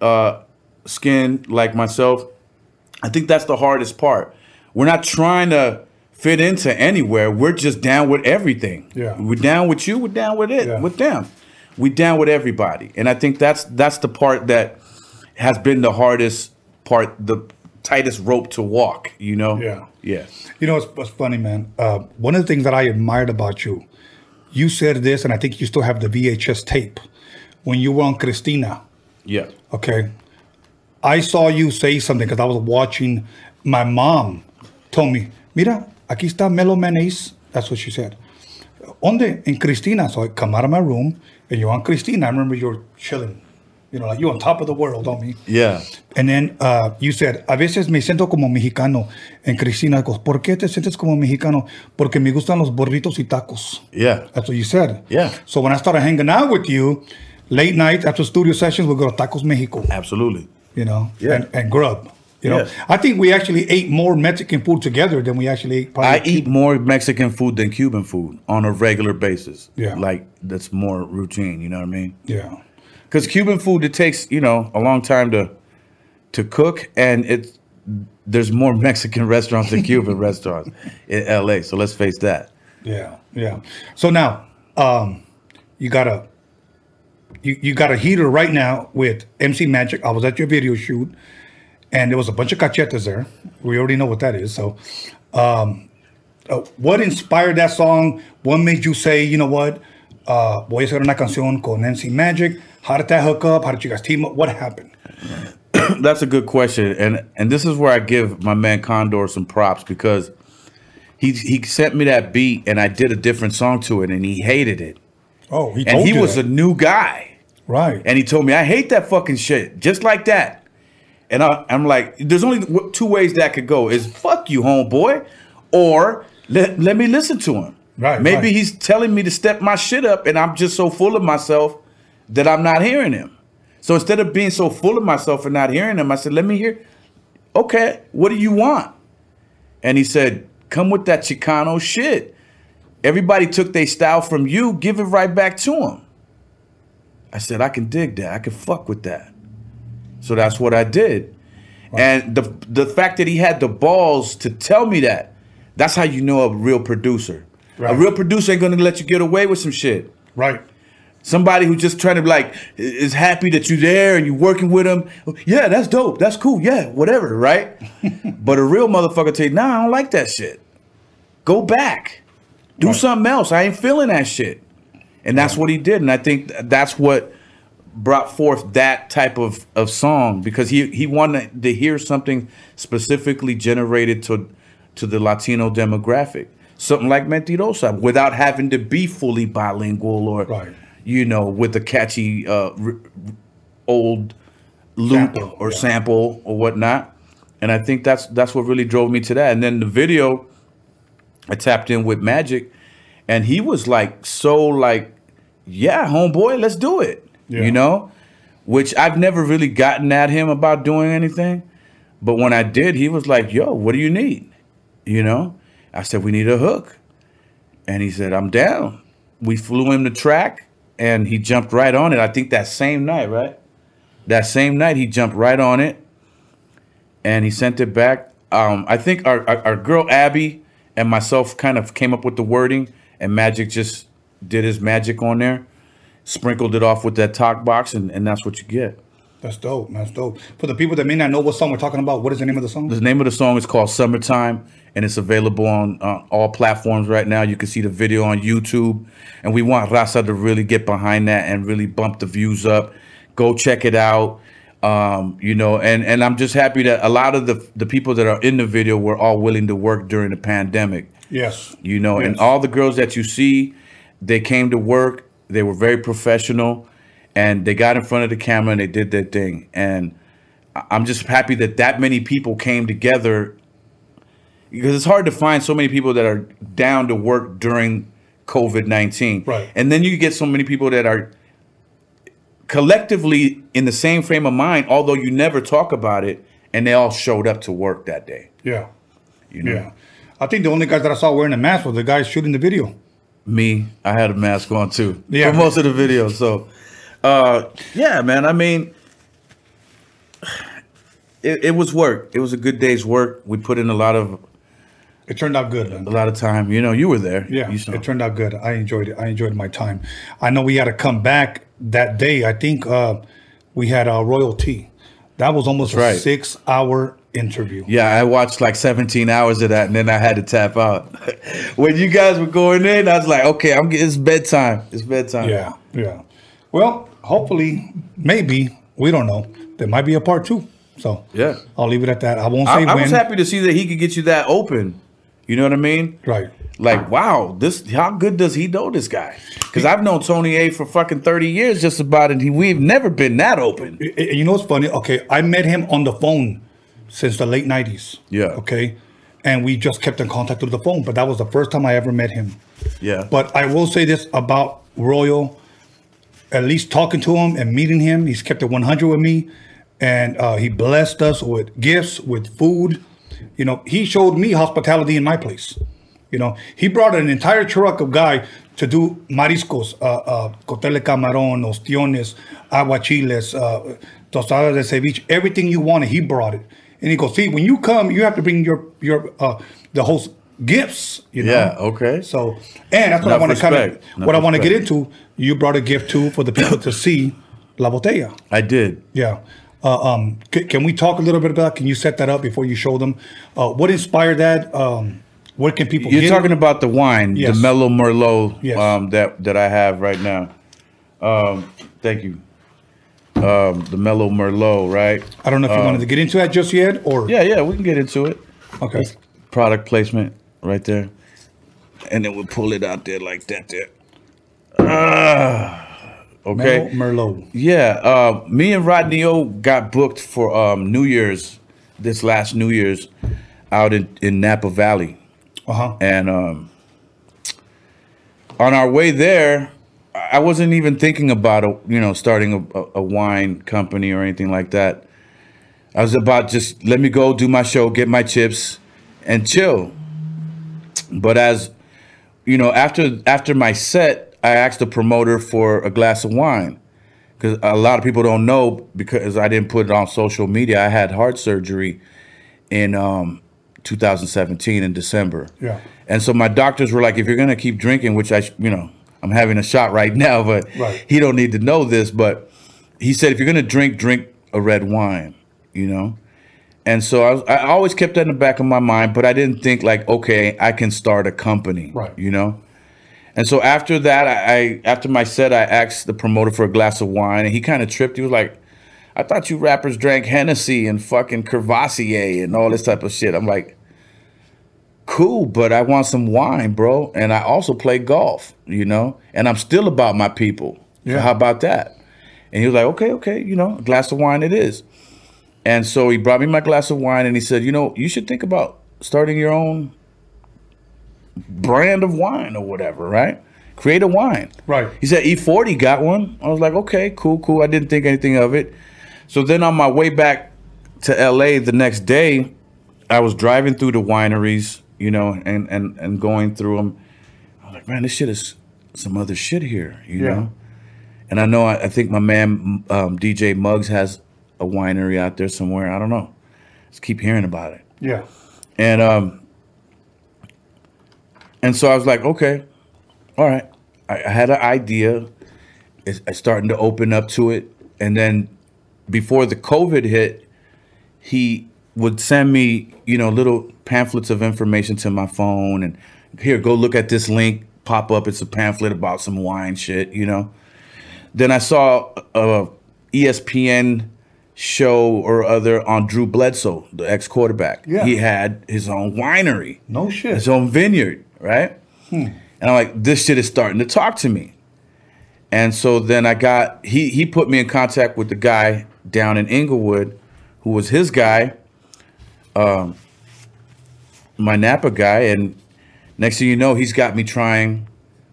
uh, skin like myself. I think that's the hardest part. We're not trying to fit into anywhere. We're just down with everything. Yeah. We're down with you. We're down with it. Yeah. With them. We down with everybody. And I think that's that's the part that has been the hardest part, the tightest rope to walk. You know. Yeah. Yeah. You know, it's, it's funny, man. Uh, one of the things that I admired about you, you said this, and I think you still have the VHS tape when you were on Cristina. Yeah. Okay. I saw you say something because I was watching. My mom told me, Mira, aquí está Melo Menes. That's what she said. Onde? In Cristina. So I come out of my room and you're on Cristina. I remember you were chilling. You know, like you're on top of the world on me. Yeah. And then uh, you said, a veces me siento como mexicano en Cristina. I go, ¿Por qué te sientes como mexicano? Porque me gustan los burritos y tacos. Yeah. That's what you said. Yeah. So when I started hanging out with you, late night after studio sessions, we go to Tacos Mexico, Absolutely. You know, Yeah. and, and grub. You know, Yeah. I think we actually ate more Mexican food together than we actually ate. Probably I eat more Mexican food than Cuban food on a regular basis. Yeah. Like that's more routine, you know what I mean? Yeah. Because Cuban food, it takes, you know, a long time to to cook and it's there's more Mexican [laughs] restaurants than Cuban [laughs] restaurants in LA. So let's face that. Yeah, yeah. So now, um, you got a you, you got a heater right now with MC Magic. I was at your video shoot, and there was a bunch of cachetas there. We already know what that is. So, um, uh, what inspired that song? What made you say, you know what, uh, voy a hacer una canción con MC Magic? How did that hook up? How did you guys team up? What happened? [clears throat] That's a good question, and and this is where I give my man Condor some props because he he sent me that beat and I did a different song to it, and he hated it, Oh, he and he was that. a new guy, right. and he told me I hate that fucking shit, just like that, and I, I'm like, there's only two ways that could go: is fuck you, homeboy, or let let me listen to him. Right, Maybe right. he's telling me to step my shit up, and I'm just so full of myself that I'm not hearing him. So instead of being so full of myself and not hearing him, I said, let me hear. Okay, what do you want? And he said, come with that Chicano shit. Everybody took their style from you, give it right back to them. I said, I can dig that. I can fuck with that. So that's what I did. And the the fact that he had the balls to tell me that, that's how you know a real producer. A real producer ain't gonna let you get away with some shit. Right. Somebody who just trying to like is happy that you're there and you're working with them. Yeah, that's dope. That's cool. Yeah, whatever, right? [laughs] but a real motherfucker tell you, nah, I don't like that shit. Go back. Do Right. something else. I ain't feeling that shit. And that's what he did. And I think that's what brought forth that type of, of song because he, he wanted to hear something specifically generated to to the Latino demographic. Something like Mentirosa without having to be fully bilingual or Right. you know, with a catchy uh, r- old loop Sample, or yeah. sample or whatnot. And I think that's that's what really drove me to that. And then the video, I tapped in with Magic, and he was like so like, yeah, homeboy, let's do it. Yeah. You know, which I've never really gotten at him about doing anything, but when I did, he was like, yo, what do you need? You know, I said we need a hook, and he said I'm down. We flew him the track, and he jumped right on it. I think that same night, right? That same night, he jumped right on it, and he sent it back. Um, I think our, our our girl Abby and myself kind of came up with the wording, and Magic just did his magic on there, sprinkled it off with that talk box, and, and that's what you get. That's dope. That's dope. For the people that may not know what song we're talking about, what is the name of the song? The name of the song is called Summertime, and it's available on uh, all platforms right now. You can see the video on YouTube, and we want Raza to really get behind that and really bump the views up. Go check it out. Um, you know, and and I'm just happy that a lot of the the people that are in the video were all willing to work during the pandemic. Yes. You know, and all the girls that you see, they came to work. They were very professional, and they got in front of the camera and they did their thing. And I'm just happy that that many people came together because it's hard to find so many people that are down to work during COVID nineteen. Right. And then you get so many people that are collectively in the same frame of mind, although you never talk about it, and they all showed up to work that day. Yeah. You know. Yeah. I think the only guys that I saw wearing a mask were the guys shooting the video. Me, I had a mask on too. Yeah. For most of the video. So uh yeah, man. I mean it, it was work. It was a good day's work. We put in a lot of It turned out good. man. a lot of time. You know, you were there. Yeah, You it turned out good. I enjoyed it. I enjoyed my time. I know we had to come back that day. I think uh, we had a royalty. That was almost That's a right. six-hour interview. yeah, I watched like 17 hours of that and then I had to tap out. [laughs] when you guys were going in, I was like, okay, I'm getting it's bedtime. It's bedtime. Yeah, yeah. Well, hopefully, maybe we don't know. There might be a part two. So Yeah. I'll leave it at that. I won't say I, I was happy to see that he could get you that open. You know what I mean? Right. Like, wow, this how good does he know this guy? Because I've known Tony A for fucking 30 years just about it. He, we've never been that open. You know what's funny? Okay, I met him on the phone since the late '90s. Yeah. Okay, and we just kept in contact through the phone. But that was the first time I ever met him. Yeah. But I will say this about Royal. At least talking to him and meeting him, he's kept it 100 with me, and uh, he blessed us with gifts, with food. You know, he showed me hospitality in my place. You know, he brought an entire truck of guy to do mariscos, uh, uh, cotele camarón, ostiones, aguachiles, uh, tostadas de ceviche, everything you wanted, he brought it. And he goes, see, when you come, you have to bring your your uh, the host gifts. You know. Yeah, okay. So, and that's what I want to kind of. Enough what I want to get into. You brought a gift too for the people to [coughs] see La Botella. I did. Yeah. Uh, um, c- can we talk a little bit about? Can you set that up before you show them? Uh, what inspired that? Um, Where can people? You're talking it? about the wine, Yes. the Mellow Merlot Yes. um, that that I have right now. Um, thank you. Um, the Mellow Merlot, right? I don't know if you wanted to get into that just yet, or Yeah, yeah, we can get into it. Okay. Product placement right there, and then we'll pull it out there like that. There. Ah, okay. Merlot. Merlot. Yeah, uh, me and Rodney O got booked for um, New Year's, this last New Year's, out in, in Napa Valley. Uh huh. And um, on our way there, I wasn't even thinking about a, you know starting a, a, wine company or anything like that. I was about just let me go do my show, get my chips, and chill. But as you know, after after my set, I asked the promoter for a glass of wine because a lot of people don't know because I didn't put it on social media. I had heart surgery in um, 2017 in December. Yeah. And so my doctors were like, if you're gonna keep drinking, which I, you know, I'm having a shot right now, but Right. he don't need to know this. But he said, if you're gonna drink, drink a red wine, you know. And so I, was, I always kept that in the back of my mind, but I didn't think like, okay, I can start a company, Right. You know. And so after that, I, I after my set, I asked the promoter for a glass of wine, and he kind of tripped. He was like, "I thought you rappers drank Hennessy and fucking Courvoisier and all this type of shit." I'm like, "Cool, but I want some wine, bro." And I also play golf, you know, and I'm still about my people. So Yeah. how about that? And he was like, "Okay, okay, you know, a glass of wine it is." And so he brought me my glass of wine, and he said, "You know, you should think about starting your own brand of wine or whatever, right? Create a wine. Right. He said E-40 got one. I was like, okay, cool, cool. I didn't think anything of it. So then on my way back to LA the next day, I was driving through the wineries, you know, and and and going through them. I was like, man, this shit is some other shit here, you Yeah. know. And I know I, I think my man um, DJ Muggs has a winery out there somewhere. I don't know. Just keep hearing about it. Yeah. And um and so I was like, okay, all right. I, I had an idea. It's, it's starting to open up to it. And then before the COVID hit, he would send me, you know, little pamphlets of information to my phone and here, go look at this link, pop up. It's a pamphlet about some wine shit, you know. Then I saw a ESPN show or other on Drew Bledsoe, the ex quarterback. Yeah. He had his own winery No shit. his own vineyard, right? Hmm. And I'm like, this shit is starting to talk to me. And so then I got he he put me in contact with the guy down in Inglewood, who was his guy, um, my Napa guy, and next thing you know, he's got me trying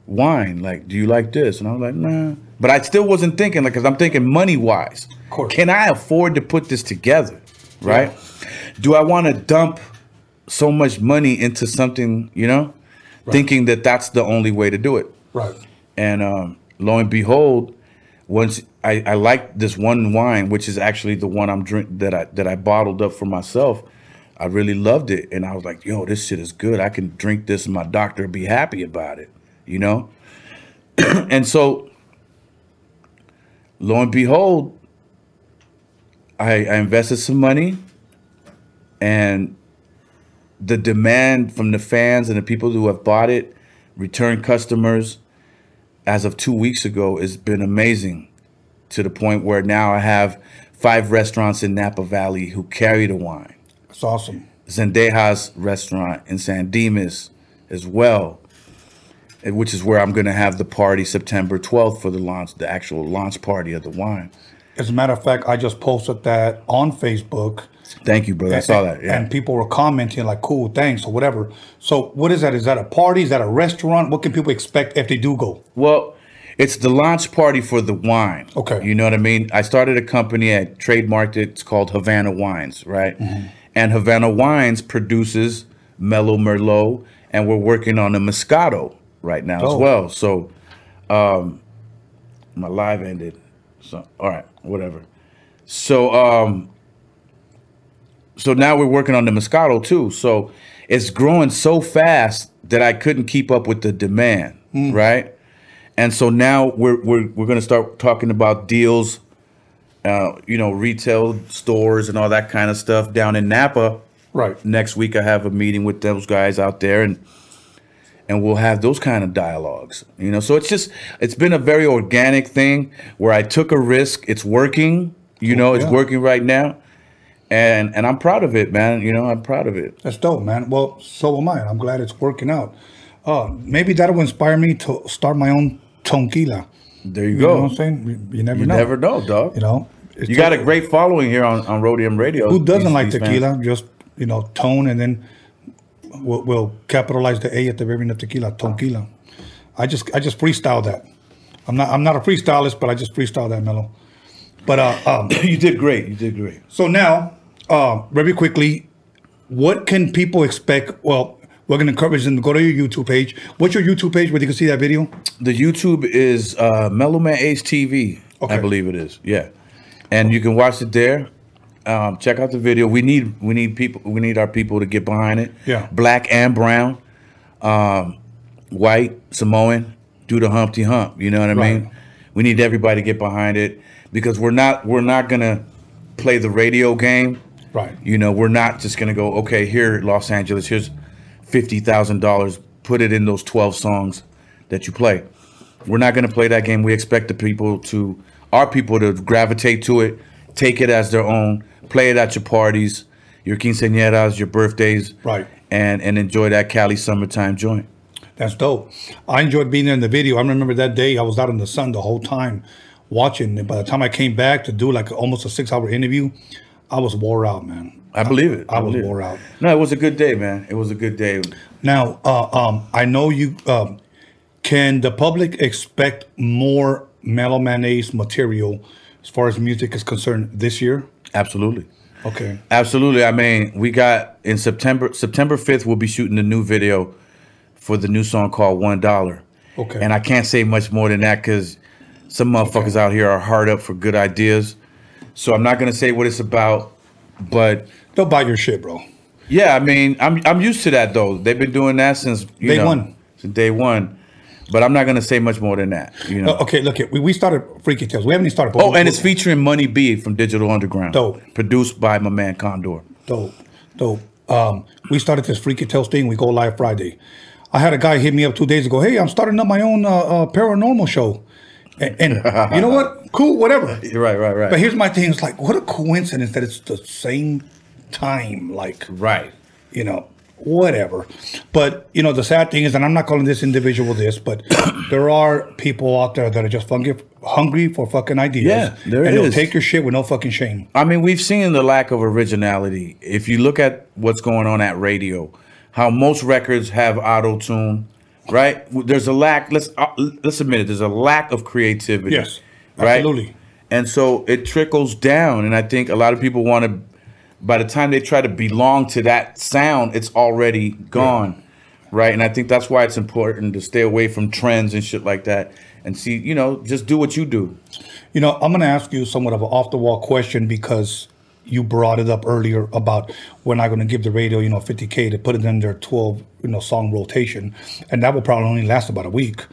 wine. Like, do you like this? And I was like, nah. But I still wasn't thinking like, cause I'm thinking money wise. course. Can I afford to put this together? Right? Do I want to dump so much money into something, you know, right. thinking that that's the only way to do it. Right. And um, lo and behold, once I, I liked this one wine, which is actually the one I'm drink that I that I bottled up for myself. I really loved it, and I was like, "Yo, this shit is good. I can drink this, and my doctor be happy about it," you know. [clears throat] and so, lo and behold, I, I invested some money, and the demand from the fans and the people who have bought it, return customers, as of two weeks ago, has been amazing. To the point where now I have five restaurants in Napa Valley who carry the wine. It's awesome. Zendejas restaurant in San Dimas as well, which is where I'm going to have the party September 12th for the launch, the actual launch party of the wine. As a matter of fact, I just posted that on Facebook. Thank you, brother. I saw that. Yeah. And people were commenting like, "Cool, thanks" or whatever. So, what is that? Is that a party? Is that a restaurant? What can people expect if they do go? Well, it's the launch party for the wine. Okay. You know what I mean? I started a company, I trademarked it. It's called Havana Wines, right? Mm-hmm. And Havana Wines produces Mellow Merlot, and we're working on a Moscato right now as Dope. well. So, um, my live ended. So, all right, whatever. So, um, so now we're working on the Moscato too. So it's growing so fast that I couldn't keep up with the demand, right? And so now we're we're we're gonna start talking about deals, uh, you know, retail stores and all that kind of stuff down in Napa, Right. Next week, I have a meeting with those guys out there, and and we'll have those kind of dialogues. You know, so it's just it's been a very organic thing where I took a risk. It's working. You know, it's yeah. working right now, and and I'm proud of it, man. You know, I'm proud of it. That's dope, man. Well, so am I. I'm glad it's working out. Uh, maybe that'll inspire me to start my own tonquila. There you, You go. know what I'm saying? You, never You know. never know, dog. You know, You got a great following here on, on Roadium Radio. Who doesn't These- like these fans. tequila? Just you know, tone, and then we'll, we'll capitalize the A at the very end of tequila, tonquila. I just I just freestyle that. I'm not I'm not a freestylist, but I just freestyle that mellow. But uh, um, [coughs] you did great. You did great. so now, uh, very quickly, what can people expect? Well, we're gonna encourage them to go to your YouTube page. What's your YouTube page where they can see that video? The YouTube is uh, Mellowman Ace TV. Okay. I believe it is. Yeah, and you can watch it there. Um, check out the video. We need we need people. We need our people to get behind it. Yeah. black and brown, um, white, Samoan, do the Humpty Hump. You know what I Right. mean? We need everybody to get behind it because we're not we're not gonna play the radio game. Right. You know, we're not just gonna go, okay, here, Los Angeles, here's fifty thousand dollars, put it in those twelve songs that you play. We're not gonna play that game. We expect the people to our people to gravitate to it, take it as their own, play it at your parties, your quinceañeras, your birthdays, Right. and and enjoy that Cali summertime joint. That's dope. I enjoyed being there in the video. I remember that day I was out in the sun the whole time watching. And by the time I came back to do like almost a six hour interview, I was wore out, man. I believe it. I was believe it. wore out. No, it was a good day, man. It was a good day. Now, uh, um, I know you. Um, can the public expect more Mellow Man Ace material as far as music is concerned this year? Absolutely. Okay. Absolutely. I mean, we got in September September 5th we'll be shooting a new video for the new song called One Dollar. Okay. And I can't say much more than that because some motherfuckers out here are hard up for good ideas. So I'm not gonna say what it's about, but They'll buy your shit, bro. yeah, I mean, I'm I'm used to that though. They've been doing that since you Day know, one. Since day one. But I'm not gonna say much more than that. You know. Uh, okay, look, it. We, we started Freaky Tales. We haven't even started. Oh, and it's featuring Money B from Digital Underground. Dope. Produced by my man Condor. Dope, dope. Um, we started this Freaky Tales thing. We go live Friday. I had a guy hit me up two days ago. Hey, I'm starting up my own uh, uh, paranormal show. And, and you know what? [laughs] Cool, whatever. Right, right, right. But here's my thing. It's like, what a coincidence that it's the same time. Like, right. you know, whatever. But you know, the sad thing is, and I'm not calling this individual this, but [coughs] there are people out there that are just hungry, hungry for fucking ideas. Yeah, there and they'll take your shit with no fucking shame. I mean, we've seen the lack of originality. If you look at what's going on at radio, how most records have auto tune, right? There's a lack. Let's uh, let's admit it. There's a lack of creativity. Yes, right? absolutely. And so it trickles down, and I think a lot of people want to. By the time they try to belong to that sound, it's already gone, right? And I think that's why it's important to stay away from trends and shit like that, and see, you know, just do what you do. You know, I'm going to ask you somewhat of an off the wall question because you brought it up earlier about we're not going to give the radio, you know, 50k to put it in their 12, you know, song rotation, and that will probably only last about a week.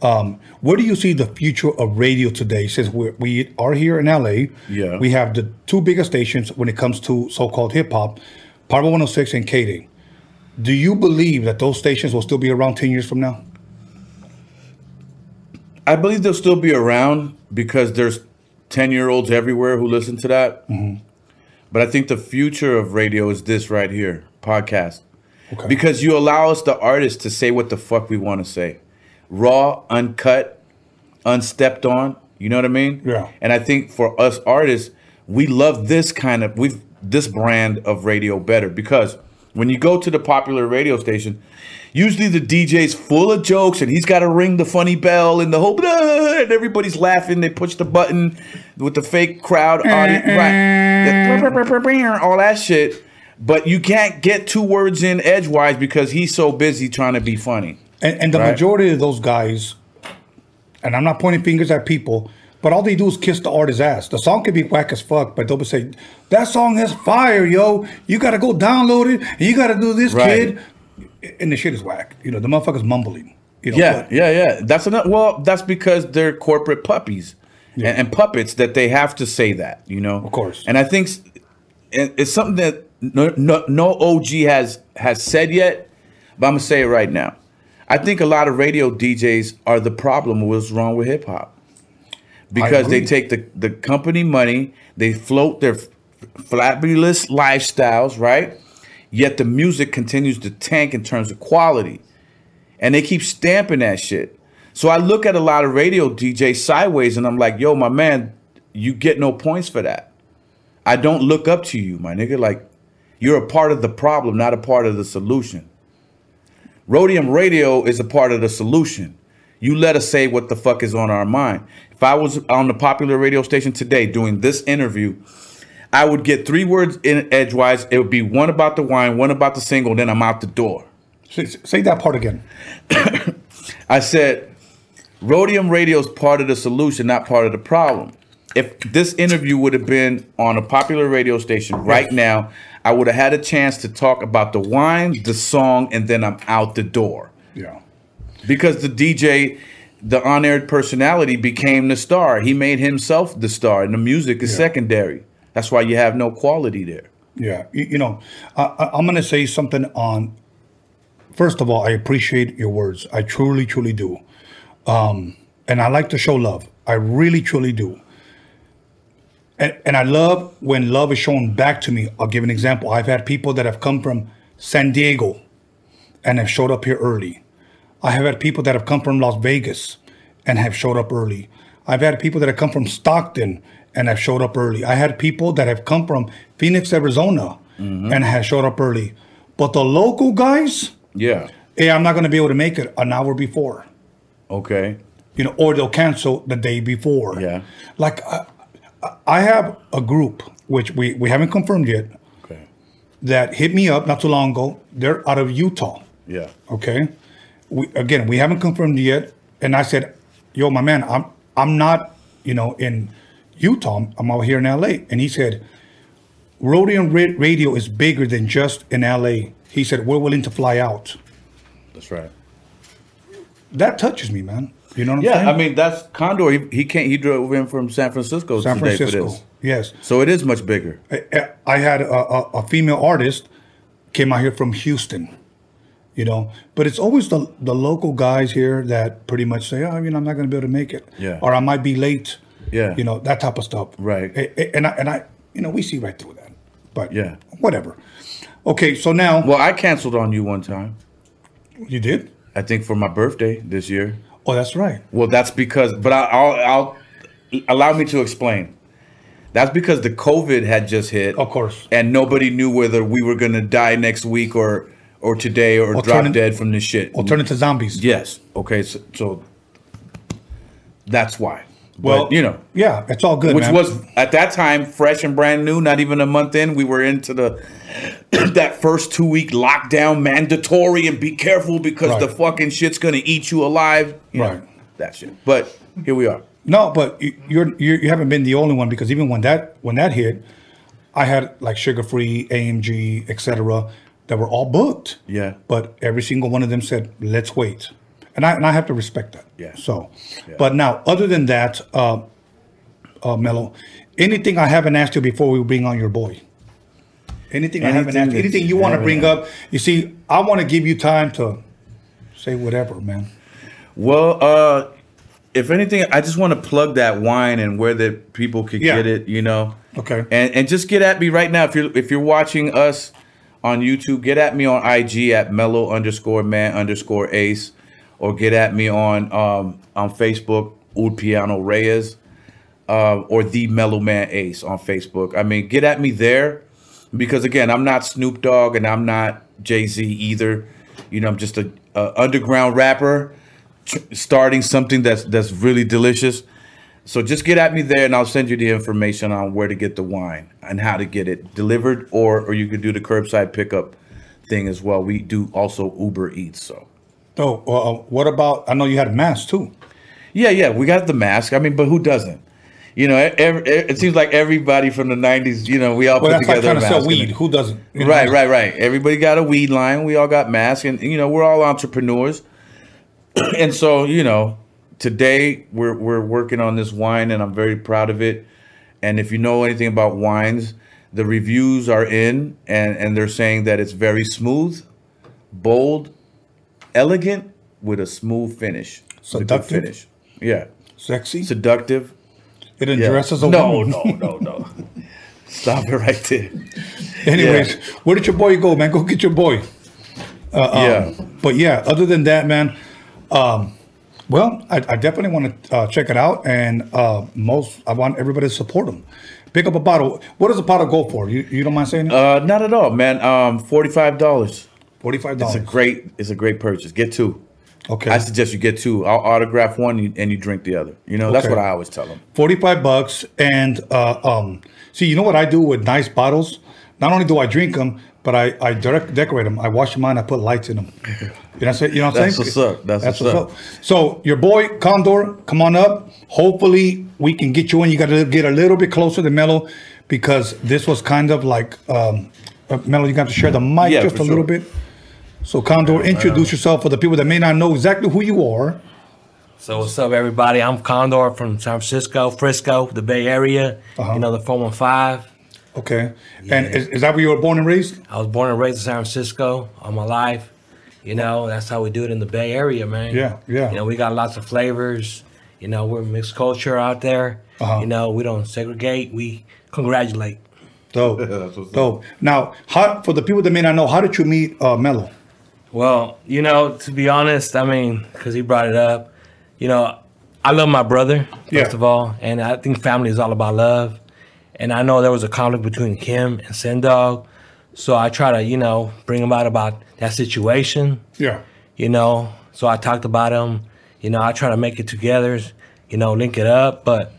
Um, where do you see the future of radio today? Since we're, we are here in LA, Yeah. we have the two biggest stations when it comes to so-called hip hop, Power 106 and KDAY. Do you believe that those stations will still be around 10 years from now? I believe they'll still be around because there's 10 year olds everywhere who listen to that. Mm-hmm. But I think the future of radio is this right here podcast. Okay. Because you allow us, the artists, to say what the fuck we want to say raw, uncut, unstepped on. You know what I mean? Yeah. And I think for us artists, we love this kind of, we've, this brand of radio better because when you go to the popular radio station, usually the DJ's full of jokes and he's got to ring the funny bell and the whole and everybody's laughing. They push the button with the fake crowd audience, right? All that shit. But you can't get two words in edgewise because he's so busy trying to be funny. And, and the Right. majority of those guys, and I'm not pointing fingers at people, but all they do is kiss the artist's ass. The song can be whack as fuck, but they'll be saying, that song is fire, yo. You got to go download it, and you got to do this, Right. kid. And the shit is whack. You know, the motherfucker's mumbling. You know, Yeah, but- yeah, yeah. That's enough. Well, that's because they're corporate puppies and, and puppets that they have to say that, you know. Of course. And I think it's something that no, no, no OG has has said yet, but I'm gonna say it right now. I think a lot of radio DJs are the problem what's wrong with hip hop because they take the the company money, they float their f- fabulous lifestyles, right? Yet the music continues to tank in terms of quality, and they keep stamping that shit. So I look at a lot of radio DJs sideways, and I'm like, "Yo, my man, you get no points for that." I don't look up to you, my nigga. Like, you're a part of the problem, not a part of the solution. Roadium Radio is a part of the solution. You let us say what the fuck is on our mind. If I was on the popular radio station today doing this interview, I would get three words in edgewise. It would be one about the wine, one about the single, then I'm out the door. Say, say that part again. [coughs] I said, Roadium Radio is part of the solution, not part of the problem. If this interview would have been on a popular radio station right now, I would have had a chance to talk about the wine, the song, and then I'm out the door. Yeah. Because the DJ, the on air personality became the star. He made himself the star, and the music is Yeah. secondary. That's why you have no quality there. Yeah, you, you know, I, I'm going to say something on. First of all, I appreciate your words. I truly, truly do, um, and I like to show love. I really, truly do. And and I love when love is shown back to me. I'll give an example. I've had people that have come from San Diego, and have showed up here early. I have had people that have come from Las Vegas, and have showed up early. I've had people that have come from Stockton and have showed up early. I had people that have come from Phoenix, Arizona, mm-hmm. and have showed up early. But the local guys, Yeah. hey, I'm not going to be able to make it an hour before, Okay. you know, or they'll cancel the day before. Yeah. Like I, I have a group which we we haven't confirmed yet Okay. that hit me up not too long ago. They're out of Utah. Yeah. Okay. We again we haven't confirmed yet. And I said, Yo, my man, I'm I'm not, you know, in Utah. I'm, I'm out here in LA. And he said, Roadium Radio is bigger than just in LA. He said, We're willing to fly out. That's right. That touches me, man. You know what I'm Yeah, saying? I mean that's Condor. He, he can't. He drove in from San Francisco San today Francisco. for this. Yes. So it is much bigger. I, I had a, a, a female artist came out here from Houston, you know, but it's always the, the local guys here that pretty much say, oh, you know, I'm not going to be able to make it. Yeah. Or I might be late. Yeah. You know, that type of stuff. Right. And I, and I, you know, we see right through that. But Yeah. whatever. Okay. So now Well, I canceled on you one time. you did? I think for my birthday this year. Oh, that's right. Well, that's because. But I, I'll, I'll allow me to explain. That's because the COVID had just hit. Of course. And nobody knew whether we were gonna die next week or or today or, Or drop in- dead from this shit. Or turn into zombies. Yes. Okay. So, so that's why. Well, but, you know, Yeah, it's all good. which man. was at that time fresh and brand new. Not even a month in, we were into the [clears throat] that first two week lockdown, mandatory, and be careful because Right. the fucking shit's gonna eat you alive. You know, Right. that shit. But here we are. No, but you- you're, you're you haven't been the only one because even when that when that hit, I had like Suga Free, AMG, etc. that were all booked. Yeah. But every single one of them said, "Let's wait," and I and I have to respect that. Yeah. So, but now other than that, uh, uh, Mello, anything I haven't asked you before we bring on your boy. Anything, I haven't asked, anything you you want to bring up? You see, I want to give you time to say whatever, man. Well, uh, if anything, I just want to plug that wine and where the people could Yeah. get it. You know. Okay. And and just get at me right now if you're if you're watching us on YouTube, get at me on IG at mellow underscore man underscore ace, or get at me on um on Facebook, Ulpiano Reyes, uh, or the Mellow Man Ace on Facebook. I mean, get at me there because again, I'm not Snoop Dogg and I'm not Jay Z either. You know, I'm just a, a underground rapper tr- starting something that's that's really delicious. So just get at me there, and I'll send you the information on where to get the wine and how to get it delivered, or or you could do the curbside pickup thing as well. We do also Uber Eats. So So, uh, what about? I know you had a mask too. yeah, yeah, we got the mask. I mean, but who doesn't? You know, every, it seems like everybody from the '90s. You know, we all Well, put that's like together trying to a sell mask. weed. Who doesn't? You know? Right, right, right. Everybody got a weed line. We all got masks, and you know, we're all entrepreneurs. [clears throat] and so, you know, today we're we're working on this wine, and I'm very proud of it. And if you know anything about wines, the reviews are in, and and they're saying that it's very smooth, bold, elegant, with a smooth finish. Seductive? finish. Yeah, Sexy. seductive. it Yeah. a no, woman. no, no, no. no. [laughs] Stop it right there. Anyways, where did your boy go, man? Go get your boy. yeah. But yeah, other than that, man, um, well, I, I definitely want to uh, check it out, and uh, most I want everybody to support them. Pick up a bottle. What does a bottle go for? You, you don't mind saying it? Uh, not at all, man. Um, forty five dollars. Forty five It's a great. It's a great purchase. Get two. Okay, I suggest you get two. I'll autograph one and you, and you drink the other. You know, that's what I always tell them. forty five bucks. And uh, um, see, you know what I do with nice bottles? Not only do I drink them, but I I direct decorate them. I wash them out. and I put lights in them. [laughs] You know what I'm saying? You know what I'm That's saying? what's up. That's what's up. So your boy Condor, come on up. Hopefully we can get you in. You got to get a little bit closer to Mello because this was kind of like um, uh, Mello. You got to share the mic Yeah, just a for little bit. So Condor, introduce yourself for the people that may not know exactly who you are. So what's up, everybody? I'm Condor from San Francisco, Frisco, the Bay Area. Uh-huh. You know the 415. Okay, and is, is that where you were born and raised? I was born and raised in San Francisco all my life. You know that's how we do it in the Bay Area, man. Yeah, yeah. You know we got lots of flavors. You know we're mixed culture out there. Uh-huh. You know we don't segregate. We congratulate. Dope. [laughs] Dope. Now, how for the people that may not know, how did you meet uh, Mello? Well, you know, to be honest, I mean, because he brought it up, you know, I love my brother, first Yeah. of all, and I think family is all about love. And I know there was a conflict between Kim and Sen Dog, so I try to, you know, bring him out about that situation, Yeah. you know. So I talked about him, you know, I try to make it together, you know, link it up, but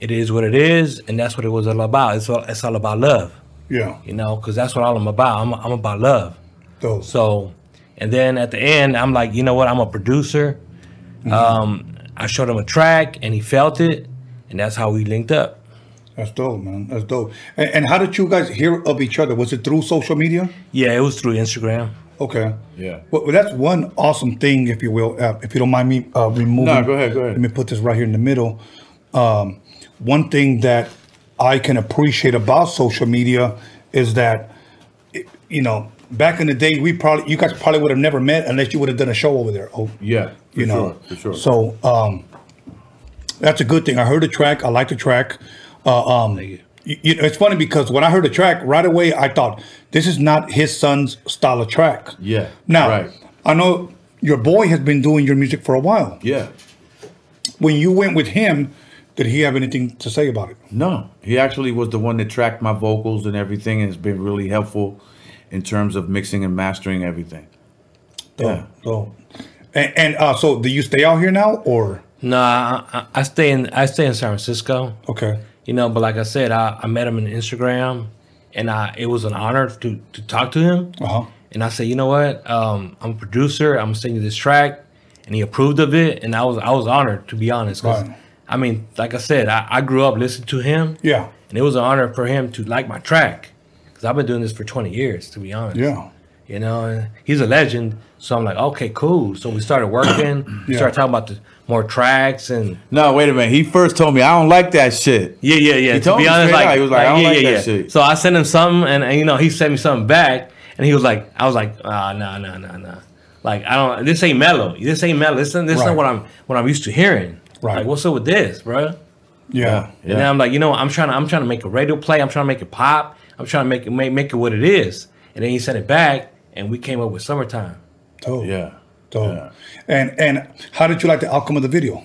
it is what it is, and that's what it was all about. It's all, it's all about love, Yeah. you know, because that's what all I'm about. I'm, I'm about love. Dope. So, and then at the end, I'm like, you know what? I'm a producer. Mm-hmm. Um, I showed him a track, and he felt it, and that's how we linked up. That's dope, man. That's dope. And, and how did you guys hear of each other? Was it through social media? Yeah, it was through Instagram. Okay. Yeah. Well, well, that's one awesome thing, if you will. Uh, if you don't mind me uh, removing. No, go ahead, go ahead. Let me put this right here in the middle. Um, one thing that I can appreciate about social media is that, it- you know, back in the day, we probably you guys probably would have never met unless you would have done a show over there. Oh, Yeah, for you know. sure, for sure. So um, that's a good thing. I heard the track. I like the track. Uh, um, you. you know, it's funny because when I heard the track right away, I thought this is not his son's style of track. Yeah, Now right. I know your boy has been doing your music for a while. yeah. When you went with him, did he have anything to say about it? No, he actually was the one that tracked my vocals and everything, and has been really helpful in terms of mixing and mastering everything. Yeah. So, and, and uh, so do you stay out here now or No, I, I, I stay in I stay in San Francisco. okay? You know, but like I said, I, I met him on Instagram, and I it was an honor to to talk to him. Uh huh. And I said, you know what? Um, I'm a producer. I'm gonna send you this track, and he approved of it. And I was I was honored to be honest. 'cause, Right. I mean, like I said, I, I grew up listening to him. Yeah. And it was an honor for him to like my track, because I've been doing this for 20 years, to be honest. Yeah. You know, he's a legend. So I'm like, okay, cool. So we started working. We [clears throat] Yeah. started talking about the more tracks and No, wait a minute. He first told me I don't like that shit. yeah, yeah, yeah. He to told be me honest, like out. He was like, I don't yeah, like yeah, that yeah. shit. So I sent him something, and, and you know, he sent me something back, and he was like, I was like, ah, no, no, no, no. Like I don't. This ain't mellow. This ain't mellow. This, this Right. not what I'm what I'm used to hearing. Right. Like, what's up with this, bro? Yeah. And then I'm like, you know? I'm trying to I'm trying to make a radio play. I'm trying to make it pop. I'm trying to make it make, make it what it is. And then he sent it back, and we came up with summertime. Dope. Yeah. Dope. Yeah. And and how did you like the outcome of the video?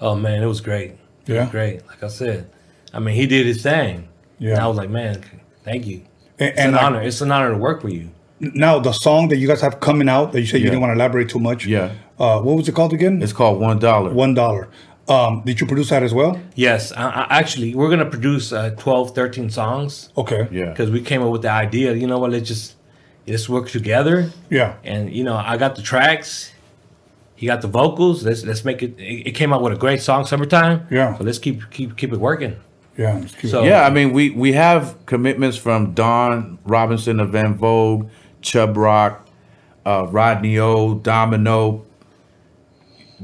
Oh man, it was great. It Yeah? was great. Like I said, I mean, he did his thing. Yeah. And I was like, man, thank you. And, It's and an like, honor. It's an honor to work with you. now the song that you guys have coming out that you said you didn't want to elaborate too much. Yeah. Uh, what was it called again? It's called one dollar. One dollar. Um, did you produce that as well? Yes, I, I, actually, we're gonna produce uh, 12, 13 songs Okay. Yeah. because we came up with the idea. You know what? Let's just let's work together. Yeah. And you know, I got the tracks. He got the vocals. Let's let's make it. It, it came out with a great song, "Summertime." Yeah. So let's keep keep keep it working. Yeah. let's it- So- Yeah, I mean, we we have commitments from Dawn Robinson of En Vogue, Chubb Rock, uh, Rodney O, Domino,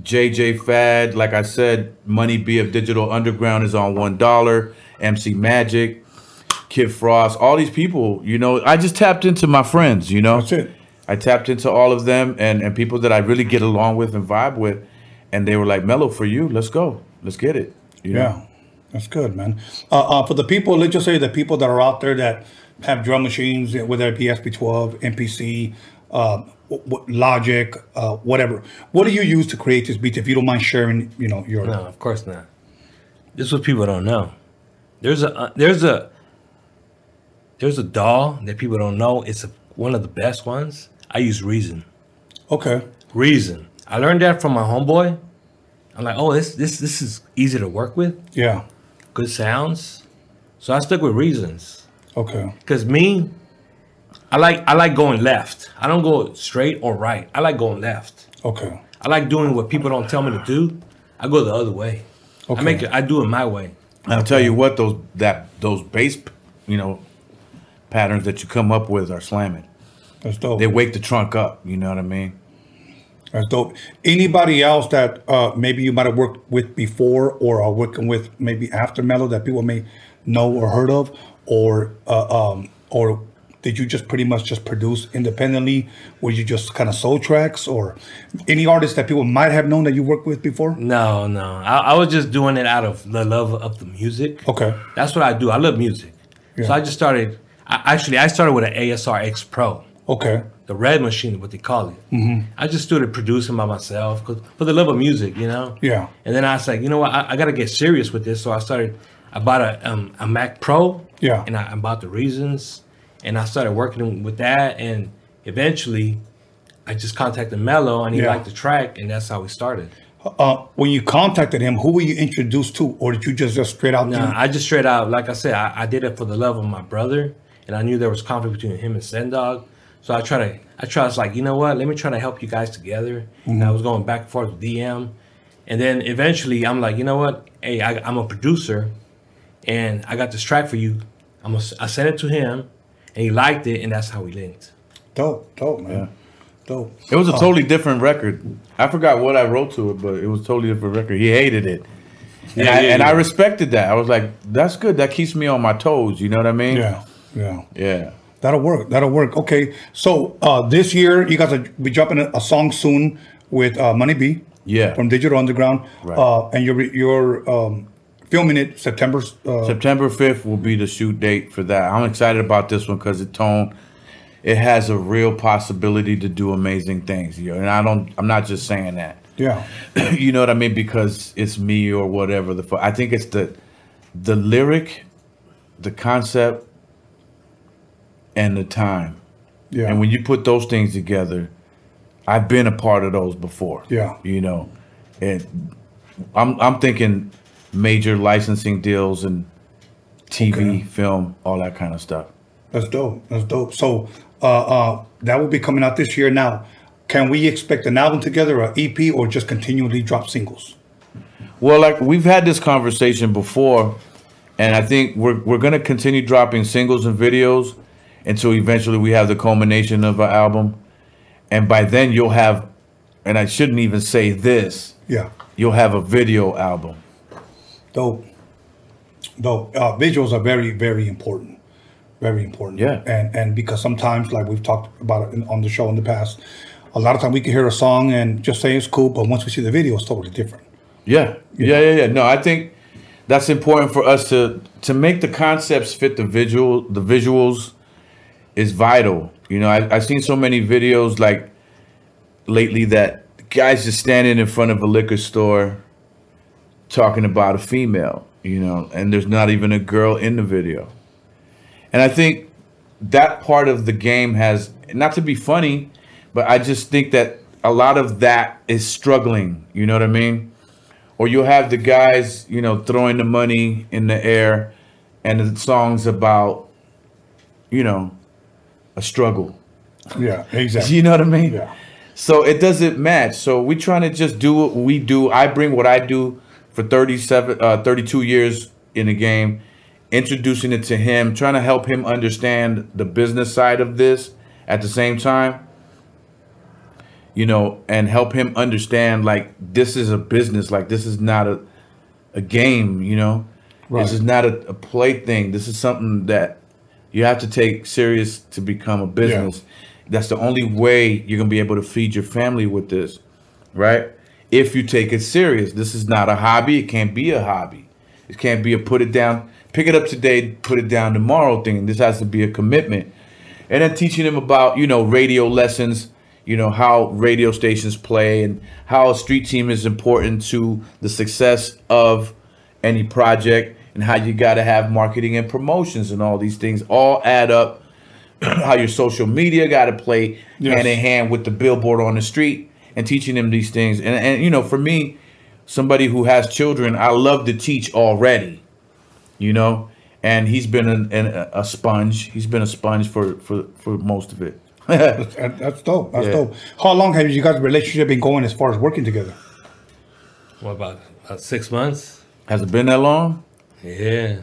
J.J. Fad. Like I said, Money B of Digital Underground is on one dollar. MC Magic, Kid Frost, all these people, you know, I just tapped into my friends, you know. That's it. I tapped into all of them and, and people that I really get along with and vibe with. And they were like, Mellow, for you, let's go. Let's get it. You know? Yeah, that's good, man. Uh, uh, for the people, let's just say the people that are out there that have drum machines, whether it be SP12, MPC, uh, Logic, uh, whatever. What do you use to create this beat? If you don't mind sharing, you know, your No, of course not. This is what people don't know. There's a uh, there's a there's a DAW that people don't know. It's a, one of the best ones. I use Reason. okay, Reason. I learned that from my homeboy. I'm like, oh, this this this is easy to work with. yeah, Good sounds. So I stuck with Reasons. okay, Cause me, I like I like going left. I don't go straight or right. I like going left. okay, I like doing what people don't tell me to do. I go the other way. Okay. I make it. I do it my way. I'll tell you what, those that those bass, you know, patterns that you come up with are slamming. that's dope. They wake the trunk up. You know what I mean? That's dope. Anybody else that uh, maybe you might have worked with before or are working with maybe after Mellow that people may know or heard of, or uh, um, or did you just pretty much just produce independently? Were you just kind of soul tracks, or any artists that people might have known that you worked with before? No, no. I, I was just doing it out of the love of the music. Okay, That's what I do. I love music. So I just started. I, actually, I started with an ASR X Pro, okay, the red machine, what they call it. Mm-hmm. I just started producing by myself 'cause- for the love of music, you know. Yeah. And then I was like, you know what? I, I got to get serious with this. So I started. I bought a um, a Mac Pro. Yeah. And I, I bought the Reasons, and I started working with that, and eventually, I just contacted Mello, and he Yeah. liked the track, and that's how we started. uh, when you contacted him, who were you introduced to, or did you just just straight out? Nah, I just straight out, like I said, I, I did it for the love of my brother, and I knew there was conflict between him and Sen Dog. So I try to, I try. I was like, you know what? Let me try to help you guys together. And I was going back and forth with DM, and then eventually I'm like, you know what? Hey, I, I'm a producer, and I got this track for you. I'm gonna, I sent it to him, and he liked it, and that's how we linked. dope, dope, man, dope. It was a totally different record. I forgot what I wrote to it, but it was a totally different record. He hated it. And, Yeah, I, yeah, and I respected that. I was like, that's good. That keeps me on my toes. You know what I mean? Yeah, yeah. Yeah. That'll work. That'll work. Okay. So uh, this year, you guys will be dropping a, a song soon with uh, Money B. Yeah. From Digital Underground. Right. Uh, and you're you're um, filming it September. Uh, September 5th will be the shoot date for that. I'm excited about this one because it tone it has a real possibility to do amazing things. You know, and I don't I'm not just saying that. yeah. [clears throat] you know what I mean? Because it's me or whatever the fuck. I think it's the the lyric, the concept, and the time. Yeah. And when you put those things together, I've been a part of those before. Yeah. You know, and I'm I'm thinking major licensing deals and TV, Okay. film, all that kind of stuff. That's dope. That's dope. So uh, uh, that will be coming out this year. Now, can we expect an album together, or EP, or just continually drop singles? Well, like we've had this conversation before, and I think we're we're gonna continue dropping singles and videos until eventually we have the culmination of an album, and by then you'll have, and I shouldn't even say this, Yeah. you'll have a video album. Dope. Dope. Uh, visuals are very, very important. Very important. Yeah. And and because sometimes, like we've talked about it in, on the show in the past, a lot of time we can hear a song and just say it's cool, but once we see the video, it's totally different. Yeah, yeah, yeah, yeah. No, I think that's important for us to to make the concepts fit the visual. The visuals is vital. You know, I, I've seen so many videos like lately that guys just standing in front of a liquor store talking about a female. You know, and there's not even a girl in the video. And I think that part of the game has not to be funny, but I just think that a lot of that is struggling. You know what I mean? Or you'll have the guys, you know, throwing the money in the air, and the songs about, you know, a struggle. Yeah, exactly. [laughs] You know what I mean? Yeah. So it doesn't match. So we're trying to just do what we do. I bring what I do for 37, uh, 32 years in the game, introducing it to him, trying to help him understand the business side of this at the same time. You know, and help him understand like this is a business, like this is not a a game, you know. Right. This is not a, a play thing. This is something that You have to take serious to become a business. That's the only way you're gonna be able to feed your family with this, right? If you take it serious, this is not a hobby. It can't be a hobby. It can't be a put it down, pick it up today, put it down tomorrow thing. This has to be a commitment. And then teaching them about you know radio lessons, you know how radio stations play and how a street team is important to the success of any project and how you got to have marketing and promotions and all these things all add up [clears throat] how your social media got to play Yes. hand in hand with the billboard on the street and teaching them these things and, and you know for me somebody who has children i love to teach already you know and he's been an, an, a sponge he's been a sponge for for for most of it [laughs] That- That's dope. That's Yeah. dope. How long have you guys' relationship been going as far as working together? What about, about six months? has it been that long Yeah.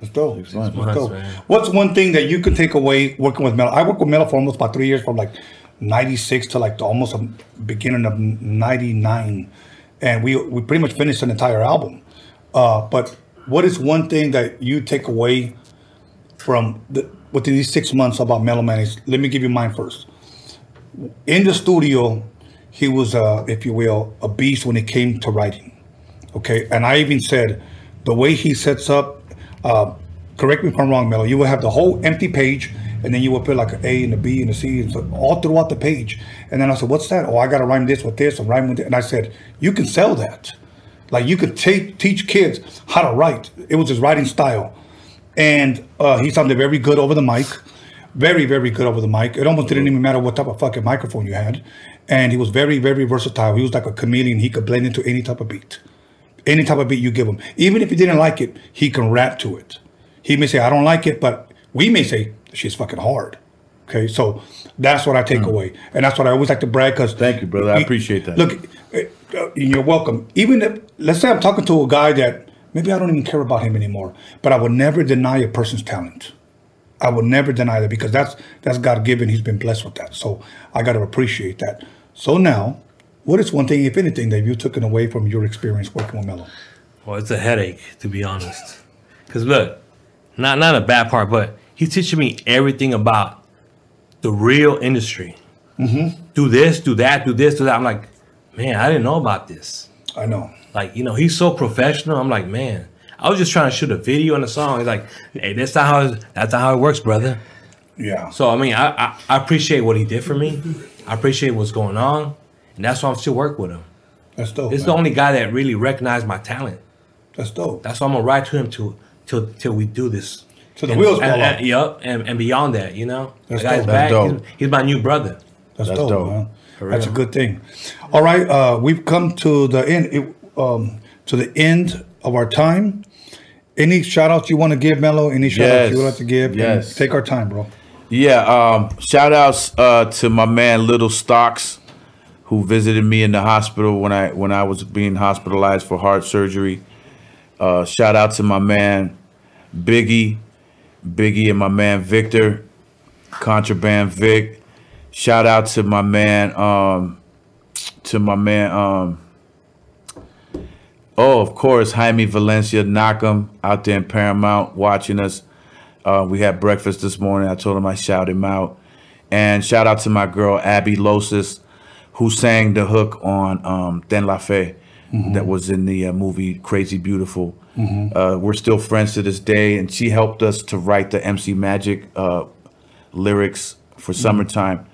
That's dope. months. That's months, dope. man. What's one thing that you can take away working with Mello? I worked with Mello for almost about three years, from like '96 to like the almost a beginning of '99, and we we pretty much finished an entire album. Uh, but what is one thing that you take away from the, within these six months about Mellow Man? Is, let me give you mine first. In the studio, he was, uh, if you will, a beast when it came to writing. Okay, and I even said the way he sets up. Uh, correct me if I'm wrong, Mello. You will have the whole empty page, and then you would put like an A and a B and a C, and so all throughout the page. And then I said, "What's that? Oh, I got to rhyme this with this and rhyme with it." And I said, "You can sell that. Like you could take teach kids how to write. It was his writing style, and uh, he sounded very good over the mic." very, very good over the mic. It almost didn't even matter what type of fucking microphone you had. And he was very, very versatile. He was like a chameleon. He could blend into any type of beat. Any type of beat you give him. Even if he didn't like it, he can rap to it. He may say, I don't like it, but we may say, she's fucking hard. Okay, so that's what I take away. And that's what I always like to brag because. Thank you, brother. I appreciate that. Look, uh, you're welcome. Even if, let's say I'm talking to a guy that maybe I don't even care about him anymore, but I would never deny a person's talent. I would never deny that because that's that's God given. He's been blessed with that. So I got to appreciate that. So now, what is one thing, if anything, that you took away from your experience working with Mello? Well, it's a headache to be honest. Cause look, not not a bad part, but he's teaching me everything about the real industry. Mm-hmm. Do this, do that, do this, do that. I'm like, man, I didn't know about this. I know. Like, you know, he's so professional. I'm like, man, I was just trying to shoot a video and a song. He's like, hey, that's not how it, that's not how it works, brother. Yeah. So I mean, I, I I appreciate what he did for me. I appreciate what's going on, and that's why I'm still working with him. That's dope. It's man. the only guy that really recognized my talent. That's dope. That's why I'm gonna ride to him till till till we do this. So the And- wheels fall and, off. and, Yup, and, and beyond that, you know, That's the guy's dope. back. That's He's, dope. he's my new brother. That's, That's dope. dope. man. That's a good thing. All right, uh, we've come to the end. It, um, to the end of our time. Any shout outs you want to give, Mello? Any shout outs you would like to give? And Yes. Take our time, bro. Yeah, um, shout outs uh, to my man Little Stocks, who visited me in the hospital when I when I was being hospitalized for heart surgery. Uh, shout out to my man Biggie, Biggie and my man Victor, Contraband Vic. Shout out to my man, um, to my man, um, oh, of course, Jaime Valencia Knockem out there in Paramount watching us. Uh, we had breakfast this morning. I told him I shout him out. And shout out to my girl Abby Losis, who sang the hook on um, Den La Fe that was in the uh, movie Crazy Beautiful. Uh, we're still friends to this day, and she helped us to write the MC Magic uh, lyrics for Summertime.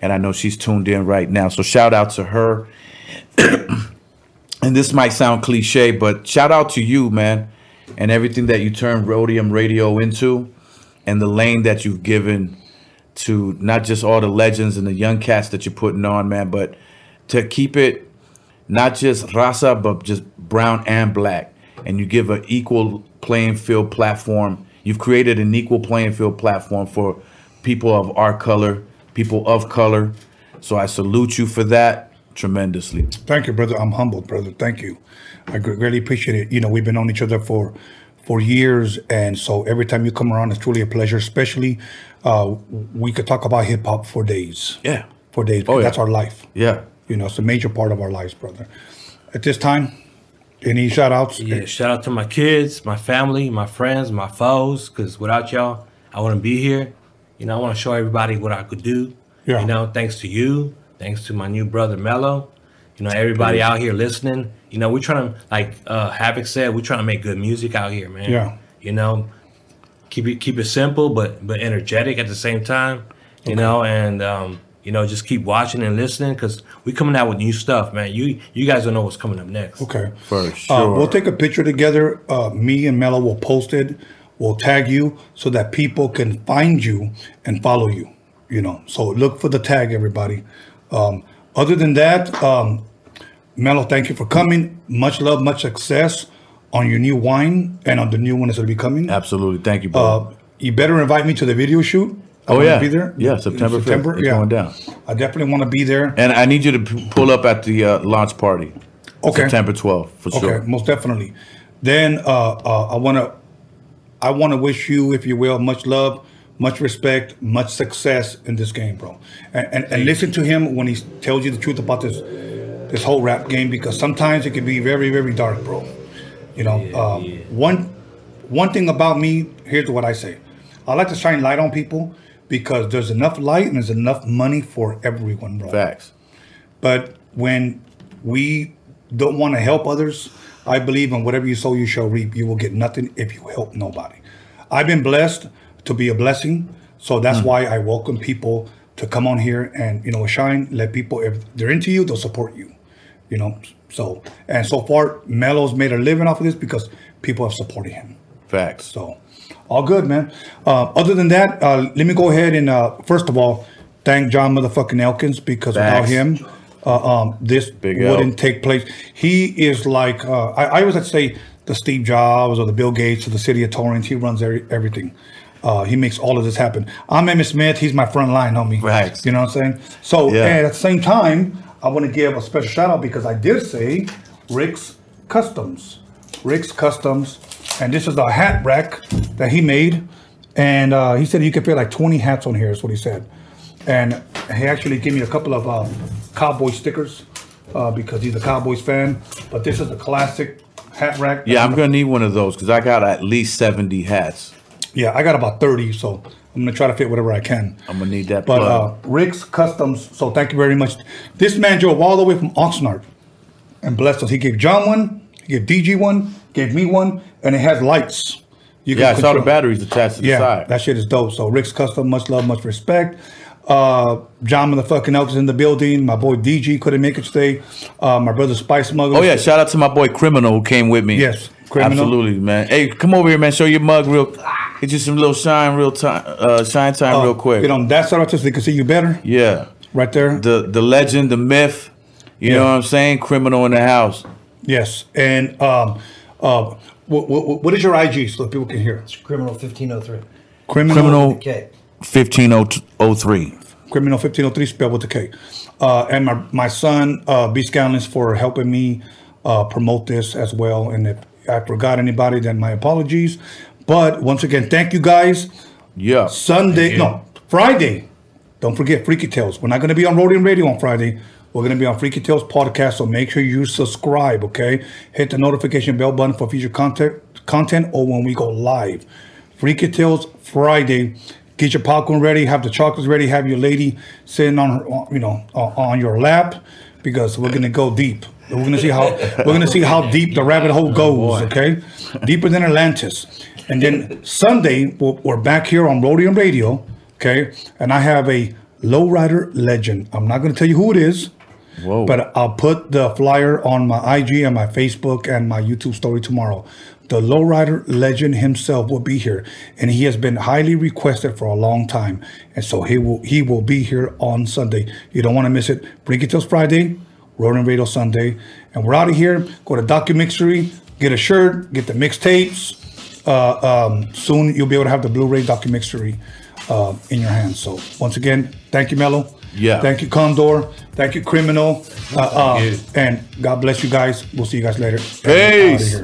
And I know she's tuned in right now. So shout out to her. and this might sound cliche, but shout out to you, man, and everything that you turned Roadium Radio into, and the lane that you've given to not just all the legends and the young cats that you're putting on, man, but to keep it not just raza, but just brown and black, and you give an equal playing field platform. You've created an equal playing field platform for people of our color, people of color. So I salute you for that tremendously. Thank you, brother. I'm humbled, brother. Thank you. I gr- really appreciate it. You know, we've been on each other for for years, and so every time you come around, it's truly a pleasure. Especially, uh, we could talk about hip hop for days. Yeah. for days. Oh, yeah. That's our life. Yeah. You know, it's a major part of our lives, brother. At this time, Any shout outs? Yeah, shout out to my kids, my family, my friends, my foes. Because without y'all, I wouldn't be here. You know, I want to show everybody what I could do. Yeah. You know, thanks to you, thanks to my new brother Mello. You know, everybody out here listening. You know, we're trying to, like uh, Havoc said, we're trying to make good music out here, man. Yeah. You know, keep it keep it simple, but but energetic at the same time. You know, and um, you know, just keep watching and listening because we coming out with new stuff, man. You you guys don't know what's coming up next. Okay. For Uh, sure. we'll take a picture together. Uh, me and Mello will post it. We'll tag you so that people can find you and follow you. You know, so look for the tag, everybody. Um, other than that, um, Mello, thank you for coming. Much love, much success on your new wine and on the new one that's going to be coming. Absolutely. Thank you, bro. Uh, you better invite me to the video shoot. I oh yeah. be there. Yeah, September 5th. September, It's yeah. going down. I definitely want to be there. And I need you to p- pull up at the uh, launch party. Okay. September 12th, for Okay, sure. Okay, most definitely. Then uh, uh, I want to, I want to wish you, if you will, much love, much respect, much success in this game, bro. And and, and listen to him when he tells you the truth about this this whole rap game because sometimes it can be very very dark, bro. You know, um, one one thing about me. Here's what I say: I like to shine light on people because there's enough light and there's enough money for everyone, bro. Facts. But when we don't want to help others, I believe in whatever you sow, you shall reap. You will get nothing if you help nobody. I've been blessed to be a blessing, so that's hmm. why I welcome people to come on here and you know shine. Let people, if they're into you, they'll support you. You know, so and so far, Mello's made a living off of this because people have supported him. Facts. So, all good, man. Uh, other than that, uh, let me go ahead and uh, first of all thank John motherfucking Elkins because without him, uh, um, this Big wouldn't take place. He is like uh, I, I always like to say the Steve Jobs or the Bill Gates of the city of Torrance. He runs every, everything. Uh, he makes all of this happen. I'm Emmitt Smith. He's my front line, homie. Right. You know what I'm saying? So, Yeah. at the same time, I want to give a special shout out because I did say Rick's Customs. Rick's Customs. And this is a hat rack that he made. And uh, he said you could fit like 20 hats on here, is what he said. And he actually gave me a couple of uh, cowboy stickers uh, because he's a Cowboys fan. But this is a classic hat rack. Yeah, I'm gonna need one of those because I got at least 70 hats. Yeah, I got about 30, so I'm gonna try to fit whatever I can. I'm gonna need that But plug. uh, Rick's Customs, so thank you very much. This man drove all the way from Oxnard and blessed us. He gave John one, he gave DG one, gave me one, and it has lights. You yeah, I saw the batteries attached to the Yeah, side. that shit is dope. So Rick's Custom, much love, much respect. Uh, John motherfucking Elks is in the building. My boy DG couldn't make it today. Uh, my brother Spice Smugglers. Oh yeah, shout out to my boy Criminal who came with me. Yes, Criminal. absolutely, man. Hey, come over here, man. Show your mug real. Get you some little shine, real time, uh, shine time, Uh, real quick. Get on that side so they can see you better. yeah, Right there. the the legend, the myth. You Yeah. know what I'm saying? Criminal in the house. Yes. And um, uh, what, what, what is your IG so people can hear? It's criminal 1503. Criminal. Criminal Okay. 1503. Criminal 1503 spelled with a K. Uh, and my, my son, uh, B. Scanlons, for helping me uh, promote this as well. And if I forgot anybody, then my apologies. But once again, thank you guys. Yeah. Sunday, no, Friday. Don't forget Freaky Tales. We're not going to be on Roadium Radio on Friday. We're going to be on Freaky Tales podcast. So make sure you subscribe, okay? Hit the notification bell button for future content, content or when we go live. Freaky Tales Friday. Get your popcorn ready. Have the chocolates ready. Have your lady sitting on her, you know, on on your lap because we're going to go deep. We're going to see how we're going to see how deep the rabbit hole goes. Oh, okay, deeper than Atlantis. And then Sunday we're, we're back here on Roadium Radio. Okay, and I have a lowrider legend. I'm not going to tell you who it is. Whoa. But I'll put the flyer on my IG and my Facebook and my YouTube story tomorrow. The lowrider legend himself will be here, and he has been highly requested for a long time, and so he will he will be here on Sunday. You don't want to miss it. Bring it till Friday, Rolling Radio Sunday, and we're out of here. Go to Documixery, get a shirt, get the mixtapes. Uh, um, soon you'll be able to have the Blu-ray Documixery uh, in your hands. So once again, thank you, Mello. Yeah. Thank you, Condor. Thank you, Criminal. Uh, uh, and God bless you guys. We'll see you guys later. Peace.